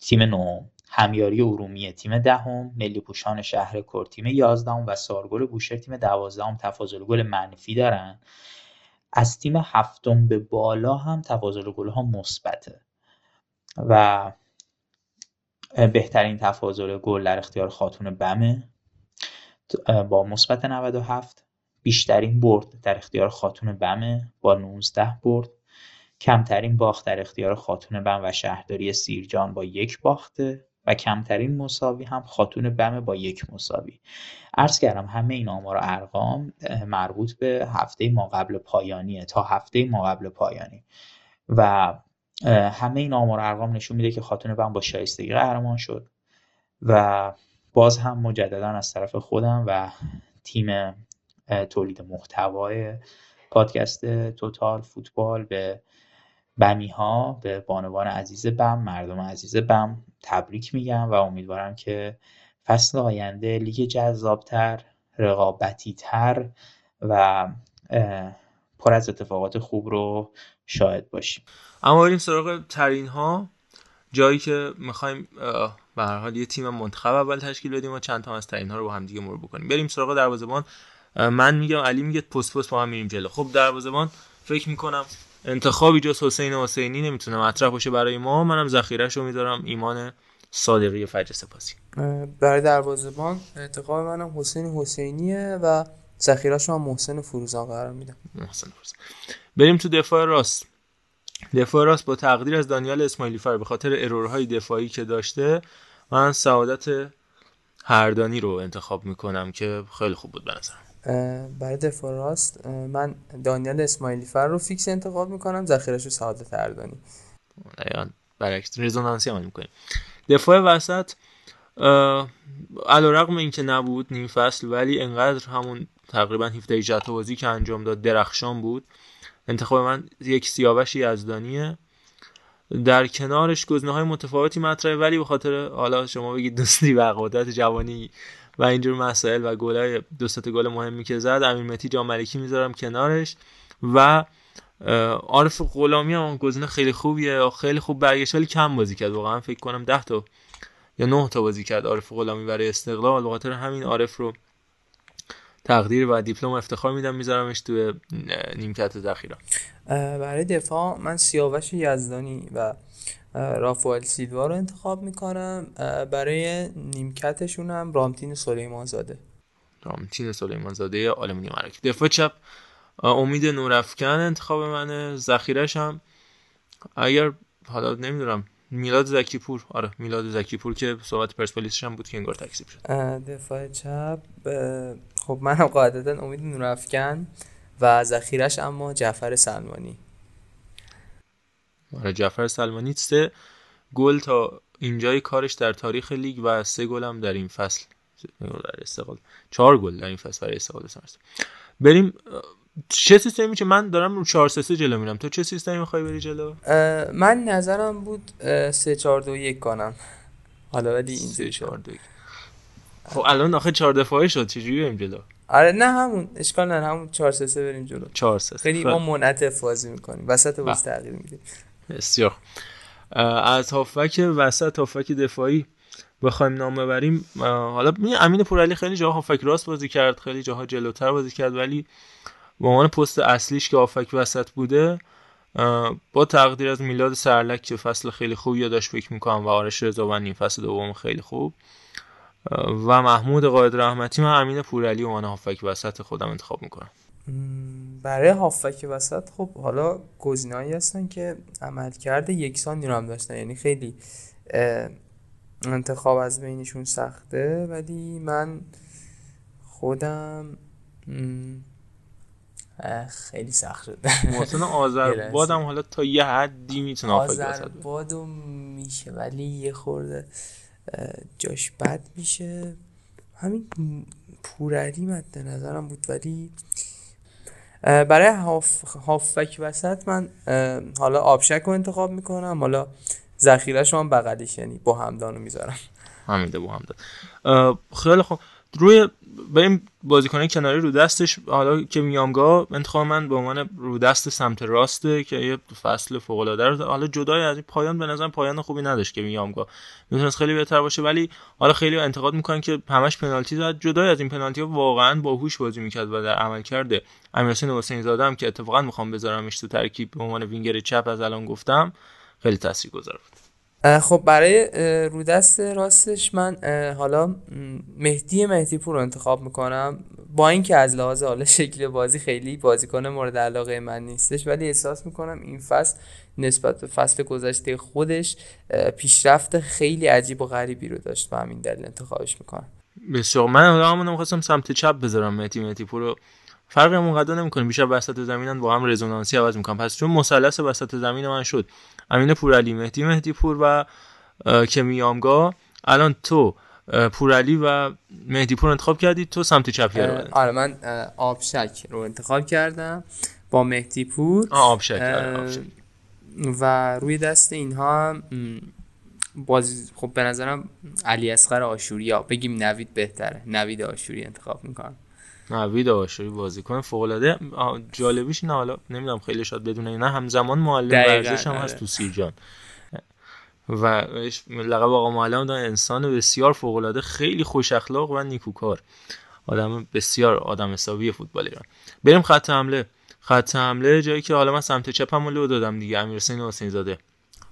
تیم نهم همیاری ارومیه تیم دهم ملی پوشان شهر کر تیم یازدهم و سارگل بوشهر تیم دوازدهم تفاضل گل منفی دارن. از تیم هفتم به بالا هم تفاضل گل ها مثبته. و بهترین تفاضل گل در اختیار خاتون بمه. با مثبت 97 بیشترین برد در اختیار خاتون بمه. با 19 برد. کمترین باخت در اختیار خاتون بم و شهرداری سیرجان با یک باخته و کمترین مساوی هم خاتون بمه با یک مساوی. عرض کردم همه این آمار و ارقام مربوط به هفته ما قبل پایانیه تا هفته ما قبل پایانی. و همه این آمار ارقام نشون میده که خاتون بم با شایستگی قهرمان شد و باز هم مجددا از طرف خودم و تیم تولید محتوای پادکست توتال فوتبال به بمی ها به بانوان عزیز بم مردم عزیز بم تبریک میگم و امیدوارم که فصل آینده لیگ جذابتر رقابتی تر و پر از اتفاقات خوب رو شاهد باشیم. اما بریم سراغ ترین ها جایی که می‌خوایم به هر حال یه تیم منتخب اول تشکیل بدیم و چند تا از ترین ها رو با هم دیگه مرور بکنیم. بریم سراغ دروازه‌بان. من میگم علی میگه پست پست با هم میریم جلو. خب دروازه‌بان فکر می‌کنم انتخابی جز حسین حسینی نمی‌تونه مطرح باشه برای ما. منم ذخیره‌اش رو می‌ذارم ایمان صادقی فجر سپاسی. برای دروازه‌بان انتخاب منم حسین حسینیه و ذخیره‌اش هم محسن فروزان قرار میدم محسن فروزان. بریم تو دفاع راست. دفاع راست با تقدیر از دانیال اسماعیلی فر به خاطر error های دفاعی که داشته من صالح حردانی رو انتخاب می‌کنم که خیلی خوب بود به نظرم. برای دفاع راست من دانیال اسماعیلی فر رو fix انتخاب می‌کنم ذخیرش رو صالح حردانی. برعکس رزونانسی عمل می‌کنیم. دفاع وسط علا رقم این که نبود نیم فصل ولی انقدر همون تقریبا 17 18 بازی که انجام داد درخشان بود. انتخاب من یک سیاوش یزدانیه. در کنارش گزینه های متفاوتی مطرحه ولی به خاطر حالا شما بگید دوستی و قدرت جوانی و اینجور مسائل و گلای دو تا گل مهمی که زد امیر متی جان ملکی می‌ذارم کنارش و عارف غلامی هم گزینه خیلی خوبیه خیلی خوب برگشت ولی کم بازی کرد. واقعا فکر کنم 10 تا یا 9 تا بازی کرد عارف غلامی برای استقلال. به خاطر همین عارف رو تقدیر و دیپلم افتخار میدم میذارمش تو نیمکت ذخیره. برای دفاع من سیاوش یزدانی و رافائل سیلوا رو انتخاب می‌کنم. برای نیمکتشون هم رامتین سلیمان زاده رامتین سلیمان زاده آلمونی مراکش دفاع چپ امید نورافکن انتخاب منه. ذخیرش هم اگر حالا نمی‌دونم میلاد زکیپور. آره میلاد زکیپور که صحبت پرسپولیسش هم بود که انگار تکذیب شد. دفاع چپ خب منم قاعدتا امید نورافکن و ذخیرش اما جعفر سلمانی. آره جعفر سلمانی سه گل تا اینجای کارش در تاریخ لیگ و سه گل هم در این فصل. در استقلال. چهار گل در این فصل برای استقلال بریم چه سیستمی میشه من دارم رو 4 3 جلو میرم. تو چه سیستمی می‌خوای بری جلو؟ من نظرم بود 3 4 2 1 کنم. حالا ولی اینجوری شد. خب الان آخه 4 دفاعه شد. چجوری بریم جلو؟ آره نه همون. اشکال نه همون 4 3 3 بریم جلو. 4 3 خیلی ما منعطف بازی می‌کنیم. وسط بازی تغییر میدیم. بسیار از هافک وسط هافک دفاعی بخوایم نام ببریم. حالا امین پورعلی خیلی جاها هافک راست بازی کرد خیلی جاها جلوتر بازی کرد ولی به عنوان پست اصلیش که هافک وسط بوده با تقدیر از میلاد سرلک که فصل خیلی خوبی داشت فکر می‌کنم و آرش رضاوند این فصل دوم خیلی خوب. و محمود قائد رحمتی من امین پورعلی عنوان هافک وسط خودم انتخاب می‌کنم. برای هافک وسط خب حالا گزینه‌ای هستن که عمل کرده یکسانی رو هم داشتن. یعنی خیلی انتخاب از بینشون سخته ولی من خودم خیلی سخت شد. محسن <laughs> آذرباد هم حالا تا یه حدی می‌تونه آذرباد میشه ولی یه خورده جاش بد میشه. همین پورعلی مد نظرم بود ولی برای هاف هافک وسط من حالا آبشک رو انتخاب می‌کنم. حالا ذخیره هم بغلیش یعنی با همدانو می‌ذارم. حمیده با همدان. خیلی خوب. روی بریم بازیکن کناری رو دستش حالا که میامگا انتخاب من به عنوان رو دست سمت راسته که یه فصل فوق العاده رو حالا جدای از این پایان به نظر پایان خوبی نداشت که میامگا. می‌تونست خیلی بهتر باشه ولی حالا خیلی انتقاد می‌کنن که همش پنالتی زد. جدای از این پنالتی ها واقعا باهوش بازی می‌کرد و در عمل کرده امیرحسین حسین زاده هم که اتفاقا می‌خوام بذارمش تو ترکیب به عنوان وینگر چپ از الان گفتم خیلی تاثیرگذار بود. خب برای رو دست راستش من حالا مهدی مهدی پور رو انتخاب می‌کنم. با اینکه از لحاظ حالا شکل بازی خیلی بازیکن مورد علاقه من نیستش ولی احساس می‌کنم این فصل نسبت به فصل گذشته خودش پیشرفت خیلی عجیب و غریبی رو داشت و همین دلیل انتخابش می‌کنم. بسیار. من حالا همون خواستم سمت چپ بذارم مهدی مهدی پور رو. فرق اونقدر نمی‌کنه. بیشتر وسط زمینن با هم رزونانسی عوض می‌کنم پس چون مثلث وسط زمین من شد. امین پورعلی مهدی مهدی پور و کمیامگا الان تو پورعلی و مهدی پور انتخاب کردی. تو سمت چپ رو آره من آبشک رو انتخاب کردم. با مهدی پور. آبشک, آره و روی دست اینها هم بازی خب به نظرم علی اصغر آشوری یا بگیم نوید بهتره. نوید آشوری انتخاب می‌کنم. نوید آشوری بازیکن فوق العاده جالبیش نه حالا نمی‌دونم خیلی شاد بدونه نه همزمان معلم ورزش هم هست تو سیرجان و لقب آقا معلم داره انسان بسیار فوق العاده خیلی خوش اخلاق و نیکوکار. آدم بسیار آدم حسابی فوتبال ایران. بریم خط حمله. خط حمله جایی که حالا من سمت چپم رو دادم دیگه امیرحسین حسین زاده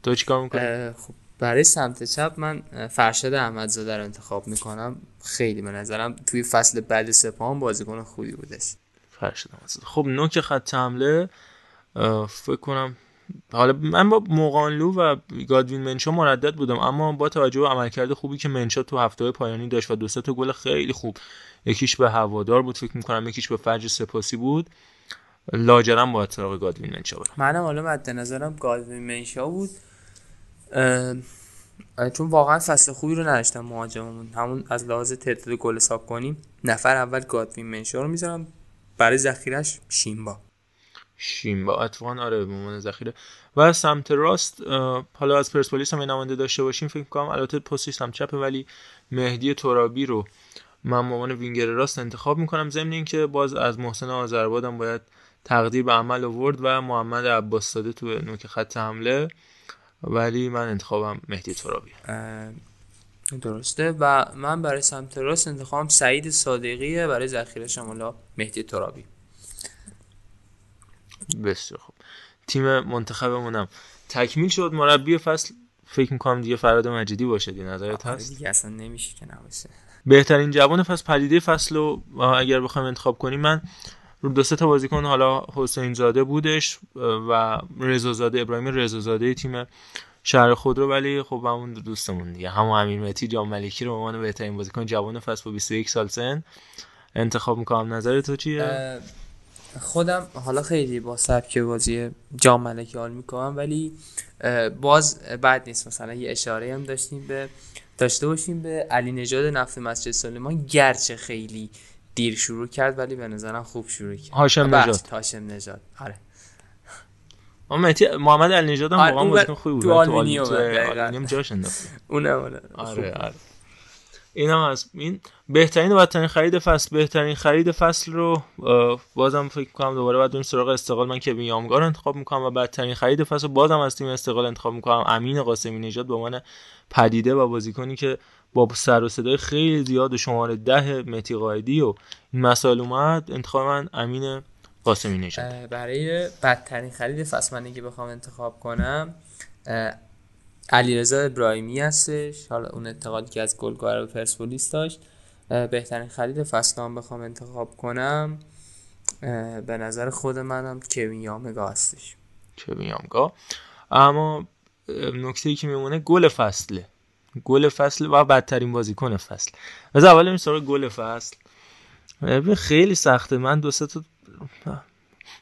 تو چیکار می‌کنی؟ خب برای سمت چپ من فرشاد احمدزاده رو انتخاب می‌کنم. خیلی به نظرم توی فصل بعد سپاهان بازیکن خوبی بودش. فرشاد احمدزاده. خب نوک خط حمله فکر کنم حالا من با موقانلو و گادوین منشا مردد بودم اما با توجه به عملکرد خوبی که منشا تو هفته پایانی داشت و دو تا گل خیلی خوب یکیش به هوادار بود فکر می‌کنم یکیش به فرج سپاسی بود لاجرم با اطلاق گادوین منشا برم منم حالا مد نظرم گادوین منشا بود. چون واقعا فصل خوبی رو نداشتم مهاجممون. همون از لحاظ تعداد گل حساب کنیم نفر اول گادوین منشا رو می‌ذارم. برای ذخیرش شیمبا. شیمبا اتفاقا آره به عنوان ذخیره. و سمت راست حالا از پرسپولیس هم نماینده داشته باشیم فکر کنم البته پستش سمت چپه ولی مهدی ترابی رو من به عنوان وینگر راست انتخاب می‌کنم. ضمن اینکه باز از محسن آذربادم باید تقدیر به عمل آورد و محمد عباس ساده تو نوک خط حمله ولی من انتخابم مهدی ترابی. درسته. و من برای سمت راست انتخابم سعید صادقیه برای ذخیره شمالا مهدی ترابی. بسیار خوب. تیم منتخبمونم تکمیل شد. مربی فصل فکر می‌کنم دیگه فراد مجیدی باشه دی نظرت هست؟ دیگه اصلا نمیشه که نباشه. بهترین جوان فصل پدیده فصل رو اگر بخوایم انتخاب کنیم من دو سه تا بازیکن حالا حسین زاده بودش و رضا زاده ابراهیم رضا زاده تیم شهر خود رو ولی خب همون دوستمون دیگه. همون امیر متی جام ملکی رو به عنوان بهترین بازیکن جوان فصل با 21 سال سن انتخاب می‌کنم. نظر تو چیه؟ خودم حالا خیلی با سبک بازی جام ملکی حال می‌کنم ولی باز بد نیست. مثلا یه اشاره هم داشتیم به داشته باشیم به علی نژاد نفت مسجد سلیمان گرچه خیلی دیر شروع کرد ولی به نظرم خوب شروع کرد. هاشم نژاد. هاشم نژاد. آره. محمد علی نژاد هم واقعا بازیکن خوبی بود. تو آلومینیوم جاش انداخت. اونم آره آره آره. اینم از این بهترین و بدترین خرید فصل بهترین خرید فصل رو بازم فکر کنم دوباره بعد بریم سراغ استقلال. من که یامگار انتخاب می‌کنم و بدترین خرید فصل بازم از تیم استقلال انتخاب می‌کنم. امین قاسمی نژاد به عنوان پدیده و بازیکنی که با سر و صدای خیلی زیاد شماره ده متی قایدی و این مسائل اومد انتخاب من امین قاسمی نژاد. برای بدترین خرید فصل من که بخوام انتخاب کنم علیرضا ابراهیمی هستش. حالا اون انتقادی که از گلگهر به پرسپولیس داشت بهترین خرید فصل هم بخوام انتخاب کنم. به نظر خود منم کوین یامگا هستش. کوین یامگا. اما نکته ای که میمونه گل فصله. گل فصل و بدترین بازیکن فصل. از اول این سراغ گل فصل. خیلی سخته. من دو تا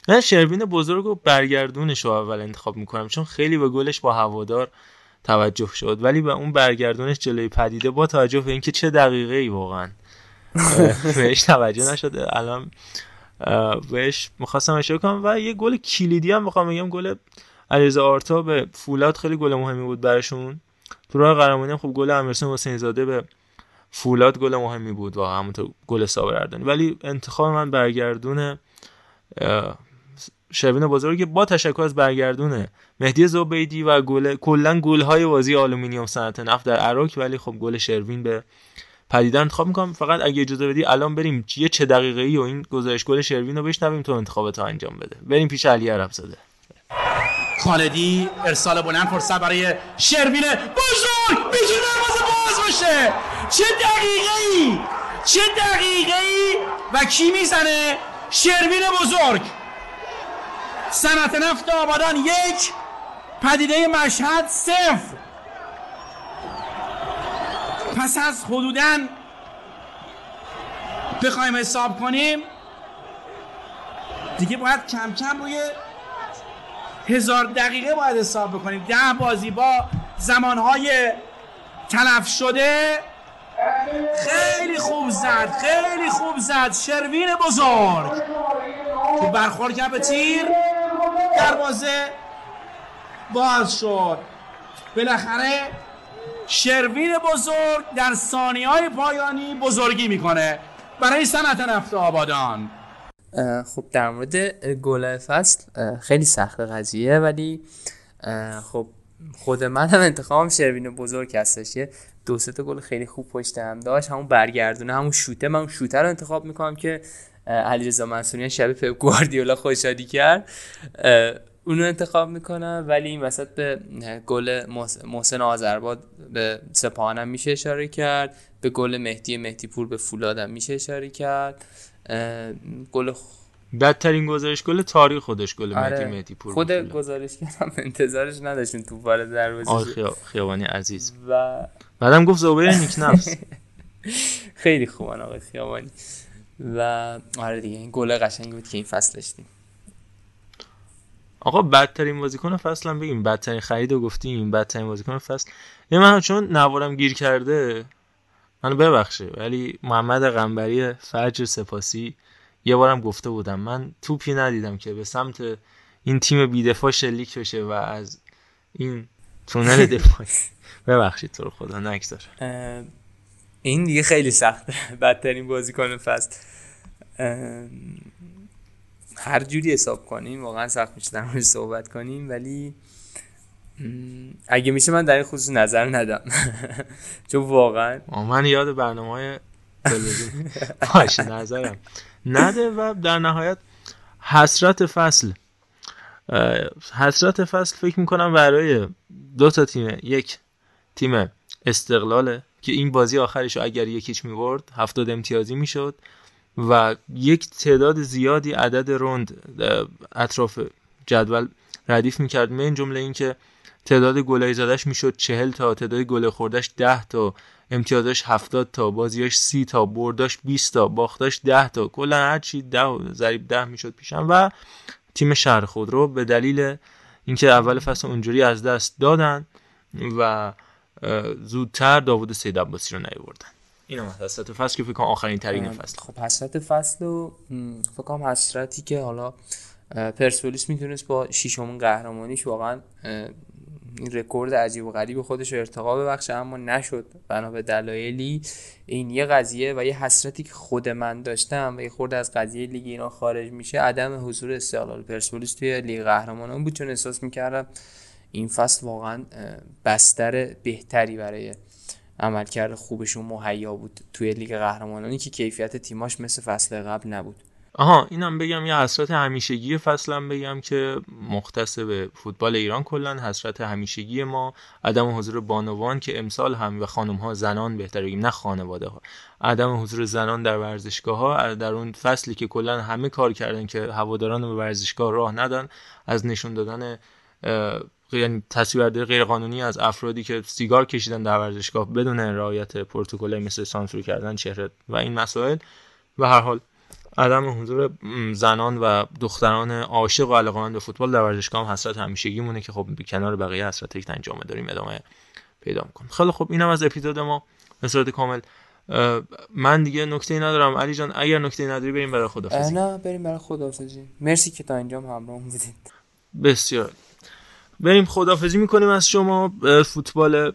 من شروین بزرگ و برگردونش رو اول انتخاب می‌کنم چون خیلی به گلش با هوادار توجه شد. ولی به اون برگردونش جلوی پدیده با توجه به اینکه چه دقیقه ای واقعا <laughs> بهش توجه نشده. الان بهش می‌خواستم اشاره کنم و یه گل کلیدی هم می‌خوام بگم. گل علیرضا آرتا به فولاد خیلی گل مهمی بود براشون. تو راه قهرمانی خب گل امیرحسین حسین زاده به فولاد گل مهمی بود واقعا همونطور گل صابر ولی انتخاب من برگردون شوین بزرگ با تشکر از برگردونه مهدی زبیدی و گل کلا گل های بازی آلومینیوم صنعت نفت در عراق. ولی خب گل شروین به پدیده انتخاب می‌کنم. فقط اگه اجازه بدی الان بریم یه چه دقیقه ای و این گزارش گل شروین رو بشنویم تو انتخابات انجام بده. بریم پیش علی عرب زاده خالدی ارسال بلند فرصت برای شروین بزرگ می‌تونه دروازه باز باشه! چه دقیقه ای چه دقیقه ای و کی می‌زنه؟ شروین بزرگ. صنعت نفت آبادان یک پدیده مشهد صفر. پس از حدودا بخوایم حساب کنیم دیگه باید کم کم روی هزار دقیقه باید حساب بکنیم. ده بازی با زمانهای تلف شده. خیلی خوب زد خیلی خوب زد. شروین بزرگ. که برخورد کرد به تیر. دروازه باز شد. بالاخره شروین بزرگ در ثانیه های پایانی بزرگی می‌کنه. برای صنعت نفت آبادان. خب در مورد گل فصل خیلی سخت قضیه ولی خب خود من هم انتخابم شروین بزرگ هستش. یه دو سه گل خیلی خوب پشت هم داشت همون برگردونه همون شوته. من شوته رو انتخاب می‌کنم که علیرضا منصوریان شب پپ گواردیولا خوشحالی کرد. اونو انتخاب می‌کنم ولی این وسط به گل محسن آذرباد به سپاهانم میشه اشاره کرد. به گل مهدی مهدی پور به فولادم میشه اشاره کرد. گل بدترین گزارش گل تاریخ خودش گل آره. مهدی مهدی پور خود گزارش کردم انتظارش نداشتیم تو وارد دروازه. خیابانی عزیز. و بعدم گفت زوبیر نیک نفس. <laughs> خیلی خوبن آقای خیابانی. و آره دیگه این گل قشنگی بود که این فصل داشتیم. آقا بدترین بازیکن فصل هم بگیم. بدترین خرید رو گفتیم بدترین بازیکن فصل. یه من چون نوارم گیر کرده. منو ببخشه ولی محمد قنبری فجر سپاسی یه بارم گفته بودم. من توپی ندیدم که به سمت این تیم بیدفاع شلیک بشه و از این تونل <laughs> دفاعی. ببخشید تو رو خدا نگذار. این دیگه خیلی سخته بدترین بازیکن فصل. هر جوری حساب کنیم واقعا سخت میشه در صحبت کنیم ولی اگه میشه من در این خصوص نظر ندم. <laughs> چون واقعا من یاد برنامه های <laughs> باشه نظرم. نده و در نهایت حسرت فصل. حسرت فصل فکر می‌کنم برای دو تا تیم. یک تیم استقلاله که این بازی آخرش اگر یکیچ می‌برد هفتاد امتیازی می‌شد و یک تعداد زیادی عدد روند اطراف جدول ردیف می‌کرد. من جمله اینکه تعداد گلای زدش می‌شد چهل تا تعداد گل خوردش ده تا امتیازش هفتاد تا بازیاش سی تا برداش 20 تا باختاش ده تا کلا هر چی ده ضریب ده می‌شد پیشم و تیم شهر خود رو به دلیل اینکه اول فصل اونجوری از دست دادن و زودتر داوود سید عباسی رو نیوردن این هم حسرت فصل که فکر کنم آخرین ترین فصل. خب حسرت فصل و فکر کنم حسرتی که حالا پرسپولیس می‌تونست با شیشمین قهرمانیش واقعا این رکورد عجیب و غریب خودش رو ارتقا ببخشه اما نشد. بنا به دلایلی این یه قضیه و یه حسرتی که خود من داشتم و یه خورده از قضیه لیگ اینا خارج میشه عدم حضور استقلال پرسپولیس توی لیگ قهرمانان بود. چون احساس می‌کردم این فصل واقعا بستر بهتری برای عملکرد خوبشون مهیا بود توی لیگ قهرمانانی که کیفیت تیماش مثل فصل قبل نبود. آها اینم بگم یه حسرت همیشگی فصلم بگم که مختص به فوتبال ایران کلا حسرت همیشگی ما عدم حضور بانوان که امسال هم و خانم ها زنان بهتر بگیم نه خانواده ها. عدم حضور زنان در ورزشگاه ها در اون فصلی که کلا همه کار کردن که هواداران به ورزشگاه راه ندن از نشون دادن یعنی تصویربرداری غیر قانونی از افرادی که سیگار کشیدن در ورزشگاه بدون رعایت پروتکل مثل سانسور کردن چهره و این مسائل. و هر حال عدم حضور زنان و دختران عاشق و علاقمند به فوتبال در ورزشگاه هم حسرت همیشگی مونه که خب کنار بقیه حسرت یک انجام داریم ادامه پیدا می‌کنیم. خیلی خب اینم از اپیزود ما. به صورت کامل من دیگه نکته ندارم. علی جان اگر نکته نداری بریم برای خدافظی. نه بریم برای خدافظی. مرسی که تا اینجا همراه بودید. بسیار. بریم خدافزی می‌کنیم از شما. فوتبال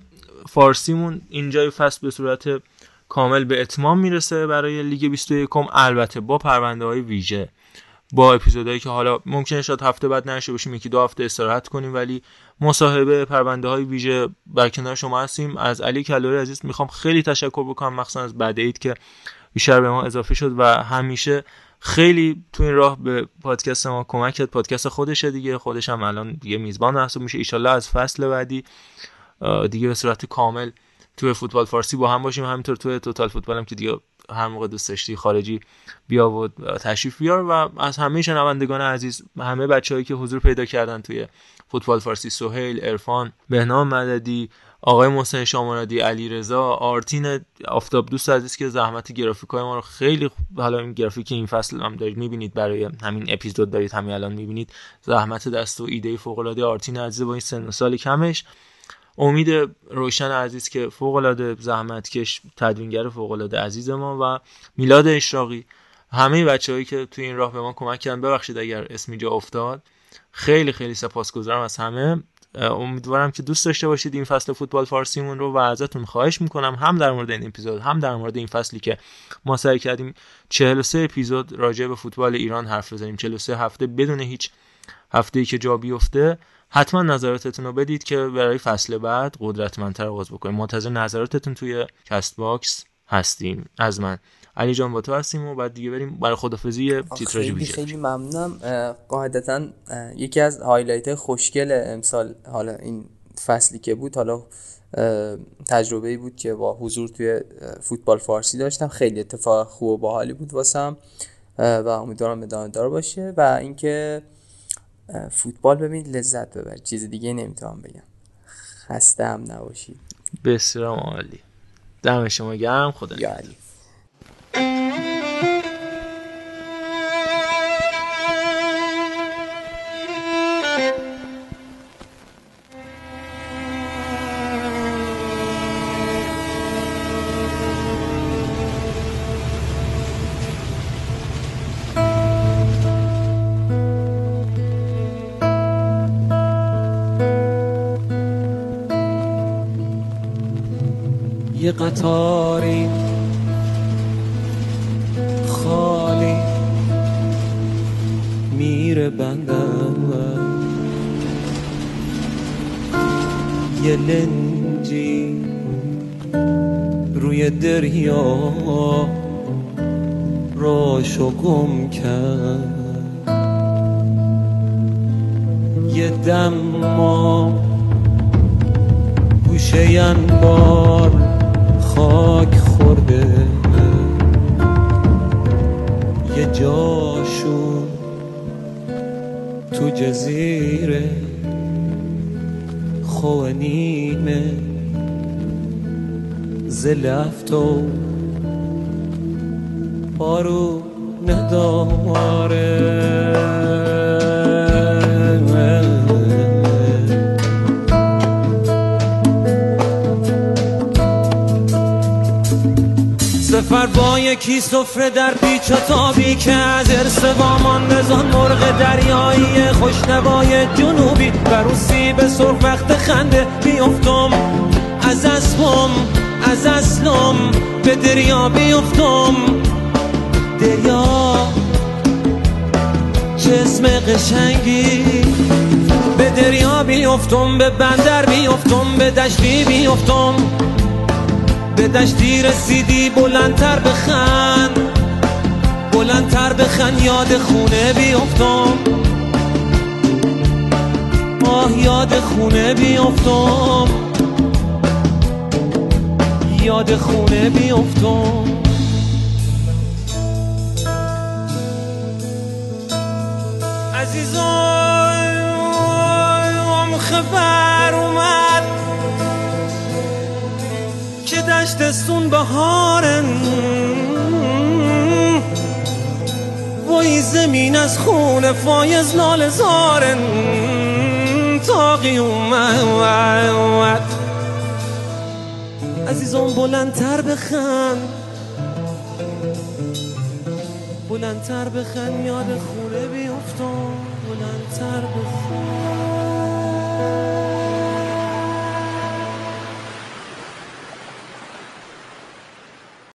فارسیمون اینجای فصل به صورت کامل به اتمام می‌رسه برای لیگ 21 البته با پرونده های ویژه با اپیزودهایی که حالا ممکنه شاید هفته بعد نشه باشیم یکی دو هفته استراحت کنیم ولی مصاحبه پرونده های ویژه بر کنار شما هستیم. از علی کلوری عزیز می‌خوام خیلی تشکر بکنم مخصوصا از بعد اید که بیشتر به ما اضافه شد و همیشه خیلی تو این راه به پادکست ما کمک کرد پادکست خودشه دیگه خودش هم الان دیگه میزبان محسوب میشه. ایشالله از فصل بعدی دیگه به صورت کامل توی فوتبال فارسی با هم باشیم. همینطور توی توتال فوتبال هم که دیگه هر موقع دوست داشتی خارجی بیا و تشریف بیار و از همه شنوندگان عزیز همه بچههایی که حضور پیدا کردن توی فوتبال فارسی سهیل ارفان بهنام مددی آقای محسن شامرادی علی رضا آرتین آفتاب دوست عزیز که زحمت گرافیکای ما رو خیلی حالا این گرافیک این فصل هم دارید می‌بینید برای همین اپیزود دارید همین الان می‌بینید. زحمت دست و ایده فوق العاده آرتین عزیز با این سن و سال کمش. امید روشن عزیز که فوق العاده زحمتکش تدوینگر فوق العاده عزیز ما و میلاد اشراقی همه بچههایی که توی این راه به ما کمک کردن ببخشید اگر اسمی جا افتاد. خیلی خیلی سپاسگزارم از همه. امیدوارم که دوست داشته باشید این فصل فوتبال فارسیمون رو و ازتون خواهش می‌کنم. هم در مورد این اپیزود هم در مورد این فصلی که ما سعی کردیم 43 اپیزود راجع به فوتبال ایران حرف بزنیم. 43 هفته بدون هیچ هفته ای که جا بیفته. حتما نظراتتون رو بدید که برای فصل بعد قدرتمندتر آغاز بکنیم منتظر نظراتتون توی کست باکس هستیم از من. علی جان با تو هستیم و بعد دیگه بریم برای خدافزی تیتراژ ویژه. خیلی ممنونم. قاعدتا یکی از highlight خوشگل امسال حالا این فصلی که بود حالا تجربه بود که با حضور توی فوتبال فارسی داشتم. خیلی اتفاق خوب و باحالی بود واسم. و امیدوارم ادامه دار باشه. و اینکه فوتبال ببینید لذت ببرید چیز دیگه نمی‌تونم بگم. خسته هم نباشید بسیار عالی. دم شما گرم. خدا خوشنوای جنوبی. بر اون به سرخ وقت خنده بیفتم. از اسبم از اصلم به دریا بیفتم. دریا اسم قشنگی به دریا بیفتم به بندر بیفتم به دشتی بیفتم. به دشتی رسیدی بلندتر بخن. بلندتر بخن یاد خونه بیفتم. آه یاد خونه بیفتم. یاد خونه بیفتم. عزیزم خبر اومد که دشتستون بهارن. وای زمین از خون فایز لال زارن. تاقی اومد عزیزم بلندتر بخن بلندتر بخن یاد خونه بیفتم بلندتر بخن